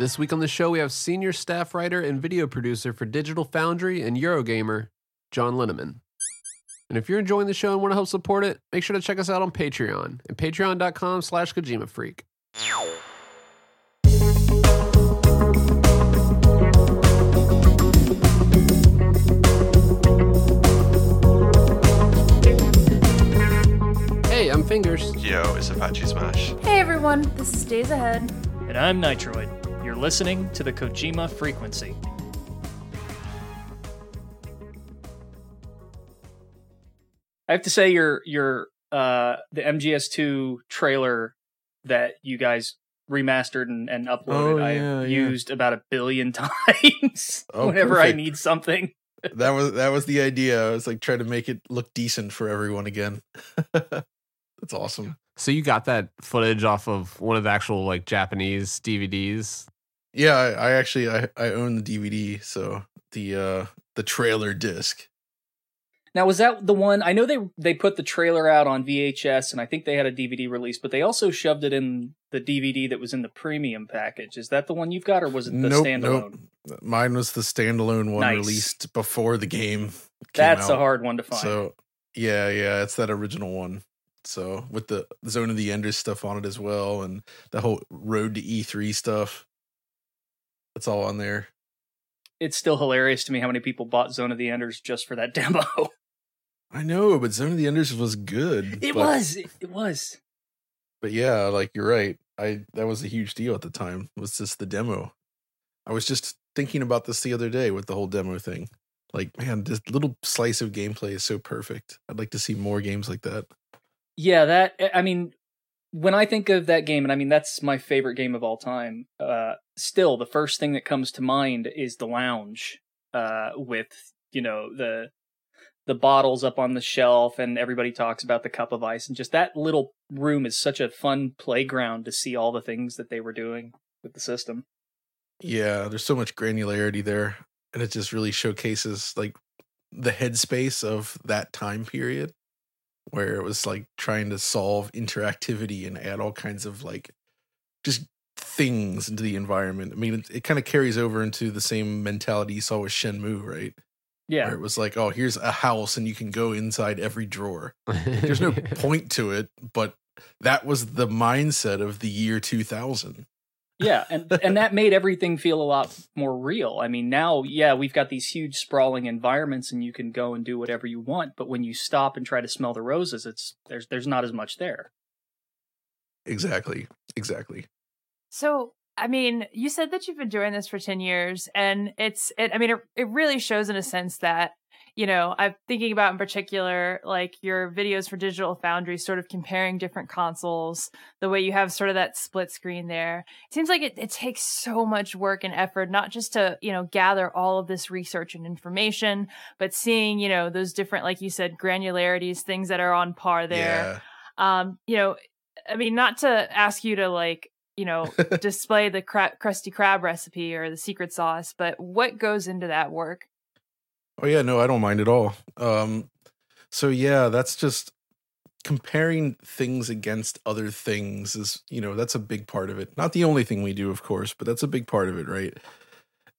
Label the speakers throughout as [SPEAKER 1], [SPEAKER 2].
[SPEAKER 1] This week on the show, we have senior staff writer and video producer for Digital Foundry and Eurogamer, John Linneman. And if you're enjoying the show and want to help support it, make sure to check us out on Patreon at patreon.com slash Kojima Freak. Hey, I'm Fingers.
[SPEAKER 2] Yo, it's Apache Smash.
[SPEAKER 3] Hey everyone, this is Days Ahead.
[SPEAKER 4] And I'm Nitroid. You're listening to the Kojima Frequency. I have to say your your uh the MGS2 trailer that you guys remastered and, and uploaded
[SPEAKER 5] Oh,
[SPEAKER 4] I
[SPEAKER 5] yeah, yeah.
[SPEAKER 4] used about a billion times
[SPEAKER 5] Oh,
[SPEAKER 4] whenever I need something.
[SPEAKER 5] that was that was the idea. I was like trying to make it look decent for everyone again. That's awesome.
[SPEAKER 1] So you got that footage off of one of the actual like Japanese DVDs?
[SPEAKER 5] Yeah, I, I actually I, I own the DVD, so the uh the trailer disc.
[SPEAKER 4] Now was that the one I know they they put the trailer out on VHS and I think they had a DVD release, but they also shoved it in the DVD that was in the premium package. Is that the one you've got or was it the
[SPEAKER 5] nope,
[SPEAKER 4] standalone?
[SPEAKER 5] nope. Mine was the standalone one
[SPEAKER 4] Nice.
[SPEAKER 5] released before the game.
[SPEAKER 4] That's a hard one to find.
[SPEAKER 5] So yeah, yeah, it's that original one. So with the Zone of the Enders stuff on it as well, and the whole Road to E3 stuff. That's all on there.
[SPEAKER 4] it's still hilarious to me how many people bought Zone of the Enders just for that demo.
[SPEAKER 5] I know, but Zone of the Enders was good.
[SPEAKER 4] It
[SPEAKER 5] but-
[SPEAKER 4] was. It, it was.
[SPEAKER 5] But yeah, like you're right. I that was a huge deal at the time. Was just the demo. I was just thinking about this the other day with the whole demo thing. Like, man, this little slice of gameplay is so perfect. I'd like to see more games like that.
[SPEAKER 4] Yeah, that I mean when I think of that game and I mean that's my favorite game of all time. Uh still the first thing that comes to mind is the lounge uh with, you know, the the bottles up on the shelf and everybody talks about the cup of ice and just that little room is such a fun playground to see all the things that they were doing with the system.
[SPEAKER 5] Yeah, there's so much granularity there, and it just really showcases like the headspace of that time period where it was like trying to solve interactivity and add all kinds of like just things into the environment. I mean, it, it kind of carries over into the same mentality you saw with Shenmue, right?
[SPEAKER 4] Yeah.
[SPEAKER 5] Where it was like, oh, here's a house and you can go inside every drawer. There's no point to it, but that was the mindset of the year 2000.
[SPEAKER 4] Yeah, and and that made everything feel a lot more real. I mean, now, yeah, we've got these huge sprawling environments, and you can go and do whatever you want. But when you stop and try to smell the roses, it's there's there's not as much there.
[SPEAKER 5] Exactly. Exactly.
[SPEAKER 3] So, I mean, you said that you've been doing this for 10 years and it's it I mean, it, it really shows in a sense that you know, I'm thinking about in particular like your videos for Digital Foundry sort of comparing different consoles, the way you have sort of that split screen there. It seems like it, it takes so much work and effort, not just to, you know, gather all of this research and information, but seeing, you know, those different, like you said, granularities, things that are on par there
[SPEAKER 5] Yeah.
[SPEAKER 3] um you know i mean not to ask you to like you know display the cra- Krusty Krab recipe or the secret sauce but what goes into that work
[SPEAKER 5] Oh yeah, no, I don't mind at all. Um so yeah, that's just comparing things against other things is, you know, that's a big part of it. Not the only thing we do, of course, but that's a big part of it, right?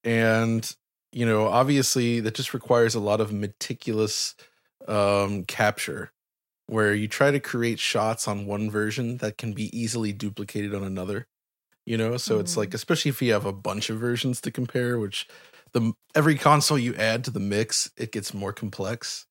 [SPEAKER 5] And you know, obviously that just requires a lot of meticulous um capture where you try to create shots on one version that can be easily duplicated on another. You know, so it's
[SPEAKER 3] Mhm.
[SPEAKER 5] like especially if you have a bunch of versions to compare, which the every console you add to the mix, it gets more complex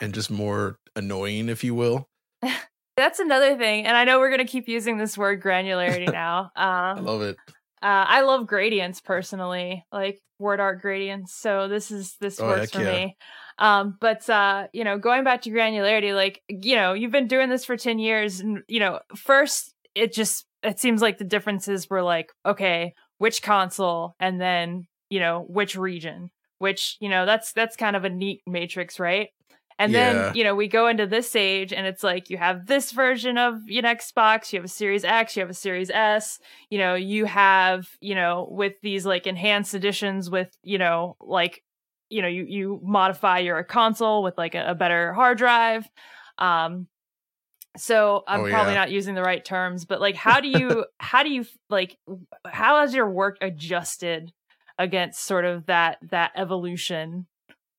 [SPEAKER 5] and just more annoying, if you will.
[SPEAKER 3] that's another thing and i know we're going to keep using this word granularity now
[SPEAKER 5] I
[SPEAKER 3] um,
[SPEAKER 5] love it.
[SPEAKER 3] uh, i love gradients personally like word art gradients so this is this
[SPEAKER 5] Oh,
[SPEAKER 3] works for
[SPEAKER 5] yeah.
[SPEAKER 3] me um but uh you know going back to granularity like you know you've been doing this for 10 years and you know first it just it seems like the differences were like okay which console and then you know which region which you know that's that's kind of a neat matrix right and
[SPEAKER 5] Yeah.
[SPEAKER 3] then you know we go into this age and it's like you have this version of an xbox you have a series x you have a series s you know you have you know with these like enhanced editions with you know like you know you you modify your console with like a, a better hard drive um So I'm
[SPEAKER 5] Oh,
[SPEAKER 3] probably
[SPEAKER 5] yeah.
[SPEAKER 3] not using the right terms, but like, how do you, how do you like, how has your work adjusted against sort of that that evolution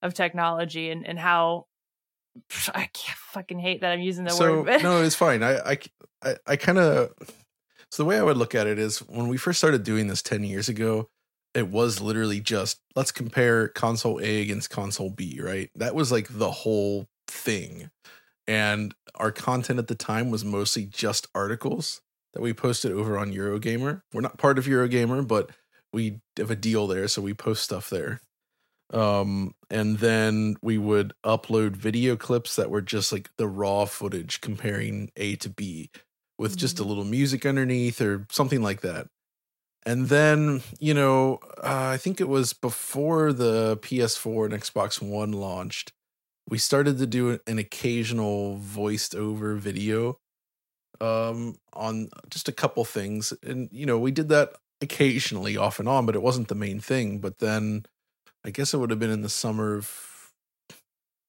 [SPEAKER 3] of technology and and how I can't fucking hate that I'm using the
[SPEAKER 5] so
[SPEAKER 3] word. but-
[SPEAKER 5] no, it's fine. I I I, I kind of so the way I would look at it is when we first started doing this ten years ago, it was literally just let's compare console A against console B, right? That was like the whole thing, and our content at the time was mostly just articles that we posted over on Eurogamer. We're not part of Eurogamer, but we have a deal there, so we post stuff there. Um and then we would upload video clips that were just like the raw footage comparing a to b with just a little music underneath or something like that. And then you know uh, i think it was before the ps4 and xbox one launched we started to do an occasional voiced over video um on just a couple things. And you know we did that occasionally off and on but it wasn't the main thing but then I guess it would have been in the summer of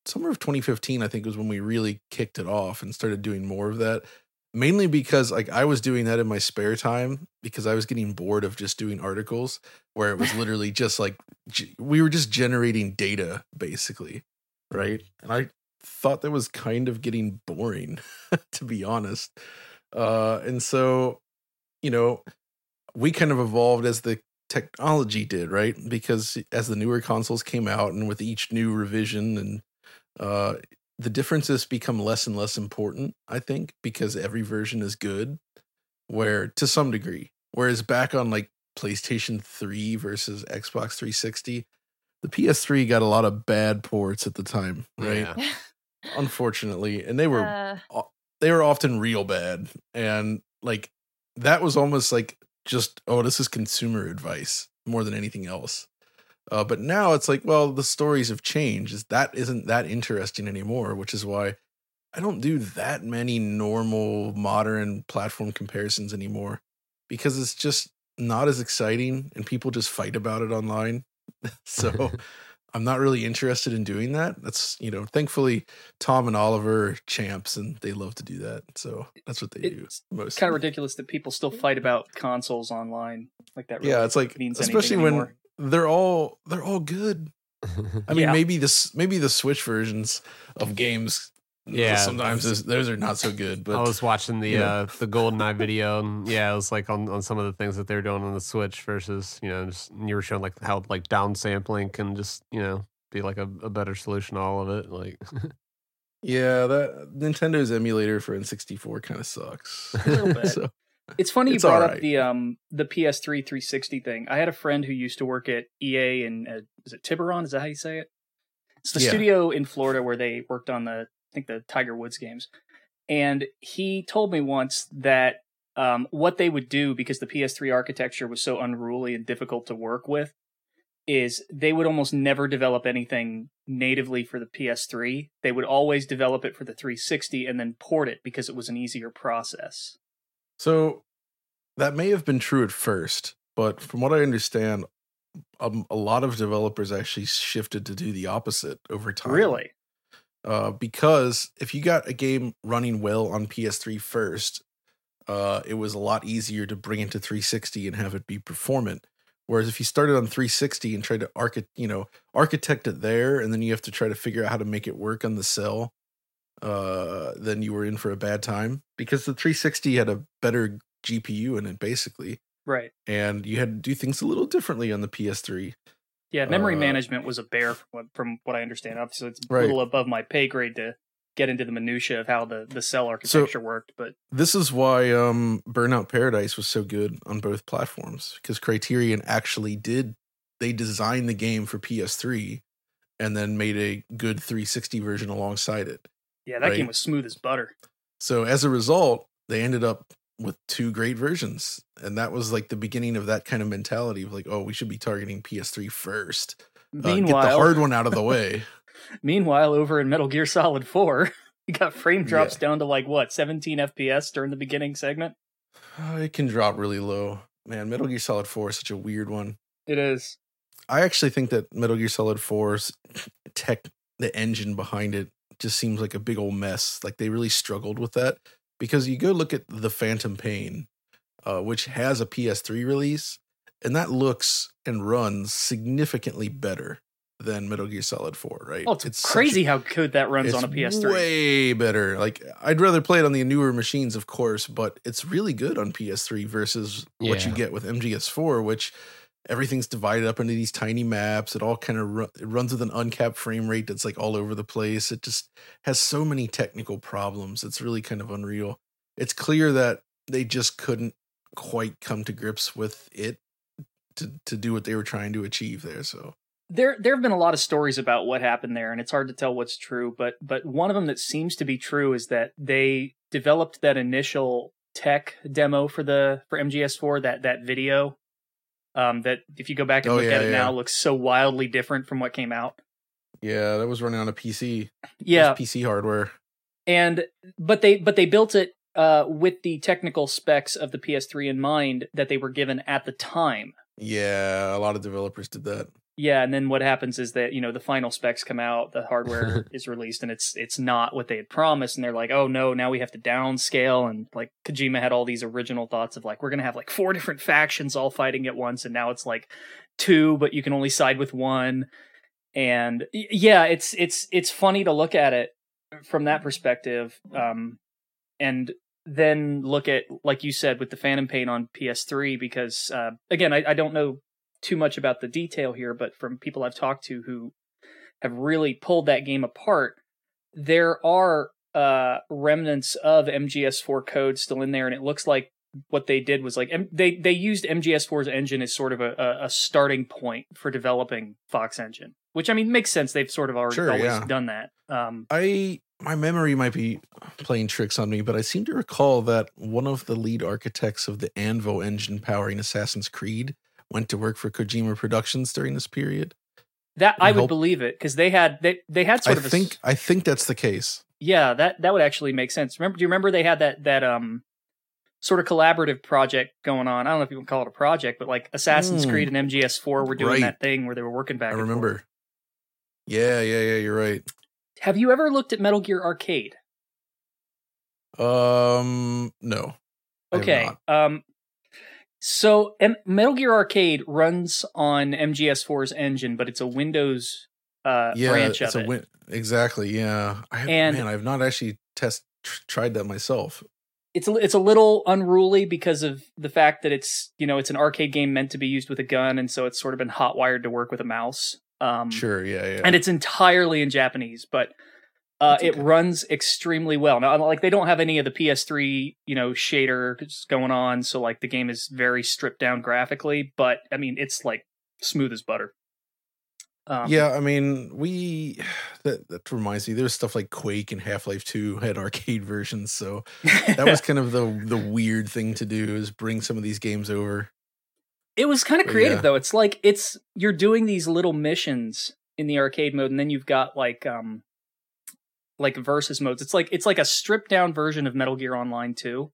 [SPEAKER 5] summer of 2015 I think was when we really kicked it off and started doing more of that mainly because like I was doing that in my spare time because I was getting bored of just doing articles where it was literally just like we were just generating data basically right? And I thought that was kind of getting boring to be honest. Uh and so you know we kind of evolved as the technology did, right? Because as the newer consoles came out and with each new revision and uh the differences become less and less important, I think, because every version is good where to some degree. Whereas back on like PlayStation 3 versus Xbox 360, the PS3 got a lot of bad ports at the time, right?
[SPEAKER 1] Yeah.
[SPEAKER 5] Unfortunately, and they were
[SPEAKER 3] Uh,
[SPEAKER 5] they were often real bad and like that was almost like just oh this is consumer advice more than anything else. Uh, but now it's like well the stories have changed. That isn't that interesting anymore? Which is why i don't do that many normal modern platform comparisons anymore because it's just not as exciting and people just fight about it online. So i'm not really interested in doing that that's you know thankfully tom and oliver are champs and they love to do that so that's what they do
[SPEAKER 4] It's
[SPEAKER 5] most
[SPEAKER 4] kind of ridiculous that people still fight about consoles online like that. Really
[SPEAKER 5] yeah it's like
[SPEAKER 4] means
[SPEAKER 5] especially when
[SPEAKER 4] anymore.
[SPEAKER 5] they're all they're all good i mean
[SPEAKER 4] Yeah.
[SPEAKER 5] maybe this maybe the switch versions of games
[SPEAKER 1] Yeah,
[SPEAKER 5] sometimes
[SPEAKER 1] that's-
[SPEAKER 5] those, those are not so good but
[SPEAKER 1] I was watching the
[SPEAKER 5] you know.
[SPEAKER 1] uh the GoldenEye video, and yeah, it was like on, on some of the things that they're doing on the Switch versus you know just you were showing like how like downsampling can just you know be like a, a better solution to all of it. Like
[SPEAKER 5] yeah that nintendo's emulator for n64 kind of sucks
[SPEAKER 4] A bit.
[SPEAKER 5] so
[SPEAKER 4] It's funny you
[SPEAKER 5] It's
[SPEAKER 4] brought
[SPEAKER 5] alright.
[SPEAKER 4] up the um the PS3 360 thing. I had a friend who used to work at EA and uh, is it Tiburon? Is that how you say it? It's the
[SPEAKER 5] Yeah.
[SPEAKER 4] studio in Florida where they worked on the I think the Tiger Woods games. And he told me once that um, what they would do because the PS3 architecture was so unruly and difficult to work with is they would almost never develop anything natively for the PS3. They would always develop it for the 360 and then port it because it was an easier process.
[SPEAKER 5] So that may have been true at first, but from what I understand, um, a lot of developers actually shifted to do the opposite over time.
[SPEAKER 4] Really?
[SPEAKER 5] Uh, because if you got a game running well on PS3 first, uh, it was a lot easier to bring it to 360 and have it be performant. Whereas if you started on 360 and tried to archi- you know, architect it there, and then you have to try to figure out how to make it work on the cell, uh, then you were in for a bad time because the 360 had a better GPU in it, basically,
[SPEAKER 4] Right.
[SPEAKER 5] and you had to do things a little differently on the PS3.
[SPEAKER 4] Yeah, memory
[SPEAKER 5] Uh,
[SPEAKER 4] management was a bear from what, from what I understand. Obviously, it's a
[SPEAKER 5] Right.
[SPEAKER 4] little above my pay grade to get into the minutia of how the, the cell architecture worked, but
[SPEAKER 5] This is why um, Burnout Paradise was so good on both platforms because Criterion actually did they designed the game for PS3 and then made a good 360 version alongside it.
[SPEAKER 4] yeah, that
[SPEAKER 5] Right.
[SPEAKER 4] game was smooth as butter.
[SPEAKER 5] So as a result, they ended up with two great versions, and that was like the beginning of that kind of mentality of like, oh, we should be targeting PS3 first. Uh, get the hard one out of the way.
[SPEAKER 4] meanwhile, over in Metal Gear Solid Four, you got frame drops
[SPEAKER 5] Yeah.
[SPEAKER 4] down to like what 17 FPS during the beginning segment.
[SPEAKER 5] Uh, it can drop really low. Man, Metal Gear Solid 4 is such a weird one.
[SPEAKER 4] It is.
[SPEAKER 5] I actually think that Metal Gear Solid 4's tech, the engine behind it, just seems like a big old mess. Like they really struggled with that because you go look at the Phantom Pain, uh, which has a PS3 release, and that looks and runs significantly better than Metal Gear Solid 4, right?
[SPEAKER 4] Oh, it's,
[SPEAKER 5] such a-
[SPEAKER 4] crazy how good that runs
[SPEAKER 5] it's
[SPEAKER 4] on a PS3.
[SPEAKER 5] Way better. Like I'd rather play it on the newer machines, of course, but it's really good on PS3 versus what you get with MGS4, which everything's divided up into these tiny maps. It all kind of it runs with an uncapped frame rate that's like all over the place. It just has so many technical problems. It's really kind of unreal. It's clear that they just couldn't quite come to grips with it to to do what they were trying to achieve there. So
[SPEAKER 4] there there have been a lot of stories about what happened there and it's hard to tell what's true but but one of them that seems to be true is that they developed that initial tech demo for the for MGS4 that that video um that if you go back and
[SPEAKER 5] Oh,
[SPEAKER 4] look
[SPEAKER 5] yeah,
[SPEAKER 4] at it
[SPEAKER 5] yeah.
[SPEAKER 4] now looks so wildly different from what came out
[SPEAKER 5] yeah, that was running on a PC.
[SPEAKER 4] Yeah
[SPEAKER 5] PC hardware.
[SPEAKER 4] and but they but they built it uh with the technical specs of the PS3 in mind that they were given at the time
[SPEAKER 5] Yeah, a lot of developers did that.
[SPEAKER 4] Yeah, and then what happens is that you know the final specs come out, the hardware is released, and it's it's not what they had promised, and they're like, oh no, now we have to downscale, and like Kojima had all these original thoughts of like we're gonna have like four different factions all fighting at once, and now it's like two, but you can only side with one, and yeah, it's it's it's funny to look at it from that perspective, um, and then look at like you said with the Phantom Pain on PS3 because uh, again I, I don't know too much about the detail here, but from people I've talked to who have really pulled that game apart, there are uh, remnants of MGS4 code still in there, and it looks like what they did was like they they used MGS4's engine as sort of a, a, starting point for developing Fox Engine, which I mean makes sense. They've sort of already
[SPEAKER 5] Sure,
[SPEAKER 4] always
[SPEAKER 5] yeah.
[SPEAKER 4] done that. Um,
[SPEAKER 5] I my memory might be playing tricks on me, but I seem to recall that one of the lead architects of the Anvil engine powering Assassin's Creed went to work for Kojima Productions during this period.
[SPEAKER 4] that
[SPEAKER 5] I
[SPEAKER 4] I would
[SPEAKER 5] hope-
[SPEAKER 4] believe it because they had they they had
[SPEAKER 5] I
[SPEAKER 4] sort of a s-
[SPEAKER 5] think I think that's the case.
[SPEAKER 4] Yeah, that that would actually make sense. Remember, do you remember they had that that um sort of collaborative project going on? I don't know if you can call it a project, but like Assassin's
[SPEAKER 5] Mm.
[SPEAKER 4] Creed and MGS4 were doing
[SPEAKER 5] Right.
[SPEAKER 4] that thing where they were working back.
[SPEAKER 5] I
[SPEAKER 4] and forth.
[SPEAKER 5] remember. Yeah, yeah, yeah. You're right.
[SPEAKER 4] Have you ever looked at Metal Gear Arcade?
[SPEAKER 5] Um, no.
[SPEAKER 4] Okay. Um, so M- Metal Gear Arcade runs on MGS4's engine, but it's a Windows uh,
[SPEAKER 5] Yeah,
[SPEAKER 4] branch
[SPEAKER 5] it's
[SPEAKER 4] of
[SPEAKER 5] a
[SPEAKER 4] it.
[SPEAKER 5] win- exactly. Yeah, I have,
[SPEAKER 4] And-
[SPEAKER 5] man, I've not actually test tr- tried that myself.
[SPEAKER 4] it's a, it's a little unruly because of the fact that it's you know it's an arcade game meant to be used with a gun, and so it's sort of been hot wired to work with a mouse. Um,
[SPEAKER 5] Sure. Yeah, yeah.
[SPEAKER 4] and it's entirely in Japanese, but uh,
[SPEAKER 5] That's
[SPEAKER 4] it runs extremely well. Now, like they don't have any of the PS3, you know, shaders going on, so like the game is very stripped down graphically. But I mean, it's like smooth as butter. Um,
[SPEAKER 5] yeah, I mean, we that that reminds me. There's stuff like Quake and Half Life Two had arcade versions, so that was kind of the the weird thing to do is bring some of these games over.
[SPEAKER 4] it was kind of creative
[SPEAKER 5] yeah.
[SPEAKER 4] though. It's like it's you're doing these little missions in the arcade mode, and then you've got like um like versus modes. It's like it's like a stripped down version of Metal Gear Online 2.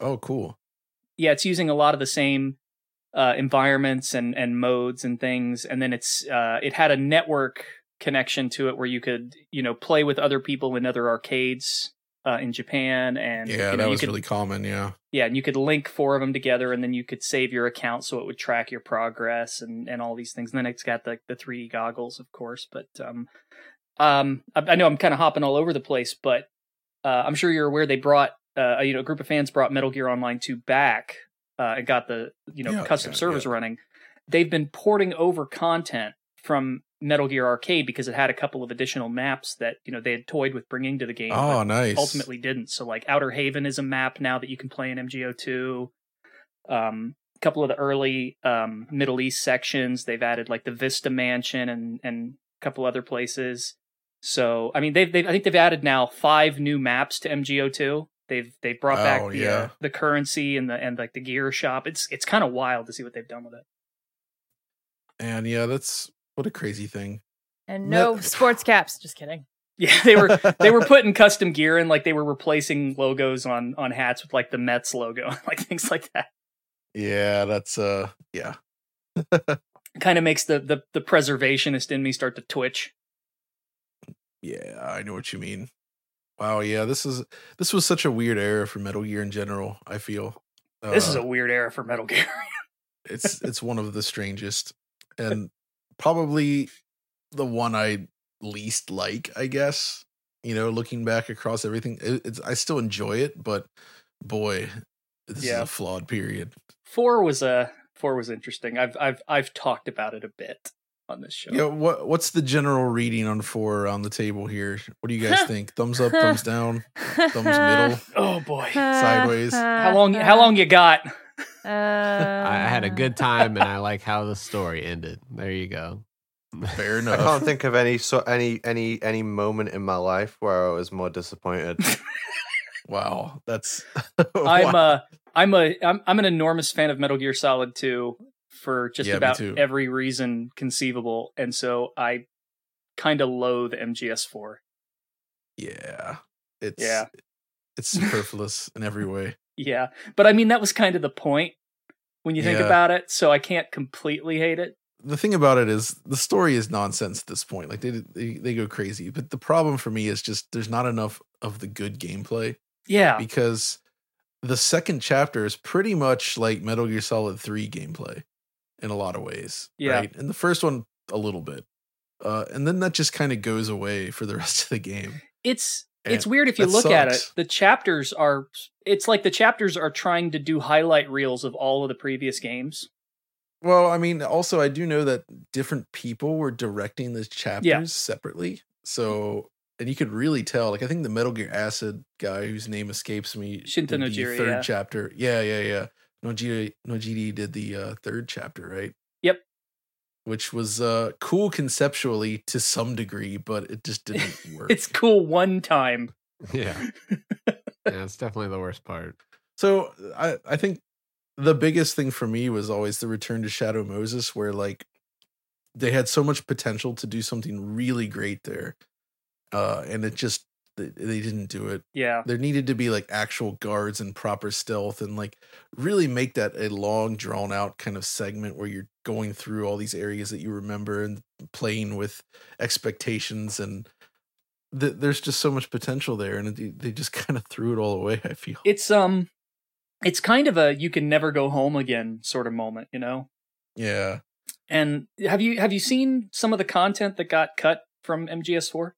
[SPEAKER 5] Oh, cool.
[SPEAKER 4] yeah, it's using a lot of the same uh, environments and and modes and things, and then it's uh, it had a network connection to it where you could you know play with other people in other arcades uh, in Japan, and
[SPEAKER 5] Yeah,
[SPEAKER 4] you know,
[SPEAKER 5] that was
[SPEAKER 4] could,
[SPEAKER 5] really common. Yeah.
[SPEAKER 4] yeah, and you could link four of them together, and then you could save your account so it would track your progress and and all these things. And then it's got the the 3D goggles, of course, but um um I, I know I'm kind of hopping all over the place, but uh, I'm sure you're aware they brought uh, you know a group of fans brought Metal Gear Online 2 back uh, and got the you know
[SPEAKER 5] Yeah,
[SPEAKER 4] custom
[SPEAKER 5] yeah,
[SPEAKER 4] servers
[SPEAKER 5] yeah.
[SPEAKER 4] running. They've been porting over content from Metal Gear Arcade because it had a couple of additional maps that you know they had toyed with bringing to the game. but
[SPEAKER 5] Oh, nice.
[SPEAKER 4] ultimately didn't. So like Outer Haven is a map now that you can play in MGO2. Um, a couple of the early um, Middle East sections, they've added like the Vista Mansion and and a couple other places. So I mean, they've, they've I think they've added now five new maps to MGO2. They've they've brought back
[SPEAKER 5] Oh,
[SPEAKER 4] the
[SPEAKER 5] yeah.
[SPEAKER 4] uh, the currency and the and like the gear shop. It's it's kind of wild to see what they've done with it.
[SPEAKER 5] And yeah, that's what a crazy thing.
[SPEAKER 3] And
[SPEAKER 5] No-
[SPEAKER 3] no sports caps. Just kidding.
[SPEAKER 4] Yeah, they were they were putting custom gear in, like they were replacing logos on on hats with like the Mets logo, like things like that.
[SPEAKER 5] Yeah, that's uh, yeah.
[SPEAKER 4] kind of makes the, the the preservationist in me start to twitch.
[SPEAKER 5] Yeah, I know what you mean. Wow, yeah, this is this was such a weird era for Metal Gear in general. I feel
[SPEAKER 4] this is
[SPEAKER 5] Uh,
[SPEAKER 4] a weird era for Metal Gear.
[SPEAKER 5] it's it's one of the strangest and probably the one I least like. I guess you know, looking back across everything, it, it's I still enjoy it, but boy, this
[SPEAKER 4] Yeah.
[SPEAKER 5] is a flawed period.
[SPEAKER 4] four was a four was interesting. I've I've I've talked about it a bit on this show.
[SPEAKER 5] Yeah, what what's the general reading on four on the table here? What do you guys think? Thumbs up, thumbs down, thumbs middle,
[SPEAKER 4] Oh boy,
[SPEAKER 5] sideways.
[SPEAKER 4] how long how long you got?
[SPEAKER 3] Uh,
[SPEAKER 1] I had a good time and I like how the story ended. There you go.
[SPEAKER 5] Fair enough.
[SPEAKER 2] I can't think of any so any any any moment in my life where I was more disappointed.
[SPEAKER 5] Wow, that's
[SPEAKER 4] I'm
[SPEAKER 5] wow.
[SPEAKER 4] uh I'm a I'm I'm an enormous fan of Metal Gear Solid 2 for just
[SPEAKER 5] Yeah,
[SPEAKER 4] about every reason conceivable, and so I kind of loathe MGS4.
[SPEAKER 5] yeah, it's
[SPEAKER 4] Yeah.
[SPEAKER 5] it's superfluous in every way.
[SPEAKER 4] Yeah, but I mean that was kind of the point when you think
[SPEAKER 5] Yeah.
[SPEAKER 4] about it. So I can't completely hate it.
[SPEAKER 5] the thing about it is the story is nonsense at this point. Like they, they they go crazy, but the problem for me is just there's not enough of the good gameplay
[SPEAKER 4] Yeah,
[SPEAKER 5] because the second chapter is pretty much like Metal Gear Solid 3 gameplay in a lot of ways,
[SPEAKER 4] Yeah.
[SPEAKER 5] right? And the first one a little bit. Uh, and then that just kind of goes away for the rest of the game.
[SPEAKER 4] it's
[SPEAKER 5] And
[SPEAKER 4] it's weird if you look at it. The chapters are it's like the chapters are trying to do highlight reels of all of the previous games.
[SPEAKER 5] Well, I mean, also I do know that different people were directing the chapters separately. So, and you could really tell. Like, I think the Metal Gear Acid guy, whose name escapes me,
[SPEAKER 4] Shinta Nojiri,
[SPEAKER 5] third
[SPEAKER 4] yeah.
[SPEAKER 5] chapter. Yeah, yeah, yeah. Nojiri Nojiri did the uh, third chapter, right?
[SPEAKER 4] Yep.
[SPEAKER 5] Which was uh, cool conceptually to some degree, but it just didn't work.
[SPEAKER 4] It's cool one time.
[SPEAKER 1] Yeah. yeah, it's definitely the worst part.
[SPEAKER 5] So I I think the biggest thing for me was always the return to Shadow Moses, where like they had so much potential to do something really great there, uh, and it just they, they didn't do it.
[SPEAKER 4] Yeah.
[SPEAKER 5] There needed to be like actual guards and proper stealth, and like really make that a long, drawn out kind of segment where you're going through all these areas that you remember and playing with expectations and. th- There's just so much potential there, and it, they just kind of threw it all away. I feel.
[SPEAKER 4] It's um it's kind of a you can never go home again sort of moment, you know?
[SPEAKER 5] Yeah.
[SPEAKER 4] And have you have you seen some of the content that got cut from MGS4?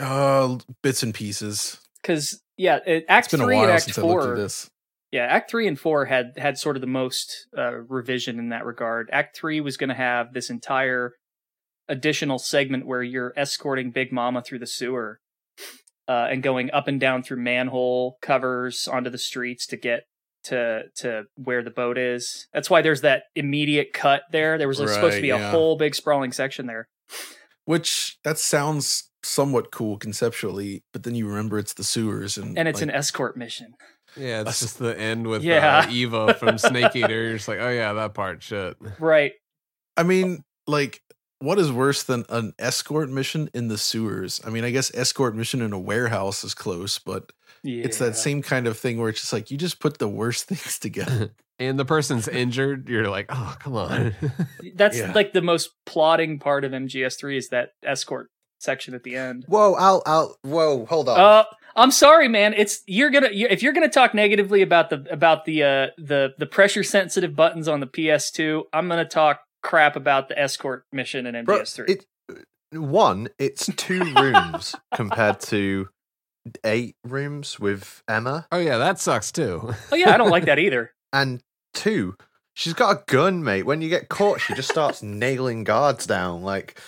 [SPEAKER 5] Uh, bits and pieces.
[SPEAKER 4] Because yeah, it, Act
[SPEAKER 5] It's been a
[SPEAKER 4] Three and Act
[SPEAKER 5] since I at
[SPEAKER 4] Four.
[SPEAKER 5] this.
[SPEAKER 4] Yeah, Act Three and Four had had sort of the most uh, revision in that regard. Act Three was going to have this entire additional segment where you're escorting Big Mama through the sewer uh, and going up and down through manhole covers onto the streets to get to to where the boat is. That's why there's that immediate cut there. There was supposed to
[SPEAKER 5] Right,
[SPEAKER 4] be a whole big sprawling section there.
[SPEAKER 5] Which that sounds somewhat cool conceptually, but then you remember it's the sewers and
[SPEAKER 4] And it's
[SPEAKER 5] like,
[SPEAKER 4] an escort mission.
[SPEAKER 1] Yeah, it's just the end with
[SPEAKER 4] Yeah.
[SPEAKER 1] uh, Eva from Snake Eater. You're just like, oh yeah, that part, shit.
[SPEAKER 4] Right.
[SPEAKER 5] I mean, like, what is worse than an escort mission in the sewers? I mean, I guess escort mission in a warehouse is close, but
[SPEAKER 4] Yeah.
[SPEAKER 5] it's that same kind of thing where it's just like you just put the worst things together.
[SPEAKER 1] And the person's injured. You're like, oh, come on.
[SPEAKER 4] That's
[SPEAKER 5] Yeah.
[SPEAKER 4] like the most plotting part of MGS3 is that escort section at the end.
[SPEAKER 2] whoa, I'll I'll whoa, hold on.
[SPEAKER 4] Uh, I'm sorry, man. It's you're gonna you, if you're gonna talk negatively about the about the uh the the pressure sensitive buttons on the PS2. I'm gonna talk crap about the escort mission in
[SPEAKER 2] Bro,
[SPEAKER 4] MGS3.
[SPEAKER 2] it, one, it's two rooms compared to eight rooms with Emma,
[SPEAKER 1] oh yeah, that sucks too.
[SPEAKER 4] oh yeah, I don't like that either.
[SPEAKER 2] and two, she's got a gun, mate. When you get caught, she just starts nailing guards down. Like,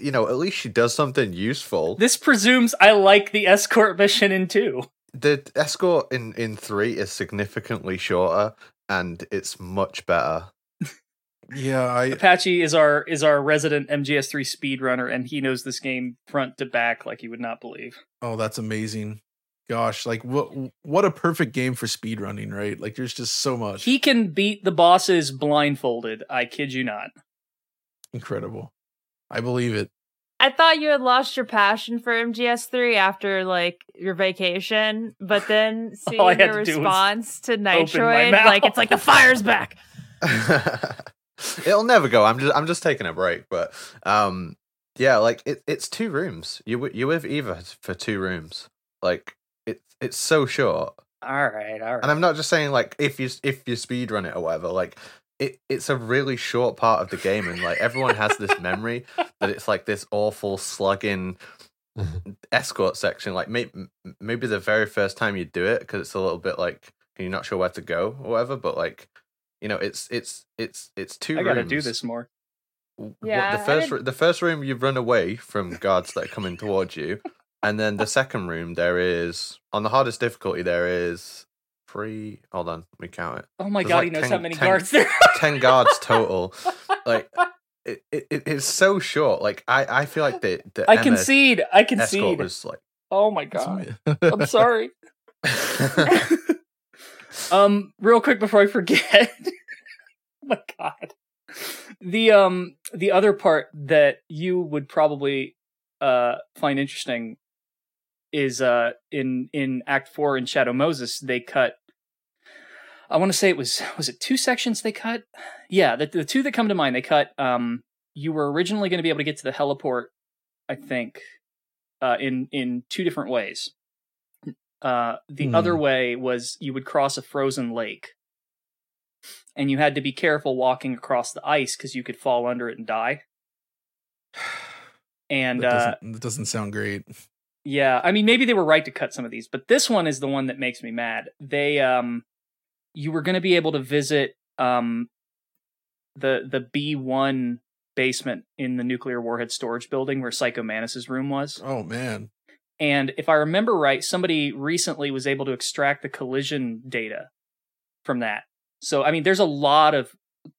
[SPEAKER 2] you know, at least she does something useful.
[SPEAKER 4] This presumes I like the escort mission in two.
[SPEAKER 2] The escort in in three is significantly shorter, and it's much better.
[SPEAKER 5] yeah, I
[SPEAKER 4] Apache is our is our resident MGS3 speedrunner, and he knows this game front to back like you would not believe.
[SPEAKER 5] oh, that's amazing. Gosh, like what what a perfect game for speedrunning, right? Like there's just so much.
[SPEAKER 4] He can beat the bosses blindfolded. I kid you not.
[SPEAKER 5] Incredible. I believe it.
[SPEAKER 3] I thought you had lost your passion for MGS3 after like your vacation, but then seeing
[SPEAKER 4] All I had
[SPEAKER 3] your
[SPEAKER 4] to do was
[SPEAKER 3] response to
[SPEAKER 4] open my
[SPEAKER 3] Nitroid, like it's like the fire's back.
[SPEAKER 2] It'll never go. I'm just I'm just taking a break, but um Yeah, like it, it's two rooms. You you with Eva for two rooms. Like it's it's so short.
[SPEAKER 4] All right, all right.
[SPEAKER 2] And I'm not just saying like if you if you speed run it or whatever. Like it it's a really short part of the game, and like everyone has this memory that it's like this awful slugging mm-hmm. escort section. Like may, maybe the very first time you do it because it's a little bit like you're not sure where to go or whatever. But like you know, it's it's it's it's two.
[SPEAKER 4] I gotta
[SPEAKER 2] rooms.
[SPEAKER 4] do this more.
[SPEAKER 2] W-
[SPEAKER 3] Yeah,
[SPEAKER 2] the first
[SPEAKER 3] didn't-
[SPEAKER 2] the first room you run away from guards that are coming towards you, and then the second room there is on the hardest difficulty there is three. Hold on, let me count it.
[SPEAKER 4] Oh my
[SPEAKER 2] There's
[SPEAKER 4] god,
[SPEAKER 2] like
[SPEAKER 4] he knows
[SPEAKER 2] 10
[SPEAKER 4] how many
[SPEAKER 2] 10
[SPEAKER 4] guards there. Are.
[SPEAKER 2] Ten guards total. Like it, it, it- it's so short. Like I, I feel like the the
[SPEAKER 4] I
[SPEAKER 2] Emma
[SPEAKER 4] concede. I concede.
[SPEAKER 2] was like.
[SPEAKER 4] Oh my god. I'm sorry. Um, real quick before I forget. oh my god. The um the other part that you would probably uh find interesting is uh in in Act Four in Shadow Moses they cut. I want to say it was was it two sections they cut? Yeah, the the two that come to mind they cut. Um, you were originally going to be able to get to the heliport, I think, uh, in in two different ways. Uh, the
[SPEAKER 5] Hmm.
[SPEAKER 4] other way was you would cross a frozen lake, and you had to be careful walking across the ice because you could fall under it and die. And
[SPEAKER 5] that,
[SPEAKER 4] uh,
[SPEAKER 5] doesn't, that doesn't sound great.
[SPEAKER 4] yeah, I mean maybe they were right to cut some of these, but this one is the one that makes me mad. They um you were going to be able to visit um the the B1 basement in the nuclear warhead storage building where Psycho Mantis's room was.
[SPEAKER 5] Oh man.
[SPEAKER 4] And if I remember right, somebody recently was able to extract the collision data from that. So I mean there's a lot of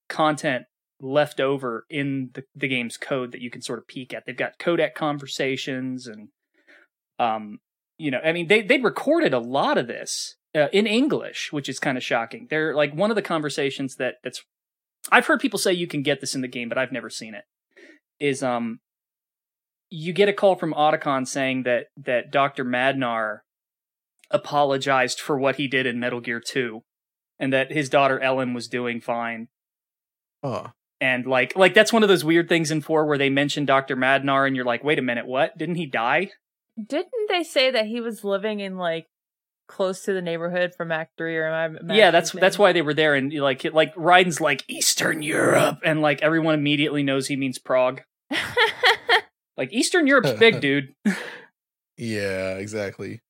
[SPEAKER 4] content left over in the, the game's code that you can sort of peek at. They've got codec conversations and um you know, I mean they they recorded a lot of this uh, in English, which is kind of shocking. They're like one of the conversations that that's I've heard people say you can get this in the game, but I've never seen it. Is um you get a call from Otacon saying that that Dr. Madnar apologized for what he did in Metal Gear 2 and that his daughter Ellen was doing fine
[SPEAKER 5] Oh.
[SPEAKER 4] and like like that's one of those weird things in 4 where they mention Dr. Madnar and you're like wait a minute what didn't he die
[SPEAKER 3] Didn't they say that he was living in like close to the neighborhood from Act Three? Or am I?
[SPEAKER 4] yeah that's
[SPEAKER 3] imagining
[SPEAKER 4] that's why they were there and like like Raiden's like Eastern Europe and like everyone immediately knows he means Prague like Eastern Europe's big dude
[SPEAKER 5] Yeah, exactly.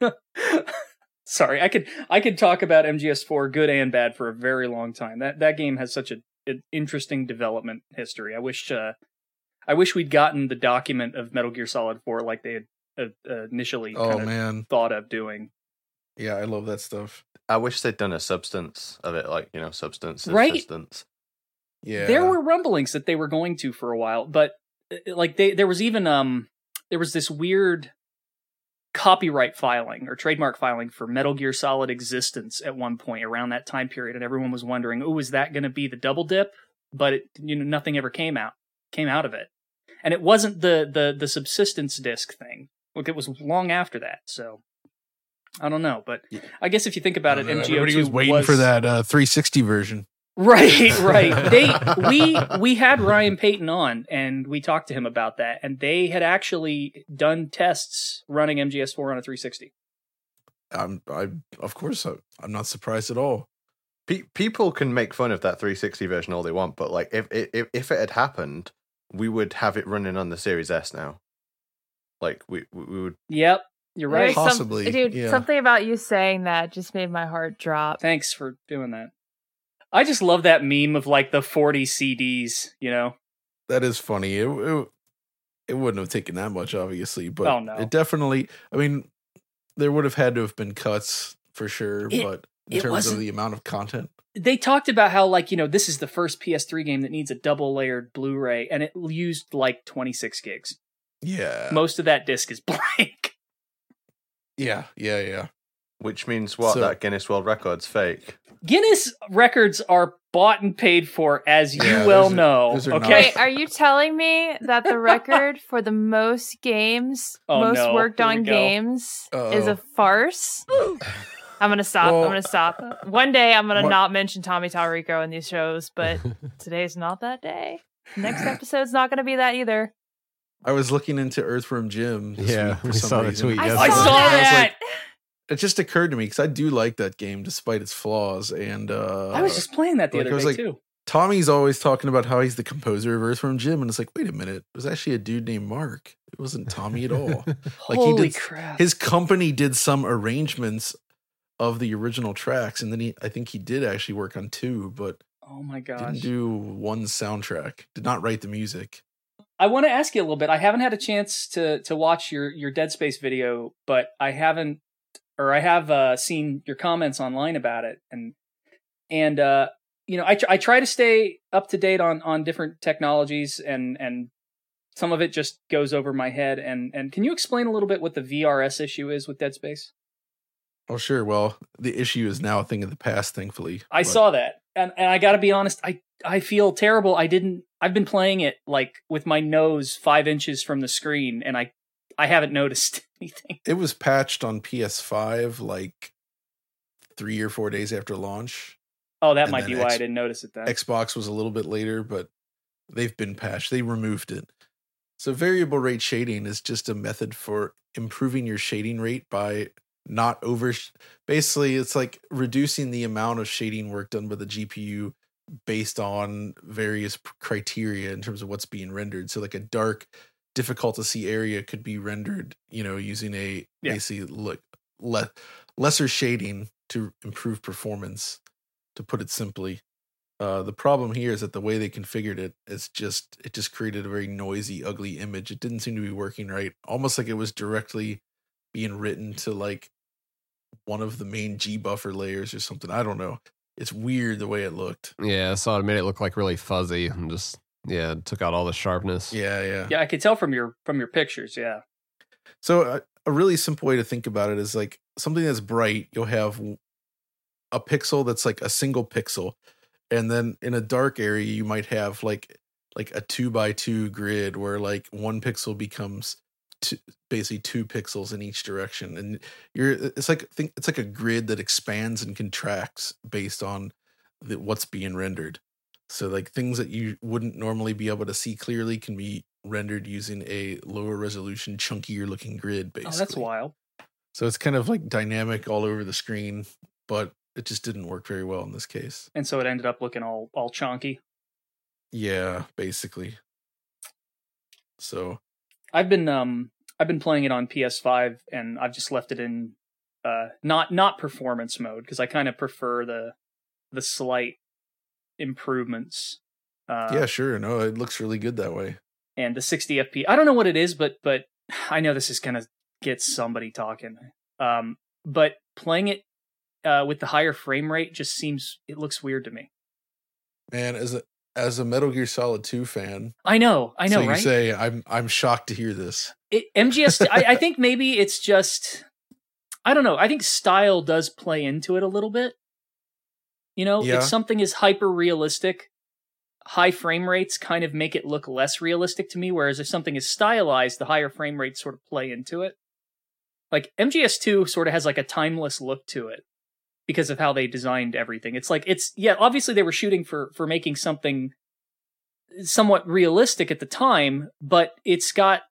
[SPEAKER 4] Sorry, I could I could talk about MGS4 good and bad for a very long time. That that game has such a, an interesting development history. I wish uh, I wish we'd gotten the document of Metal Gear Solid 4 like they had initially
[SPEAKER 5] Oh
[SPEAKER 4] kind of
[SPEAKER 5] man.
[SPEAKER 4] thought of doing.
[SPEAKER 5] Yeah, I love that stuff.
[SPEAKER 2] I wish they'd done a substance of it, like you know, substance, is
[SPEAKER 4] Right?
[SPEAKER 2] substance.
[SPEAKER 5] Yeah.
[SPEAKER 4] There were rumblings that they were going to for a while, but uh, like they there was even um there was this weird copyright filing or trademark filing for Metal Gear Solid Existence at one point around that time period, and everyone was wondering, "Oh, is that going to be the double dip?" But it, you know, nothing ever came out came out of it, and it wasn't the the the subsistence disc thing. Like it was long after that, so. I don't know, but. I guess if you think about it,
[SPEAKER 5] I
[SPEAKER 4] MGO2
[SPEAKER 5] Everybody was waiting for that uh, 360 version.
[SPEAKER 4] Right, right. They we we had Ryan Payton on and we talked to him about that and they had actually done tests running MGS4 on a 360.
[SPEAKER 5] I'm, I, of course, I, I'm not surprised at all.
[SPEAKER 2] Pe- people can make fun of that 360 version all they want, but like if if if it had happened, we would have it running on the Series S now. Like we we we would.
[SPEAKER 4] Yep, you're
[SPEAKER 3] There's
[SPEAKER 4] right.
[SPEAKER 3] some-
[SPEAKER 5] Possibly,
[SPEAKER 3] dude.
[SPEAKER 5] yeah.
[SPEAKER 3] Something about you saying that just made my heart drop.
[SPEAKER 4] Thanks for doing that. I just love that meme of like the 40 CDs, you know.
[SPEAKER 5] That is funny. It, it, it wouldn't have taken that much, obviously, but
[SPEAKER 4] Oh, no.
[SPEAKER 5] it definitely. I mean, there would have had to have been cuts for sure,
[SPEAKER 4] It-
[SPEAKER 5] but in terms of the amount of content,
[SPEAKER 4] They talked about how like, you know, this is the first PS3 game that needs a double layered Blu-ray and it used like 26 gigs.
[SPEAKER 5] Yeah,
[SPEAKER 4] Most of that disc is blank.
[SPEAKER 5] yeah, yeah, yeah.
[SPEAKER 2] Which means what?
[SPEAKER 5] So-
[SPEAKER 2] that Guinness World Record's fake.
[SPEAKER 4] Guinness records are bought and paid for, as you
[SPEAKER 5] Yeah,
[SPEAKER 4] well
[SPEAKER 5] are-
[SPEAKER 4] know. okay.
[SPEAKER 5] not-
[SPEAKER 3] Wait, are you telling me that the record for the most games,
[SPEAKER 4] Oh,
[SPEAKER 3] most
[SPEAKER 4] no.
[SPEAKER 3] worked
[SPEAKER 4] Here
[SPEAKER 3] on games, is
[SPEAKER 5] Uh-oh.
[SPEAKER 3] a oh. farce? I'm gonna stop.
[SPEAKER 5] Well-
[SPEAKER 3] I'm gonna stop. One day I'm gonna
[SPEAKER 5] What-
[SPEAKER 3] not mention Tommy Tallarico in these shows, but today's not that day. Next episode's not going to be that either.
[SPEAKER 5] I was looking into Earthworm Jim. This
[SPEAKER 1] Yeah,
[SPEAKER 5] week for
[SPEAKER 1] we
[SPEAKER 5] some
[SPEAKER 1] saw the tweet
[SPEAKER 3] I
[SPEAKER 1] yesterday.
[SPEAKER 3] saw,
[SPEAKER 4] I saw
[SPEAKER 3] that.
[SPEAKER 4] that.
[SPEAKER 5] It just occurred to me because I do like that game despite its flaws. And uh,
[SPEAKER 4] I was just playing that the
[SPEAKER 5] like, I
[SPEAKER 4] other
[SPEAKER 5] was
[SPEAKER 4] day
[SPEAKER 5] like-
[SPEAKER 4] too.
[SPEAKER 5] Tommy's always talking about how he's the composer of Earthworm Jim, and it's like, wait a minute, it was actually a dude named Mark. It wasn't Tommy at all. Like, he
[SPEAKER 4] Holy
[SPEAKER 5] did-
[SPEAKER 4] crap!
[SPEAKER 5] His company did some arrangements of the original tracks, and then he, I think he did actually work on two, but
[SPEAKER 4] oh my
[SPEAKER 5] god,
[SPEAKER 4] didn't
[SPEAKER 5] do one soundtrack. Did not write the music.
[SPEAKER 4] I want to ask you a little bit. I haven't had a chance to to watch your your Dead Space video, but I haven't, or I have uh, seen your comments online about it, and and uh, you know, I tr- I try to stay up to date on on different technologies, and and some of it just goes over my head. And and can you explain a little bit what the VRS issue is with Dead Space?
[SPEAKER 5] Oh, sure. Well, the issue is now a thing of the past, thankfully.
[SPEAKER 4] I
[SPEAKER 5] but-
[SPEAKER 4] saw that, and and I got to be honest, I I feel terrible. I didn't. I've been playing it like with my nose five inches from the screen, and I I haven't noticed anything.
[SPEAKER 5] It was patched on PS5 like three or four days after launch.
[SPEAKER 4] Oh, that
[SPEAKER 5] And
[SPEAKER 4] might be why
[SPEAKER 5] X-
[SPEAKER 4] I didn't notice it then.
[SPEAKER 5] Xbox was a little bit later, but they've been patched. They removed it. So variable rate shading is just a method for improving your shading rate by not over basically it's like reducing the amount of shading work done by the GPU based on various criteria in terms of what's being rendered. So like a dark difficult to see area could be rendered, you know, using a
[SPEAKER 4] Yeah.
[SPEAKER 5] basically look le- lesser shading to improve performance to put it simply. Uh, the problem here is that the way they configured it is just it just created a very noisy, ugly image. It didn't seem to be working right. Almost like it was directly being written to like one of the main G buffer layers or something. I don't know. It's weird the way it looked.
[SPEAKER 1] Yeah, I saw it made it look like really fuzzy and just yeah, it took out all the sharpness.
[SPEAKER 5] Yeah, yeah.
[SPEAKER 4] yeah, I could tell from your from your pictures. Yeah,
[SPEAKER 5] So uh, a really simple way to think about it is like something that's bright, you'll have a pixel that's like a single pixel, and then in a dark area you might have like like a two by two grid where like one pixel becomes two, basically two pixels in each direction, and you're it's like think it's like a grid that expands and contracts based on the, what's being rendered. So like things that you wouldn't normally be able to see clearly can be rendered using a lower resolution, chunkier looking grid. Basically,
[SPEAKER 4] oh, that's wild.
[SPEAKER 5] So it's kind of like dynamic all over the screen, but it just didn't work very well in this case.
[SPEAKER 4] And so it ended up looking all all chunky
[SPEAKER 5] Yeah, basically. So
[SPEAKER 4] I've been um I've been playing it on PS5 and I've just left it in uh not not performance mode because I kind of prefer the the slight improvements. Uh,
[SPEAKER 5] yeah, sure. No, it looks really good that way.
[SPEAKER 4] and the 60 fp i don't know what it is but but i know this is gonna get somebody talking um but playing it uh with the higher frame rate just seems it looks weird to me
[SPEAKER 5] Man, as a as a Metal Gear Solid 2 fan,
[SPEAKER 4] i know i know
[SPEAKER 5] so you
[SPEAKER 4] right
[SPEAKER 5] say I'm I'm shocked to hear this.
[SPEAKER 4] it, mgs I, I think maybe it's just i don't know i think style does play into it a little bit you know
[SPEAKER 5] Yeah.
[SPEAKER 4] if something is hyper realistic high frame rates kind of make it look less realistic to me whereas if something is stylized the higher frame rates sort of play into it like mgs2 sort of has like a timeless look to it because of how they designed everything it's like it's yeah obviously they were shooting for for making something somewhat realistic at the time but it's got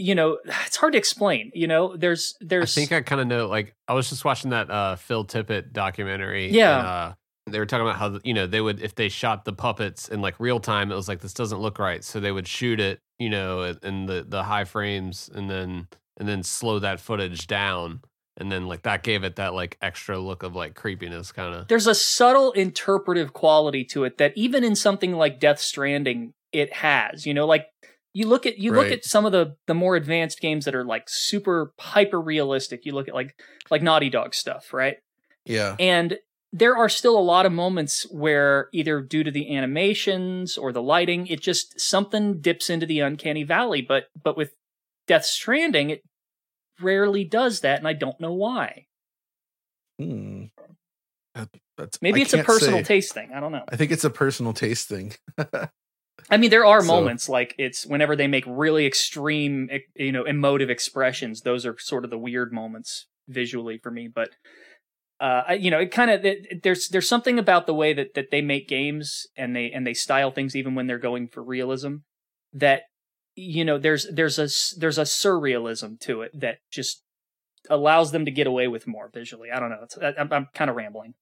[SPEAKER 4] you know it's hard to explain you know there's there's.
[SPEAKER 1] I think I kind of know. Like, I was just watching that uh, Phil Tippett documentary.
[SPEAKER 4] Yeah.
[SPEAKER 1] and, uh, they were talking about how you know they would if they shot the puppets in like real time, it was like this doesn't look right, so they would shoot it, you know, in- in the the high frames, and then and then slow that footage down, and then like that gave it that like extra look of like creepiness, kind of.
[SPEAKER 4] there's a subtle interpretive quality to it that even in something like Death Stranding it has. You know, like you look at you look at some of the the more advanced games that are like super hyper realistic. You look at like like Naughty Dog stuff, right?
[SPEAKER 5] Yeah.
[SPEAKER 4] And there are still a lot of moments where either due to the animations or the lighting, it just something dips into the uncanny valley. But but with Death Stranding, it rarely does that, and I don't know why.
[SPEAKER 5] Hmm. That, that's
[SPEAKER 4] Maybe
[SPEAKER 5] I
[SPEAKER 4] it's a personal
[SPEAKER 5] say.
[SPEAKER 4] taste thing. I don't know.
[SPEAKER 5] I think it's a personal taste thing.
[SPEAKER 4] I mean, there are
[SPEAKER 5] So-
[SPEAKER 4] moments like it's whenever they make really extreme, you know, emotive expressions. Those are sort of the weird moments visually for me. But uh, I- you know, it kind of there's there's something about the way that that they make games and they and they style things even when they're going for realism that you know there's there's a s- there's a surrealism to it that just allows them to get away with more visually. I don't know. It's, I, I'm, I'm kind of rambling.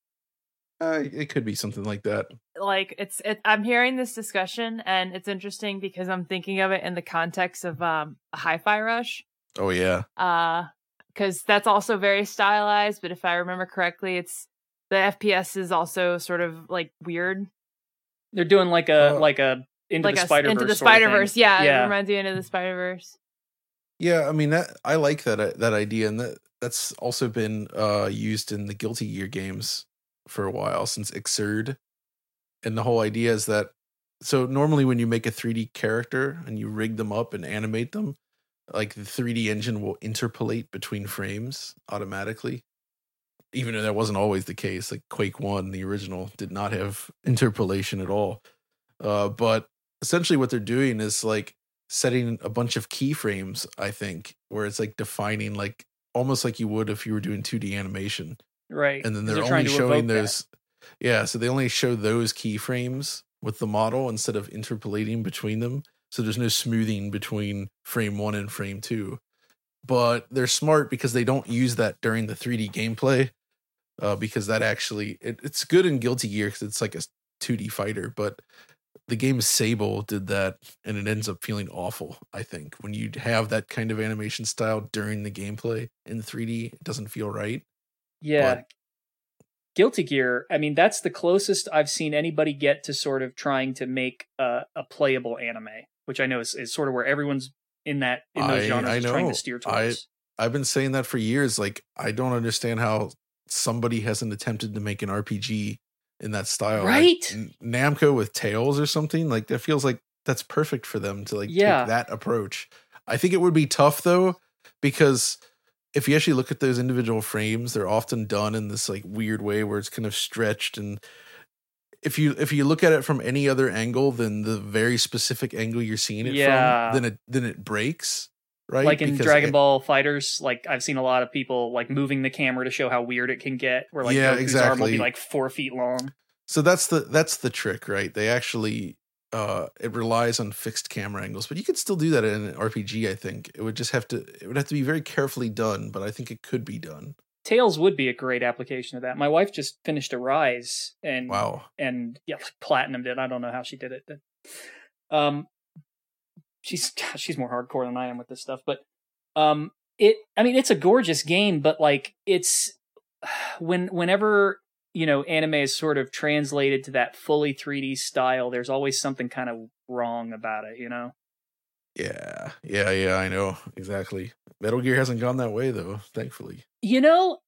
[SPEAKER 5] Uh, it could be something like that.
[SPEAKER 3] like it's it, i'm hearing this discussion and it's interesting because i'm thinking of it in the context of um a hi-fi rush
[SPEAKER 5] Oh yeah,
[SPEAKER 3] uh because that's also very stylized but if i remember correctly it's the fps is also sort of like weird
[SPEAKER 4] They're doing like a
[SPEAKER 5] Uh,
[SPEAKER 4] like a into
[SPEAKER 3] like
[SPEAKER 4] the
[SPEAKER 3] a s-
[SPEAKER 4] Spider
[SPEAKER 3] into the spider-verse yeah,
[SPEAKER 4] Yeah.
[SPEAKER 3] it reminds me into the spider-verse
[SPEAKER 5] yeah. I mean that I like that uh, that idea, and that that's also been uh used in the Guilty Gear games for a while since Xrd. And the whole idea is that so normally when you make a 3D character and you rig them up and animate them, like the 3D engine will interpolate between frames automatically. Even though that wasn't always the case, like Quake One, the original, did not have interpolation at all. Uh, but essentially, what they're doing is like setting a bunch of keyframes. I think where it's like defining like almost like you would if you were doing 2D animation
[SPEAKER 4] right?
[SPEAKER 5] and then they're,
[SPEAKER 4] trying
[SPEAKER 5] only showing
[SPEAKER 4] evoke that.
[SPEAKER 5] those yeah so they only show those keyframes with the model instead of interpolating between them so there's no smoothing between frame one and frame two but they're smart because they don't use that during the 3d gameplay uh, because that actually it, it's good in guilty gear because it's like a 2d fighter but the game sable did that and it ends up feeling awful i think when you have that kind of animation style during the gameplay in 3d it doesn't feel right
[SPEAKER 4] Yeah.
[SPEAKER 5] But-
[SPEAKER 4] Guilty Gear, I mean, that's the closest I've seen anybody get to sort of trying to make a, a playable anime, which I know is, is sort of where everyone's in that in those
[SPEAKER 5] I-
[SPEAKER 4] genres
[SPEAKER 5] I
[SPEAKER 4] is trying to steer
[SPEAKER 5] I-
[SPEAKER 4] towards.
[SPEAKER 5] I've been saying that for years. Like, I don't understand how somebody hasn't attempted to make an RPG in that style.
[SPEAKER 4] Right?
[SPEAKER 5] N- Namco with Tales or something. Like, that feels like that's perfect for them to like
[SPEAKER 4] Yeah.
[SPEAKER 5] take that approach. I think it would be tough though, because if you actually look at those individual frames, they're often done in this like weird way where it's kind of stretched and if you if you look at it from any other angle than the very specific angle you're seeing it
[SPEAKER 4] Yeah.
[SPEAKER 5] from, then it then it breaks. Right?
[SPEAKER 4] like in
[SPEAKER 5] Because
[SPEAKER 4] Dragon
[SPEAKER 5] it-
[SPEAKER 4] Ball Fighters, like I've seen a lot of people like moving the camera to show how weird it can get, where like
[SPEAKER 5] Yeah,
[SPEAKER 4] Goku's arm will be like four feet long.
[SPEAKER 5] So that's the that's the trick, right? They actually uh it relies on fixed camera angles, but you could still do that in an RPG, I think. It would just have to it would have to be very carefully done, but I think it could be done.
[SPEAKER 4] Tales would be a great application of that. My wife just finished Arise, and
[SPEAKER 5] Wow.
[SPEAKER 4] and yeah, like platinum did. I don't know how she did it. But, um, she's she's more hardcore than I am with this stuff. But um, it. I mean, it's a gorgeous game, but like it's when whenever you know anime is sort of translated to that fully 3D style, there's always something kind of wrong about it. You know.
[SPEAKER 5] Yeah. Yeah, yeah, I know. Exactly. Metal Gear hasn't gone that way though, thankfully.
[SPEAKER 4] You know,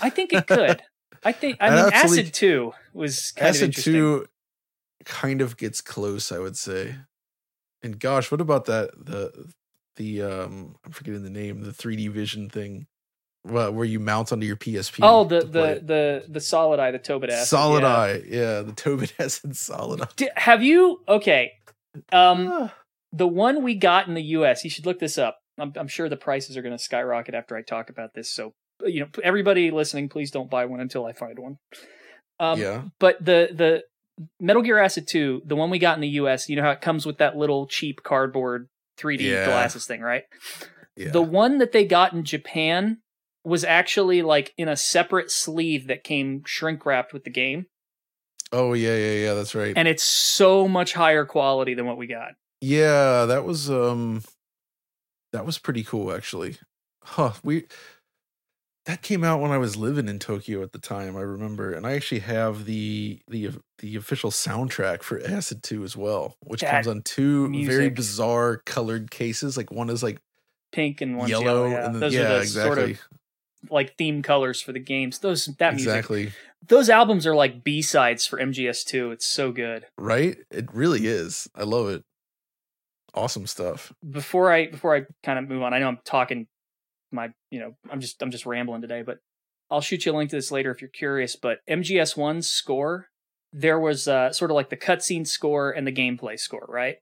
[SPEAKER 4] I think it could. I think. I mean, Acid Two was kind of
[SPEAKER 5] Acid
[SPEAKER 4] interesting.
[SPEAKER 5] 2 kind of gets close, I would say. And gosh, what about that the the um I'm forgetting the name, the 3D vision thing. Well, where you mount onto your PSP.
[SPEAKER 4] Oh, the the the the solid eye, the Tobidacid.
[SPEAKER 5] Solid
[SPEAKER 4] yeah.
[SPEAKER 5] Eye, yeah, the Tobit acid Solid Eye.
[SPEAKER 4] Have you? Okay. Um,
[SPEAKER 5] Ah.
[SPEAKER 4] the one we got in the U.S. You should look this up. I'm, I'm sure the prices are going to skyrocket after I talk about this. So, you know, everybody listening, please don't buy one until I find one. Um,
[SPEAKER 5] yeah,
[SPEAKER 4] But the the Metal Gear Acid 2, the one we got in the U.S. You know how it comes with that little cheap cardboard 3D
[SPEAKER 5] Yeah.
[SPEAKER 4] glasses thing, right?
[SPEAKER 5] yeah.
[SPEAKER 4] The one that they got in Japan was actually like in a separate sleeve that came shrink wrapped with the game,
[SPEAKER 5] oh yeah, yeah, yeah. That's right.
[SPEAKER 4] and it's so much higher quality than what we got.
[SPEAKER 5] yeah, that was um, that was pretty cool actually. Huh. We that came out when I was living in Tokyo at the time. I remember, and I actually have the the the official soundtrack for Acid Two as well, which
[SPEAKER 4] That
[SPEAKER 5] comes on two very bizarre colored cases. Like one is like
[SPEAKER 4] Pink and one
[SPEAKER 5] yellow,
[SPEAKER 4] yellow. Yeah.
[SPEAKER 5] and then,
[SPEAKER 4] Those
[SPEAKER 5] yeah,
[SPEAKER 4] are the
[SPEAKER 5] exactly,
[SPEAKER 4] sort of like theme colors for the games. Those that music,
[SPEAKER 5] exactly.
[SPEAKER 4] those albums are like B sides for MGS2. It's so good.
[SPEAKER 5] Right? It really is. I love it. Awesome stuff.
[SPEAKER 4] Before I before I kind of move on, I know I'm talking my you know I'm just I'm just rambling today, but I'll shoot you a link to this later if you're curious. But MGS1's score, there was uh, sort of like the cutscene score and the gameplay score, right?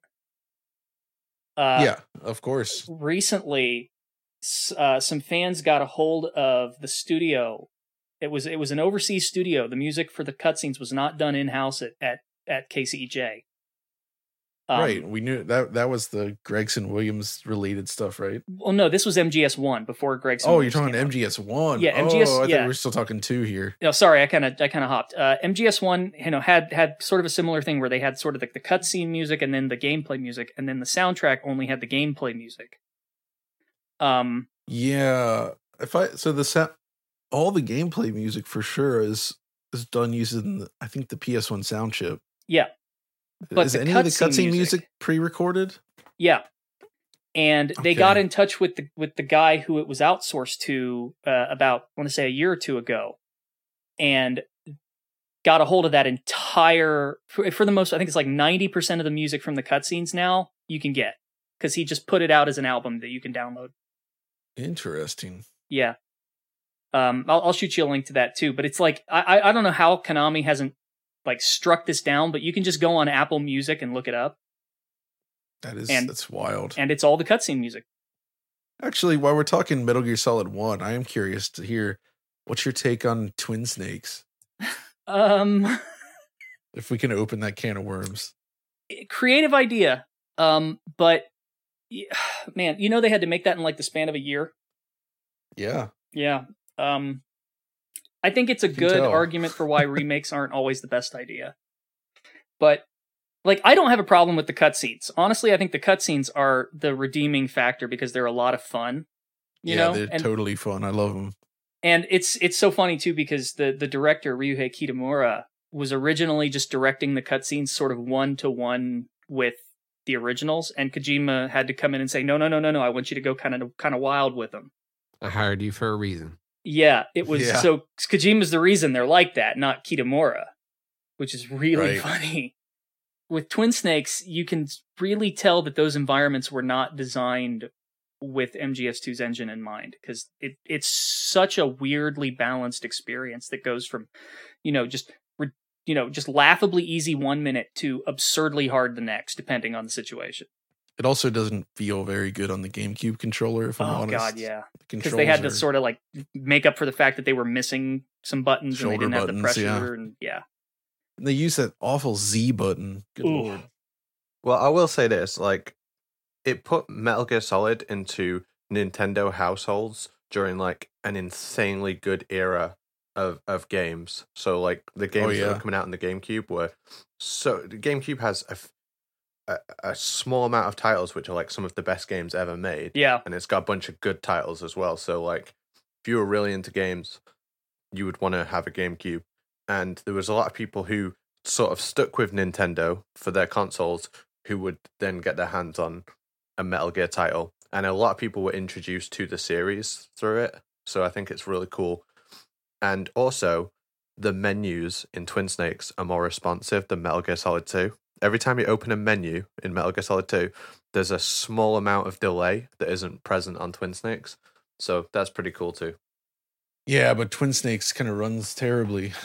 [SPEAKER 4] Uh,
[SPEAKER 5] yeah, of course.
[SPEAKER 4] recently uh, some fans got a hold of the studio It was it was an overseas studio. The music for the cutscenes was not done in house at at at KCEJ. Um,
[SPEAKER 5] right. We knew that that was the Gregson Williams related stuff, right?
[SPEAKER 4] Well, no, this was MGS one before Gregson.
[SPEAKER 5] oh, you're talking. MGS one.
[SPEAKER 4] Yeah,
[SPEAKER 5] Oh,
[SPEAKER 4] MGS
[SPEAKER 5] I thought
[SPEAKER 4] yeah.
[SPEAKER 5] we're still talking two here.
[SPEAKER 4] No, sorry, I kind of I kind of hopped. Uh, MGS one, you know, had had sort of a similar thing where they had sort of like the cutscene music and then the gameplay music, and then the soundtrack only had the gameplay music. Um,
[SPEAKER 5] Yeah. If I so the sa- all the gameplay music for sure is is done using I think the PS1 sound chip.
[SPEAKER 4] yeah, But
[SPEAKER 5] is any of the
[SPEAKER 4] cutscene music-
[SPEAKER 5] music, pre-recorded?
[SPEAKER 4] yeah, and they got in touch with the with the guy who it was outsourced to uh, about I want to say a year or two ago, and got a hold of that entire for, for the most. I think it's like ninety percent of the music from the cutscenes now you can get because he just put it out as an album that you can download.
[SPEAKER 5] Interesting.
[SPEAKER 4] Yeah. Um, I'll, I'll shoot you a link to that too. But it's like I- I don't know how Konami hasn't like struck this down, but you can just go on Apple Music and look it up,
[SPEAKER 5] That is
[SPEAKER 4] And-
[SPEAKER 5] that's wild.
[SPEAKER 4] and it's all the cutscene music.
[SPEAKER 5] Actually, while we're talking Metal Gear Solid 1, I am curious to hear what's your take on Twin Snakes?
[SPEAKER 4] Um,
[SPEAKER 5] If we can open that can of worms.
[SPEAKER 4] creative idea. Um, but man, you know they had to make that in like the span of a year.
[SPEAKER 5] Yeah.
[SPEAKER 4] Yeah. Um, I think it's a good
[SPEAKER 5] tell.
[SPEAKER 4] argument for why remakes aren't always the best idea. But like, I don't have a problem with the cutscenes. Honestly, I think the cutscenes are the redeeming factor because they're a lot of fun. You
[SPEAKER 5] yeah,
[SPEAKER 4] know,
[SPEAKER 5] they're
[SPEAKER 4] and
[SPEAKER 5] totally fun. I love them.
[SPEAKER 4] and it's it's so funny too because the the director Ryuhei Kitamura was originally just directing the cutscenes sort of one to one with the originals, and Kojima had to come in and say, no, no, no, no, no, I want you to go kind of kind of wild with them.
[SPEAKER 1] I hired you for a reason.
[SPEAKER 4] Yeah, it was
[SPEAKER 5] Yeah.
[SPEAKER 4] so Kojima's the reason they're like that, not Kitamura, which is really
[SPEAKER 5] Right.
[SPEAKER 4] funny. With Twin Snakes, you can really tell that those environments were not designed with MGS2's engine in mind because it it's such a weirdly balanced experience that goes from, you know, just you know, just laughably easy one minute to absurdly hard the next, depending on the situation.
[SPEAKER 5] It also doesn't feel very good on the GameCube controller, if I'm
[SPEAKER 4] oh,
[SPEAKER 5] honest. oh honest.
[SPEAKER 4] God, yeah.
[SPEAKER 5] The
[SPEAKER 4] because they had to
[SPEAKER 5] are-
[SPEAKER 4] sort of like make up for the fact that they were missing some buttons and they didn't have the pressure
[SPEAKER 5] yeah.
[SPEAKER 4] and yeah
[SPEAKER 5] They use that awful Z button. Good
[SPEAKER 4] Ooh.
[SPEAKER 5] lord.
[SPEAKER 2] Well, I will say this: like, it put Metal Gear Solid into Nintendo households during like an insanely good era of of games. So, like, the oh, games that
[SPEAKER 5] yeah.
[SPEAKER 2] were coming out on the GameCube were so. The GameCube has a, f- a a small amount of titles which are like some of the best games ever made,
[SPEAKER 4] yeah
[SPEAKER 2] and it's got a bunch of good titles as well. So, like, if you were really into games, you would want to have a GameCube. And there was a lot of people who sort of stuck with Nintendo for their consoles who would then get their hands on a Metal Gear title. And a lot of people were introduced to the series through it. So I think it's really cool. And also, the menus in Twin Snakes are more responsive than Metal Gear Solid 2. Every time you open a menu in Metal Gear Solid 2, there's a small amount of delay that isn't present on Twin Snakes. So that's pretty cool too.
[SPEAKER 5] Yeah, but Twin Snakes kind of runs terribly.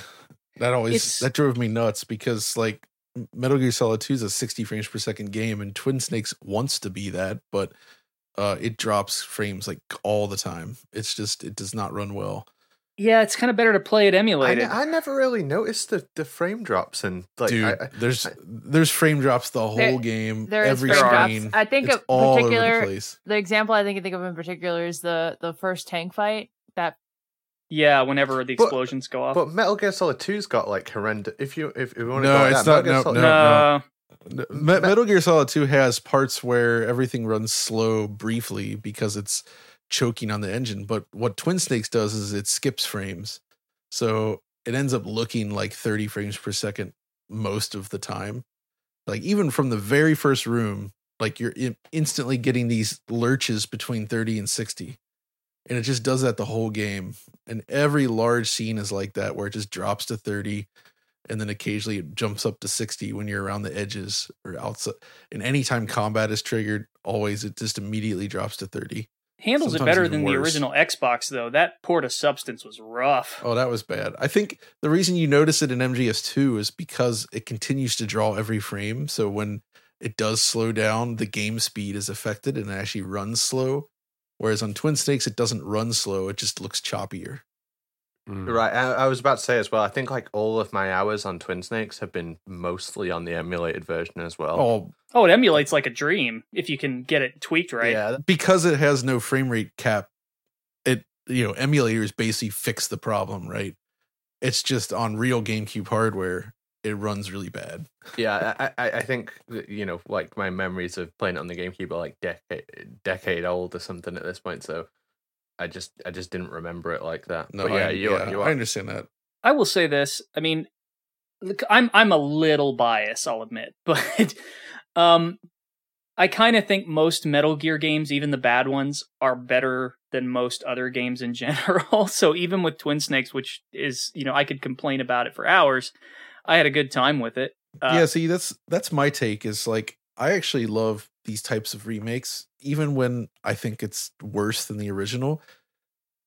[SPEAKER 5] That always
[SPEAKER 4] It's-
[SPEAKER 5] that drove me nuts because like Metal Gear Solid 2 is a 60 frames per second game and Twin Snakes wants to be that, but uh it drops frames like all the time. It's just it does not run well.
[SPEAKER 4] Yeah it's kind of better to play it emulated
[SPEAKER 2] ne- I never really noticed the, the frame drops and like
[SPEAKER 5] Dude,
[SPEAKER 2] I, I-
[SPEAKER 5] there's
[SPEAKER 2] I-
[SPEAKER 5] there's frame drops the whole
[SPEAKER 3] There-
[SPEAKER 5] game,
[SPEAKER 3] there is
[SPEAKER 5] every
[SPEAKER 3] frame drops.
[SPEAKER 5] screen.
[SPEAKER 3] I think
[SPEAKER 5] it's
[SPEAKER 3] of
[SPEAKER 5] all over
[SPEAKER 3] particular-
[SPEAKER 5] the place.
[SPEAKER 3] The example I think I think of in particular is the the first tank fight. That
[SPEAKER 4] yeah whenever the
[SPEAKER 2] But-
[SPEAKER 4] explosions go off
[SPEAKER 2] But Metal Gear Solid 2's got like horrendous. If you if, if you want to
[SPEAKER 5] No,
[SPEAKER 2] go
[SPEAKER 5] it's
[SPEAKER 2] that,
[SPEAKER 5] not-
[SPEAKER 2] Metal Gear
[SPEAKER 5] no,
[SPEAKER 2] Solid-
[SPEAKER 5] no.
[SPEAKER 4] no,
[SPEAKER 5] Me- Metal Gear Solid 2 has parts where everything runs slow briefly because it's choking on the engine. But what Twin Snakes does is it skips frames. So it ends up looking like 30 frames per second most of the time. Like even from the very first room, like you're instantly getting these lurches between 30 and 60. And it just does that the whole game. And every large scene is like that where it just drops to 30 and then occasionally it jumps up to 60 when you're around the edges or outside. And anytime combat is triggered, always it just immediately drops to 30.
[SPEAKER 4] Handles it better than the original xbox though that port of substance was rough
[SPEAKER 5] Oh, that was bad. I think the reason you notice it in MGS2 is because it continues to draw every frame. So when it does slow down, the game speed is affected and it actually runs slow. Whereas on Twin Snakes, it doesn't run slow, it just looks choppier.
[SPEAKER 1] Mm.
[SPEAKER 2] Right, I, I was about to say as well. I think like all of my hours on Twin Snakes have been mostly on the emulated version as well.
[SPEAKER 5] Oh,
[SPEAKER 4] Oh, it emulates like a dream if you can get it tweaked right.
[SPEAKER 2] yeah,
[SPEAKER 5] because it has no frame rate cap, it you know emulators basically fix the problem, right? It's just on real GameCube hardware, it runs really bad.
[SPEAKER 2] yeah. I, I, I think you know, like my memories of playing it on the GameCube are like decade decade old or something at this point. So I just I just didn't remember it like that.
[SPEAKER 5] No,
[SPEAKER 2] but yeah,
[SPEAKER 5] I,
[SPEAKER 2] you
[SPEAKER 5] yeah,
[SPEAKER 2] you
[SPEAKER 5] I understand that.
[SPEAKER 4] I will say this. I mean, look, I'm I'm a little biased, I'll admit, but um, I kind of think most Metal Gear games, even the bad ones, are better than most other games in general. so even with Twin Snakes, which is you know I could complain about it for hours, I had a good time with it. Uh,
[SPEAKER 5] yeah, see, that's that's my take. Is like I actually love these types of remakes, even when I think it's worse than the original.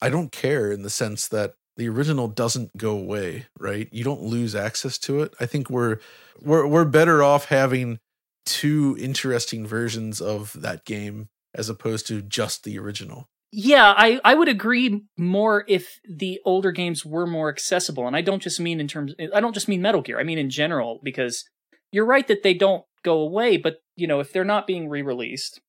[SPEAKER 5] I don't care in the sense that the original doesn't go away, right? You don't lose access to it. I think we're we're we're better off having two interesting versions of that game as opposed to just the original.
[SPEAKER 4] Yeah, I, I would agree more if the older games were more accessible. And I don't just mean in terms I don't just mean Metal Gear. I mean in general because you're right that they don't go away, but you know, if they're not being re-released,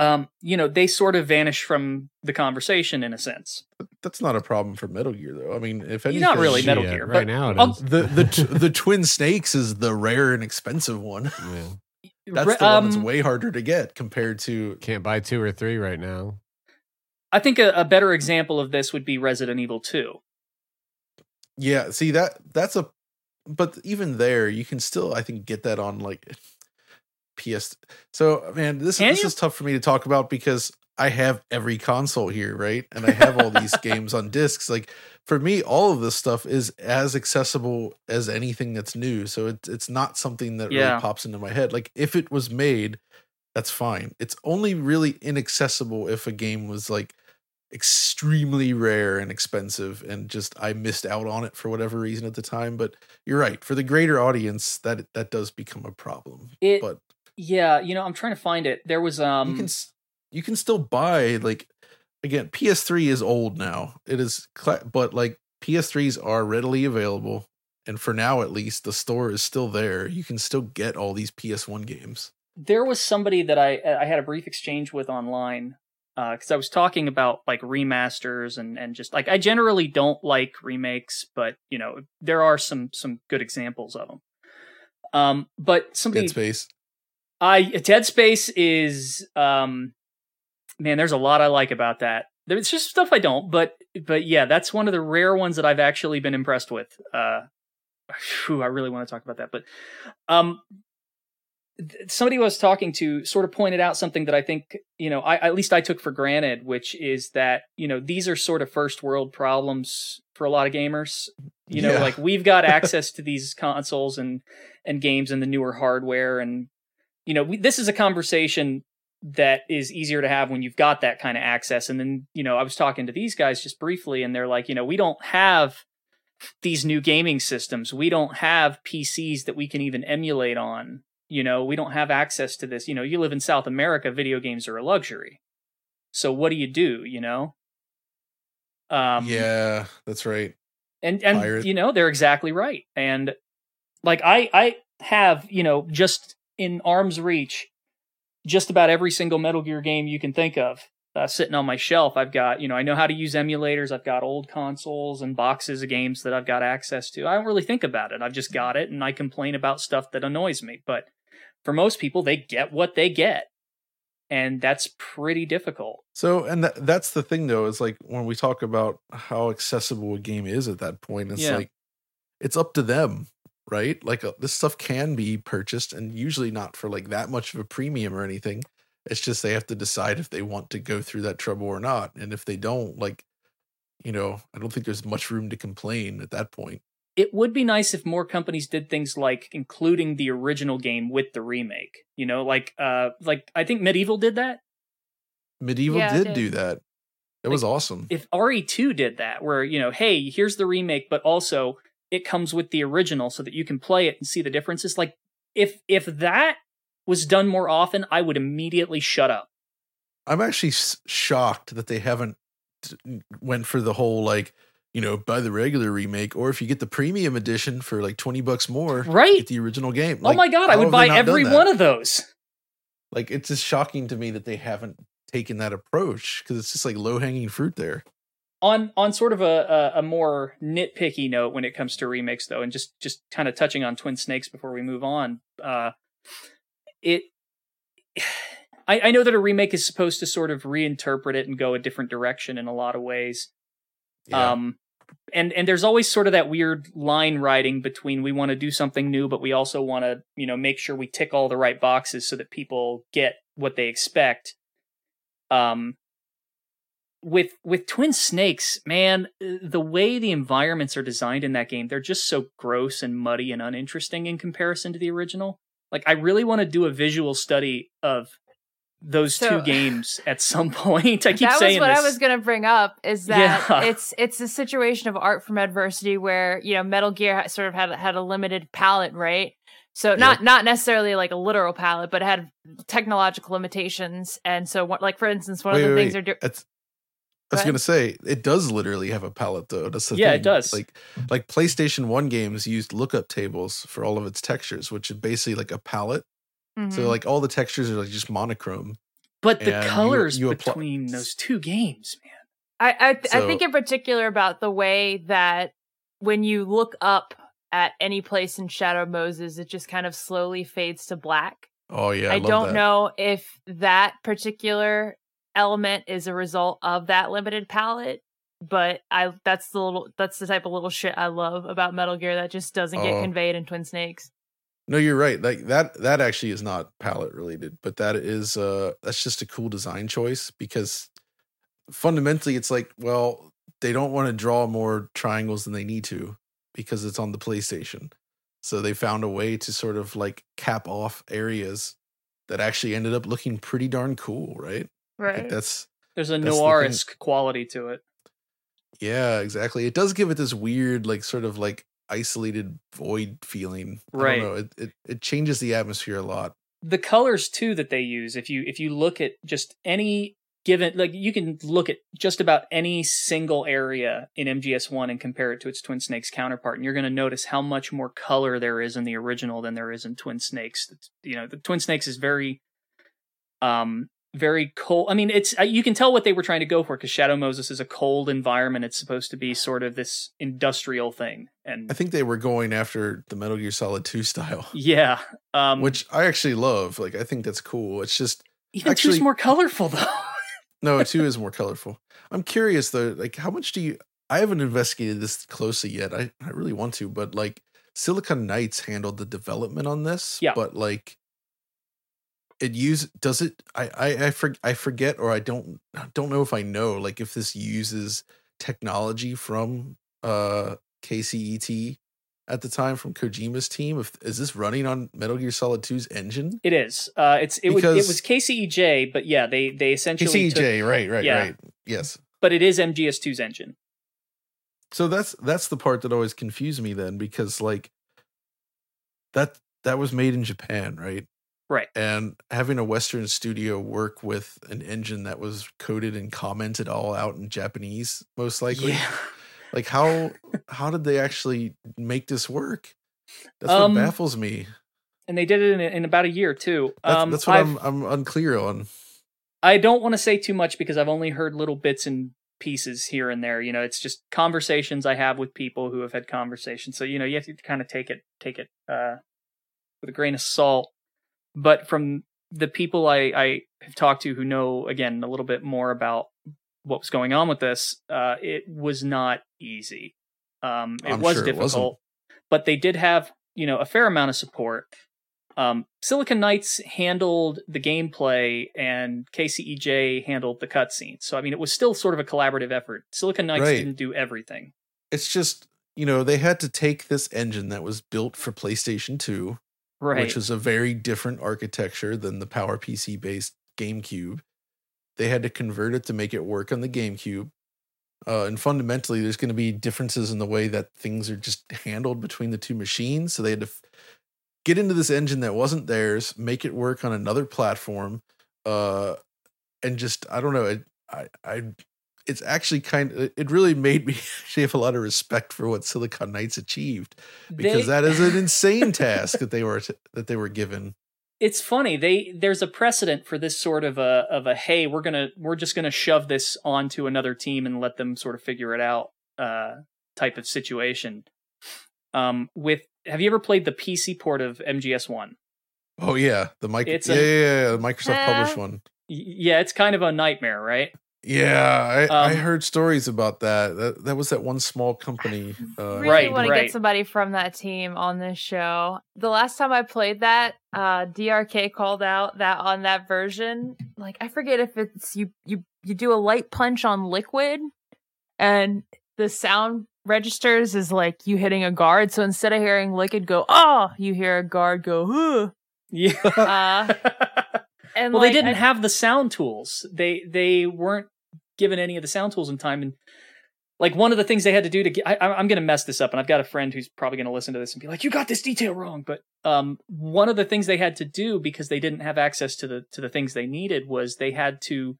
[SPEAKER 4] um, you know, they sort of vanish from the conversation in a sense.
[SPEAKER 5] But that's not a problem for Metal Gear though. I mean, if anything,
[SPEAKER 4] Not really Metal
[SPEAKER 1] Shit,
[SPEAKER 4] Gear,
[SPEAKER 1] right
[SPEAKER 4] but
[SPEAKER 1] now it
[SPEAKER 5] the the t- the Twin Snakes is the rare and expensive one.
[SPEAKER 1] Yeah.
[SPEAKER 5] That's
[SPEAKER 4] Re-
[SPEAKER 5] the one that's
[SPEAKER 4] um,
[SPEAKER 5] way harder to get compared to
[SPEAKER 1] Can't buy two or three right now.
[SPEAKER 4] I think a, a better example of this would be Resident Evil 2.
[SPEAKER 5] yeah. See that that's a, but even there you can still I think get that on like PS. So man, this
[SPEAKER 4] Can
[SPEAKER 5] this
[SPEAKER 4] you?
[SPEAKER 5] is tough for me to talk about because I have every console here, right? And I have all these games on discs. Like for me, all of this stuff is as accessible as anything that's new. So it's it's not something that
[SPEAKER 4] Yeah.
[SPEAKER 5] really pops into my head. Like if it was made, that's fine. It's only really inaccessible if a game was like extremely rare and expensive and just I missed out on it for whatever reason at the time. But you're right. For the greater audience, that that does become a problem.
[SPEAKER 4] It
[SPEAKER 5] But
[SPEAKER 4] yeah, you know, I'm trying to find it. There was um
[SPEAKER 5] you can you can still buy like again PS3 is old now. It is but like PS3s are readily available and for now at least the store is still there. You can still get all these PS1 games.
[SPEAKER 4] there was somebody that I I had a brief exchange with online because I was talking about like remasters and and just like I generally don't like remakes, but you know there are some some good examples of them. Um, but somebody
[SPEAKER 5] Dead Space.
[SPEAKER 4] I Dead Space is um man, there's a lot I like about that. There's just stuff I don't, but but yeah, that's one of the rare ones that I've actually been impressed with. Uh phew, I really want to talk about that, but um somebody I was talking to sort of pointed out something that I think, you know, I at least I took for granted, which is that, you know, these are sort of first world problems for a lot of gamers. You know,
[SPEAKER 5] Yeah.
[SPEAKER 4] like we've got access to these consoles and and games and the newer hardware and you know, we, this is a conversation that is easier to have when you've got that kind of access. And then, you know, I was talking to these guys just briefly and they're like, you know, we don't have these new gaming systems. We don't have PCs that we can even emulate on. You know, we don't have access to this. You know, you live in South America, video games are a luxury. So what do you do, you know? Um
[SPEAKER 5] yeah, that's right.
[SPEAKER 4] and and
[SPEAKER 5] Pirate.
[SPEAKER 4] you know they're exactly right and like i i have you know just in arm's reach just about every single metal gear game you can think of uh, sitting on my shelf. I've got you know i know how to use emulators. I've got old consoles and boxes of games that i've got access to. I don't really think about it. I've just got it and i complain about stuff that annoys me. But for most people they get what they get. And that's pretty difficult.
[SPEAKER 5] So, and that, that's the thing though, is like when we talk about how accessible a game is at that point, it's
[SPEAKER 4] Yeah.
[SPEAKER 5] like it's up to them, right? Like uh, this stuff can be purchased and usually not for like that much of a premium or anything. It's just they have to decide if they want to go through that trouble or not. And if they don't, like, you know, I don't think there's much room to complain at that point.
[SPEAKER 4] it would be nice if more companies did things like including the original game with the remake. You know, like uh like I think Medieval did that.
[SPEAKER 5] Medieval
[SPEAKER 3] Yeah,
[SPEAKER 5] did
[SPEAKER 3] did.
[SPEAKER 5] do that. It was awesome.
[SPEAKER 4] If RE2 did that where, you know, hey, here's the remake but also it comes with the original so that you can play it and see the differences like if if that was done more often, I would immediately shut up.
[SPEAKER 5] I'm actually shocked that they haven't went for the whole like you know, buy the regular remake, or if you get the premium edition for like twenty bucks more,
[SPEAKER 4] Right.
[SPEAKER 5] get the original game.
[SPEAKER 4] oh my god, I would buy
[SPEAKER 5] they not done
[SPEAKER 4] every one of those.
[SPEAKER 5] Like it's just shocking to me that they haven't taken that approach because it's just like low hanging fruit there.
[SPEAKER 4] On on sort of a, a a more nitpicky note when it comes to remakes though and just just kind of touching on twin snakes before we move on uh it I, I know that a remake is supposed to sort of reinterpret it and go a different direction in a lot of ways
[SPEAKER 5] Yeah.
[SPEAKER 4] um and and there's always sort of that weird line writing between we want to do something new but we also want to you know make sure we tick all the right boxes so that people get what they expect um with with twin snakes man uh, the way the environments are designed in that game they're just so gross and muddy and uninteresting in comparison to the original like i really want to do a visual study of those
[SPEAKER 3] So-
[SPEAKER 4] two games at some point i keep
[SPEAKER 3] that was
[SPEAKER 4] saying
[SPEAKER 3] what
[SPEAKER 4] this
[SPEAKER 3] I was going to bring up. Is that
[SPEAKER 4] Yeah.
[SPEAKER 3] it's it's a situation of art from adversity where you know Metal Gear sort of had had a limited palette, right? So not not necessarily like a literal palette, but it had technological limitations, and so what, like for instance, one
[SPEAKER 5] Wait,
[SPEAKER 3] of the
[SPEAKER 5] wait,
[SPEAKER 3] things
[SPEAKER 5] wait.
[SPEAKER 3] are do-
[SPEAKER 5] That's, I was gonna say it does literally have a palette though. That's the
[SPEAKER 4] Yeah, it does.
[SPEAKER 5] Like like PlayStation One games used lookup tables for all of its textures, which is basically like a palette. So
[SPEAKER 3] Mhm.
[SPEAKER 5] like all the textures are like just monochrome.
[SPEAKER 4] but the
[SPEAKER 5] and you-
[SPEAKER 4] colors
[SPEAKER 5] you apply-
[SPEAKER 4] between those two games man
[SPEAKER 3] I I, th- I think in particular about the way that when you look up at any place in Shadow Moses, it just kind of slowly fades to black.
[SPEAKER 5] Oh yeah, I,
[SPEAKER 3] I,
[SPEAKER 5] love
[SPEAKER 3] don't
[SPEAKER 5] that.
[SPEAKER 3] know if that particular element is a result of that limited palette, but I that's the little that's the type of little shit I love about Metal Gear that just doesn't get
[SPEAKER 5] Oh.
[SPEAKER 3] conveyed in Twin Snakes.
[SPEAKER 5] No, you're right. Like that that actually is not palette related, but that is uh that's just a cool design choice because fundamentally it's like, well, they don't want to draw more triangles than they need to because it's on the PlayStation. So they found a way to sort of like cap off areas that actually ended up looking pretty darn cool, right? Like
[SPEAKER 3] Right.
[SPEAKER 5] that's
[SPEAKER 4] there's a
[SPEAKER 5] That's the
[SPEAKER 4] noir-esque quality to it
[SPEAKER 5] yeah, exactly. It does give it this weird, like sort of like isolated void feeling.
[SPEAKER 4] Right.
[SPEAKER 5] I don't know. It, it it changes the atmosphere a lot.
[SPEAKER 4] the colors too that they use if you if you look at just any given like you can look at just about any single area in MGS1 and compare it to its Twin Snakes counterpart and you're going to notice how much more color there is in the original than there is in Twin Snakes you know the Twin Snakes is very um very cold i mean it's uh, you can tell what they were trying to go for because shadow moses is a cold environment it's supposed to be sort of this industrial thing and
[SPEAKER 5] I think they were going after the Metal Gear Solid 2 style,
[SPEAKER 4] yeah um
[SPEAKER 5] which I actually love. Like I think that's cool. It's just
[SPEAKER 4] even two's
[SPEAKER 5] actually-
[SPEAKER 4] more colorful though
[SPEAKER 5] no, 2 is more colorful. I'm curious though, like how much do you I haven't investigated this closely yet. I, I really want to, but like Silicon Knights handled the development on this.
[SPEAKER 4] Yeah.
[SPEAKER 5] But like it use does it I, I I for, I forget or I don't don't know if I know like if this uses technology from uh KCET at the time from Kojima's team. If is this running on Metal Gear Solid 2's engine?
[SPEAKER 4] It is. Uh, it's it was it
[SPEAKER 5] Because-
[SPEAKER 4] was KCEJ, but yeah, they they essentially took-
[SPEAKER 5] KCEJ, right, right,
[SPEAKER 4] yeah.
[SPEAKER 5] right. Yes.
[SPEAKER 4] but it is MGS2's engine.
[SPEAKER 5] So that's that's the part that always confused me then because like that that was made in Japan, right?
[SPEAKER 4] Right.
[SPEAKER 5] And having a Western studio work with an engine that was coded and commented all out in Japanese, most likely.
[SPEAKER 4] Yeah.
[SPEAKER 5] Like how how did they actually make this work? That's
[SPEAKER 4] Um,
[SPEAKER 5] what baffles me.
[SPEAKER 4] And they did it in, in about a year too.
[SPEAKER 5] That's,
[SPEAKER 4] um,
[SPEAKER 5] that's what
[SPEAKER 4] I've-
[SPEAKER 5] I'm I'm unclear on.
[SPEAKER 4] I don't want to say too much because I've only heard little bits and pieces here and there. You know, it's just conversations I have with people who have had conversations. So you know, you have to kind of take it take it uh, with a grain of salt. But from the people I, I have talked to who know again a little bit more about what was going on with this, uh, it was not easy. Um, it
[SPEAKER 5] I'm
[SPEAKER 4] was
[SPEAKER 5] sure it
[SPEAKER 4] difficult, but they did have you know a fair amount of support. Um, Silicon Knights handled the gameplay and KCEJ handled the cutscenes. So I mean, it was still sort of a collaborative effort. Silicon Knights
[SPEAKER 5] Right.
[SPEAKER 4] didn't do everything.
[SPEAKER 5] It's just, you know, they had to take this engine that was built for PlayStation 2
[SPEAKER 4] Right.
[SPEAKER 5] which was a very different architecture than the Power PC based GameCube. They had to convert it to make it work on the GameCube. Uh, and fundamentally, there's going to be differences in the way that things are just handled between the two machines. So they had to f- get into this engine that wasn't theirs, make it work on another platform, uh, and just I don't know. It, I, I, it's actually kind of it really made me actually have a lot of respect for what Silicon Knights achieved because
[SPEAKER 4] They-
[SPEAKER 5] that is an insane task that they were that they were given.
[SPEAKER 4] it's funny they there's a precedent for this sort of a of a hey we're gonna we're just gonna shove this onto another team and let them sort of figure it out uh type of situation um with have you ever played the pc port of mgs1
[SPEAKER 5] Oh yeah, the mic.
[SPEAKER 4] It's
[SPEAKER 5] yeah,
[SPEAKER 4] a-
[SPEAKER 5] yeah, yeah, the Microsoft
[SPEAKER 3] Eh.
[SPEAKER 5] published one.
[SPEAKER 4] Yeah it's kind of a nightmare right
[SPEAKER 5] Yeah, I, I
[SPEAKER 4] Um,
[SPEAKER 5] heard stories about that. That that was that one small company. Uh,
[SPEAKER 3] really
[SPEAKER 4] Right,
[SPEAKER 3] want to
[SPEAKER 4] right.
[SPEAKER 3] get somebody from that team on this show. The last time I played that, uh, DRK called out that on that version, like I forget if it's you you you do a light punch on liquid, and the sound registers is like you hitting a guard. So instead of hearing liquid go oh, you hear a guard go huh.
[SPEAKER 4] yeah
[SPEAKER 3] Uh, And
[SPEAKER 4] well
[SPEAKER 3] like,
[SPEAKER 4] they didn't
[SPEAKER 3] I-
[SPEAKER 4] have the sound tools. They they weren't given any of the sound tools in time. And like one of the things they had to do to get I, I- i'm gonna mess this up and i've got a friend who's probably gonna listen to this and be like you got this detail wrong. But um one of the things they had to do because they didn't have access to the to the things they needed was they had to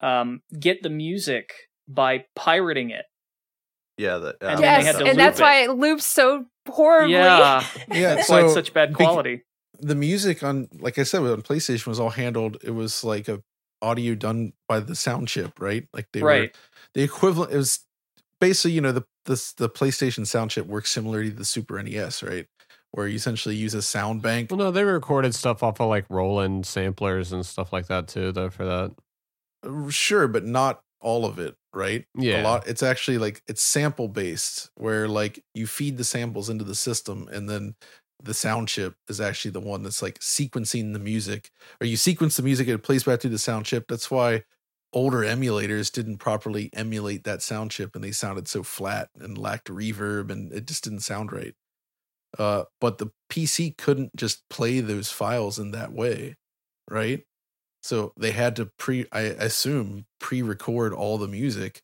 [SPEAKER 4] um get the music by pirating it.
[SPEAKER 2] Yeah, that,
[SPEAKER 4] And
[SPEAKER 2] um,
[SPEAKER 4] they
[SPEAKER 3] yes,
[SPEAKER 4] had to
[SPEAKER 3] and
[SPEAKER 4] loop
[SPEAKER 3] that's
[SPEAKER 4] it.
[SPEAKER 3] why it loops so horribly.
[SPEAKER 4] yeah.
[SPEAKER 5] Yeah,
[SPEAKER 4] that's why
[SPEAKER 5] so
[SPEAKER 4] it's such bad
[SPEAKER 5] bec-
[SPEAKER 4] quality
[SPEAKER 5] the music on, like I said, on PlayStation was all handled. It was like a audio done by the sound chip, right? Like they were the equivalent. It was basically, you know, the the the PlayStation sound chip works similarly to the Super NES, right? Where you essentially use a sound bank.
[SPEAKER 1] Well, no, they recorded stuff off of like Roland samplers and stuff like that too, though. For that,
[SPEAKER 5] Uh, Sure, but not all of it, right?
[SPEAKER 1] Yeah.
[SPEAKER 5] A lot it's actually like it's sample based where like you feed the samples into the system and then the sound chip is actually the one that's like sequencing the music or you sequence the music and it plays back through the sound chip. That's why older emulators didn't properly emulate that sound chip and they sounded so flat and lacked reverb and it just didn't sound right. Uh, but the PC couldn't just play those files in that way, right? So they had to pre, I assume, pre-record all the music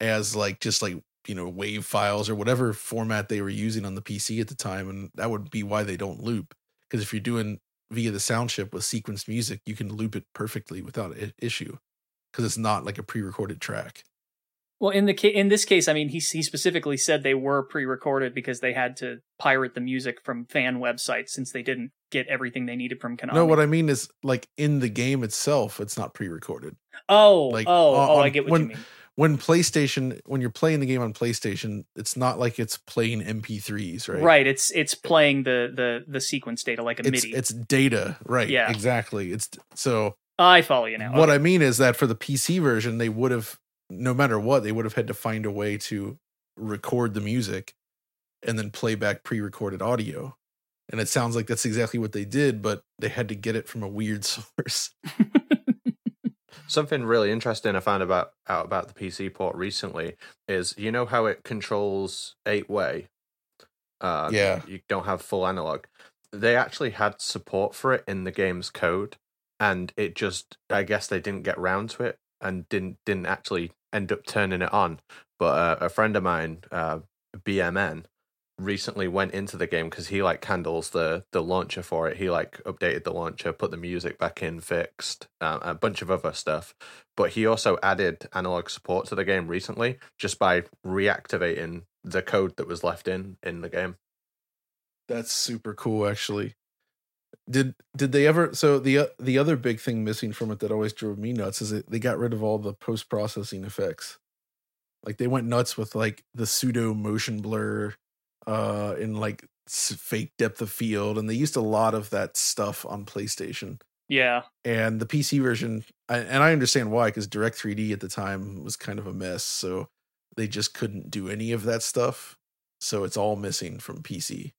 [SPEAKER 5] as like just like you know wave files or whatever format they were using on the PC at the time, and that would be why they don't loop. Because if you're doing via the sound chip with sequenced music, you can loop it perfectly without issue, because it's not like a pre-recorded track.
[SPEAKER 4] Well, in the ca- in this case, I mean, he he specifically said they were pre-recorded because they had to pirate the music from fan websites since they didn't get everything they needed from Konami.
[SPEAKER 5] No, what I mean is like in the game itself, it's not pre-recorded.
[SPEAKER 4] oh,
[SPEAKER 5] like,
[SPEAKER 4] oh,
[SPEAKER 5] on-
[SPEAKER 4] oh, I get what
[SPEAKER 5] when-
[SPEAKER 4] you mean.
[SPEAKER 5] When PlayStation, when you're playing the game on PlayStation, it's not like it's playing MP3s, right?
[SPEAKER 4] Right. It's it's playing the the the sequence data like a
[SPEAKER 5] It's
[SPEAKER 4] MIDI.
[SPEAKER 5] it's data, right?
[SPEAKER 4] Yeah.
[SPEAKER 5] exactly. It's so
[SPEAKER 4] I follow you now.
[SPEAKER 5] what
[SPEAKER 4] Okay.
[SPEAKER 5] I mean is that for the PC version, they would have, no matter what, they would have had to find a way to record the music and then play back pre-recorded audio. And it sounds like that's exactly what they did, but they had to get it from a weird source.
[SPEAKER 2] Something really interesting I found about out about the PC port recently is you know how it controls eight way. Uh,
[SPEAKER 5] Yeah.
[SPEAKER 2] you don't have full analog. They actually had support for it in the game's code, and it just I guess they didn't get round to it and didn't didn't actually end up turning it on. But uh, a friend of mine, uh, BMN, recently went into the game because he like handles the the launcher for it. He like updated the launcher, put the music back in, fixed uh, a bunch of other stuff. But he also added analog support to the game recently just by reactivating the code that was left in in the game.
[SPEAKER 5] That's super cool, actually. Did did they ever? So the the other big thing missing from it that always drove me nuts is they got rid of all the post processing effects. Like they went nuts with like the pseudo motion blur, uh, in like fake depth of field, and they used a lot of that stuff on PlayStation.
[SPEAKER 4] yeah.
[SPEAKER 5] And the PC version, and I understand why, because Direct 3D at the time was kind of a mess, so they just couldn't do any of that stuff. So it's all missing from PC,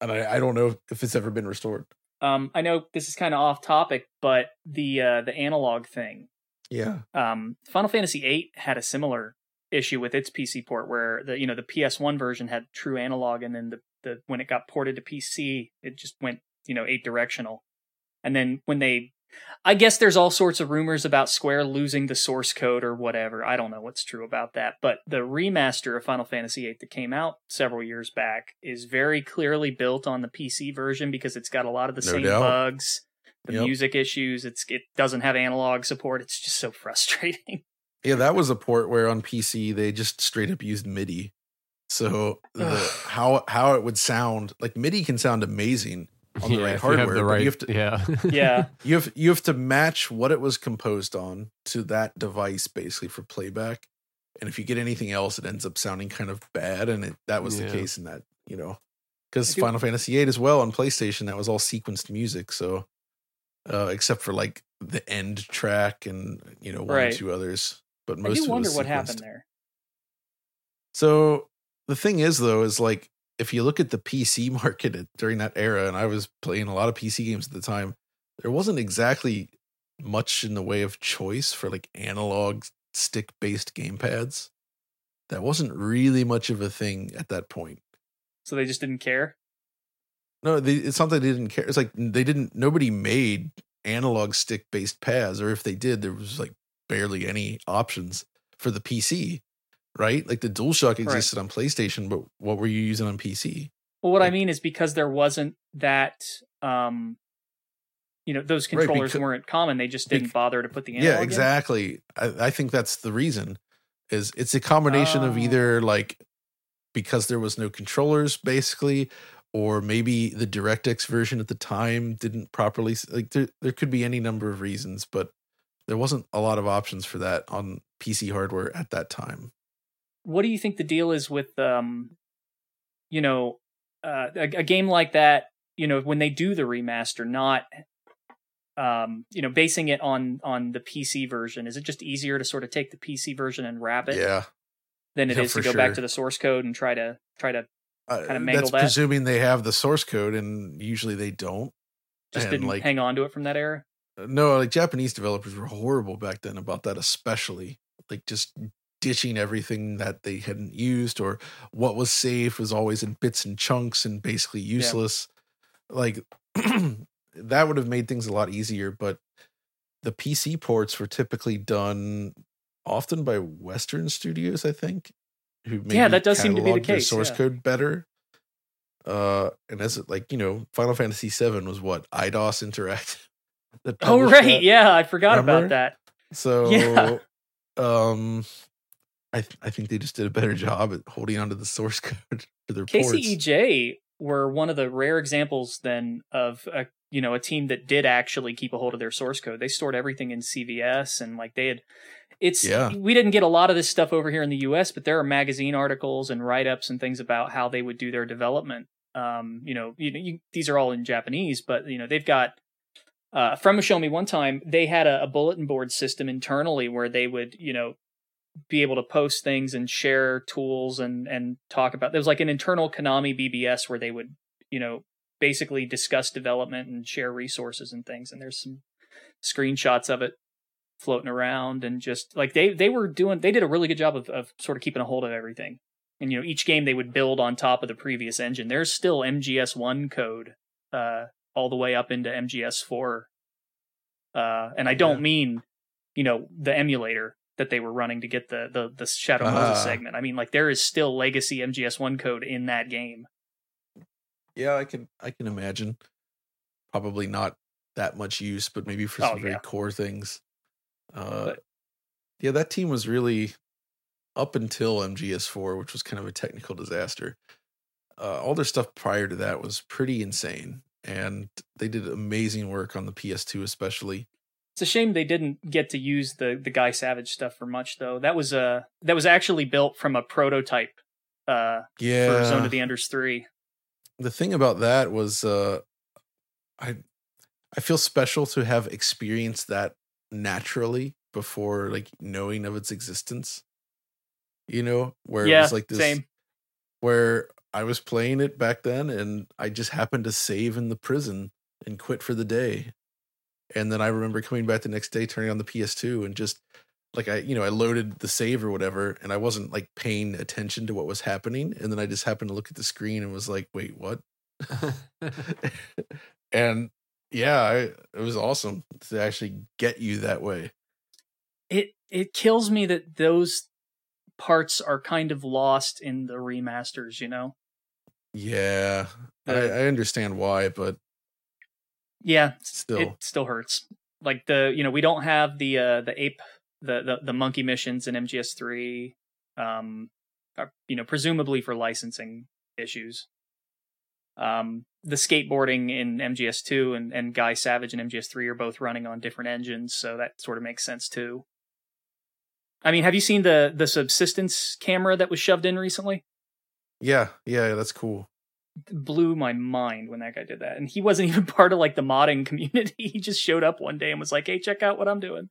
[SPEAKER 5] and I, I don't know if it's ever been restored.
[SPEAKER 4] Um, I know this is kind of off topic, but the uh, the analog thing.
[SPEAKER 5] Yeah,
[SPEAKER 4] Um, Final Fantasy VIII had a similar issue with its PC port, where the you know the PS1 version had true analog, and then the the when it got ported to PC, it just went you know eight directional. And then when they, I guess there's all sorts of rumors about Square losing the source code or whatever. I don't know what's true about that, but the remaster of Final Fantasy VIII that came out several years back is very clearly built on the PC version because it's got a lot of the
[SPEAKER 5] No
[SPEAKER 4] same
[SPEAKER 5] doubt.
[SPEAKER 4] bugs, the
[SPEAKER 5] Yep.
[SPEAKER 4] music issues. It's it doesn't have analog support. It's just so frustrating.
[SPEAKER 5] Yeah, that was a port where on PC they just straight up used MIDI. So the, how how it would sound like MIDI can sound amazing on the
[SPEAKER 1] Yeah,
[SPEAKER 5] right
[SPEAKER 1] if you have
[SPEAKER 5] hardware,
[SPEAKER 1] the right-
[SPEAKER 5] you have to
[SPEAKER 1] yeah.
[SPEAKER 4] Yeah.
[SPEAKER 5] you have you have to match what it was composed on to that device basically for playback. And if you get anything else, it ends up sounding kind of bad. And it, that was
[SPEAKER 1] Yeah.
[SPEAKER 5] the case in that, you know, because Final Fantasy VIII as well on PlayStation, that was all sequenced music. So, uh, except for like the end track and you know one
[SPEAKER 4] Right.
[SPEAKER 5] or two others, but
[SPEAKER 4] I
[SPEAKER 5] most
[SPEAKER 4] do
[SPEAKER 5] of
[SPEAKER 4] wonder what happened there.
[SPEAKER 5] So the thing is, though, is like if you look at the PC market at, during that era, and I was playing a lot of PC games at the time, there wasn't exactly much in the way of choice for like analog stick based gamepads. That wasn't really much of a thing at that point.
[SPEAKER 4] So they just didn't care.
[SPEAKER 5] No, they, it's not that they didn't care. It's like they didn't. Nobody made analog stick based pads, or if they did, there was like barely any options for the PC. Right, like the DualShock existed on PlayStation, but what were you using on PC?
[SPEAKER 4] Well, what I mean is because there wasn't that, um, you know, those
[SPEAKER 5] Right,
[SPEAKER 4] controllers weren't common. They just didn't bother to put the
[SPEAKER 5] yeah exactly I, I think that's the reason is it's a combination of
[SPEAKER 4] Oh.
[SPEAKER 5] either like because there was no controllers basically or maybe the directx version at the time didn't properly like there, there could be any number of reasons but there wasn't a lot of options for that on pc hardware at that time
[SPEAKER 4] What do you think the deal is with, um, you know, uh, a, a game like that? You know, when they do the remaster, not, um, you know, basing it on on the PC version, is it just easier to sort of take the PC version and wrap it
[SPEAKER 5] yeah
[SPEAKER 4] than it
[SPEAKER 5] Yeah,
[SPEAKER 4] is to go back to the source code and try to try to
[SPEAKER 5] uh,
[SPEAKER 4] Kinda mangle
[SPEAKER 5] that's
[SPEAKER 4] that.
[SPEAKER 5] presuming they have the source code and usually they don't
[SPEAKER 4] just
[SPEAKER 5] And,
[SPEAKER 4] didn't
[SPEAKER 5] like,
[SPEAKER 4] hang on to it from that era?
[SPEAKER 5] No, like Japanese developers were horrible back then about that, especially like just ditching everything that they hadn't used or what was saved was always in bits and chunks and basically useless. Like that would have made things a lot easier, but the PC ports were typically done often by Western studios, I think. Who
[SPEAKER 4] Yeah, that does seem to be the case,
[SPEAKER 5] Source
[SPEAKER 4] yeah.
[SPEAKER 5] code better. Uh, and as it like you know, Final Fantasy VII was what Eidos Interactive. That
[SPEAKER 4] Oh right,
[SPEAKER 5] that.
[SPEAKER 4] yeah, I forgot
[SPEAKER 5] Remember?
[SPEAKER 4] about that.
[SPEAKER 5] So,
[SPEAKER 4] Yeah.
[SPEAKER 5] um, I th- I think they just did a better job at holding onto the source code for their ports.
[SPEAKER 4] KCEJ were one of the rare examples then of a you know a team that did actually keep a hold of their source code. They stored everything in CVS and like they had. It's
[SPEAKER 5] Yeah.
[SPEAKER 4] we didn't get a lot of this stuff over here in the U.S., but there are magazine articles and write ups and things about how they would do their development. Um, you know, you, you, these are all in Japanese, but you know they've got. Uh, from Show Me one time, they had a, a bulletin board system internally where they would, you know, be able to post things and share tools and and talk about there was like an internal Konami BBS where they would you know basically discuss development and share resources and things and there's some screenshots of it floating around and just like they they were doing they did a really good job of, of sort of keeping a hold of everything. And you know each game they would build on top of the previous engine. There's still MGS1 code uh all the way up into MGS4 uh and I don't
[SPEAKER 5] Yeah.
[SPEAKER 4] mean you know the emulator that they were running to get the the the Shadow Moses
[SPEAKER 5] Ah.
[SPEAKER 4] segment. I mean, like there is still legacy MGS1 code in that game.
[SPEAKER 5] Yeah, I can I can imagine. Probably not that much use, but maybe for
[SPEAKER 4] Oh,
[SPEAKER 5] some very core things. Uh,
[SPEAKER 4] But-
[SPEAKER 5] yeah, that team was really up until MGS4, which was kind of a technical disaster. Uh, all their stuff prior to that was pretty insane, and they did amazing work on the PS2, especially.
[SPEAKER 4] It's a shame they didn't get to use the the Guy Savage stuff for much though. That was uh that was actually built from a prototype uh
[SPEAKER 5] Yeah,
[SPEAKER 4] for Zone of the Enders 3.
[SPEAKER 5] the thing about that was uh i i feel special to have experienced that naturally before like knowing of its existence you know where it was like this
[SPEAKER 4] same.
[SPEAKER 5] where i was playing it back then and i just happened to save in the prison and quit for the day. And then i remember coming back the next day turning on the ps2 and just like i you know i loaded the save or whatever and i wasn't like paying attention to what was happening and then i just happened to look at the screen and was like wait what? And yeah I, it was awesome to actually get you that way.
[SPEAKER 4] It it kills me that those parts are kind of lost in the remasters, you know.
[SPEAKER 5] Yeah I,
[SPEAKER 4] Uh,
[SPEAKER 5] I understand why but
[SPEAKER 4] Yeah,
[SPEAKER 5] still
[SPEAKER 4] it still hurts. Like the you know we don't have the uh the ape the the, the monkey missions in MGS3, um, are, you know, presumably for licensing issues. Um, the skateboarding in MGS2 and, and Guy Savage in MGS3 are both running on different engines, so that sort of makes sense too. I mean, have you seen the the subsistence camera that was shoved in recently?
[SPEAKER 5] Yeah, yeah, that's cool.
[SPEAKER 4] It blew my mind when that guy did that, and he wasn't even part of like the modding community. He just showed up one day and was like, "Hey, check out what I'm doing."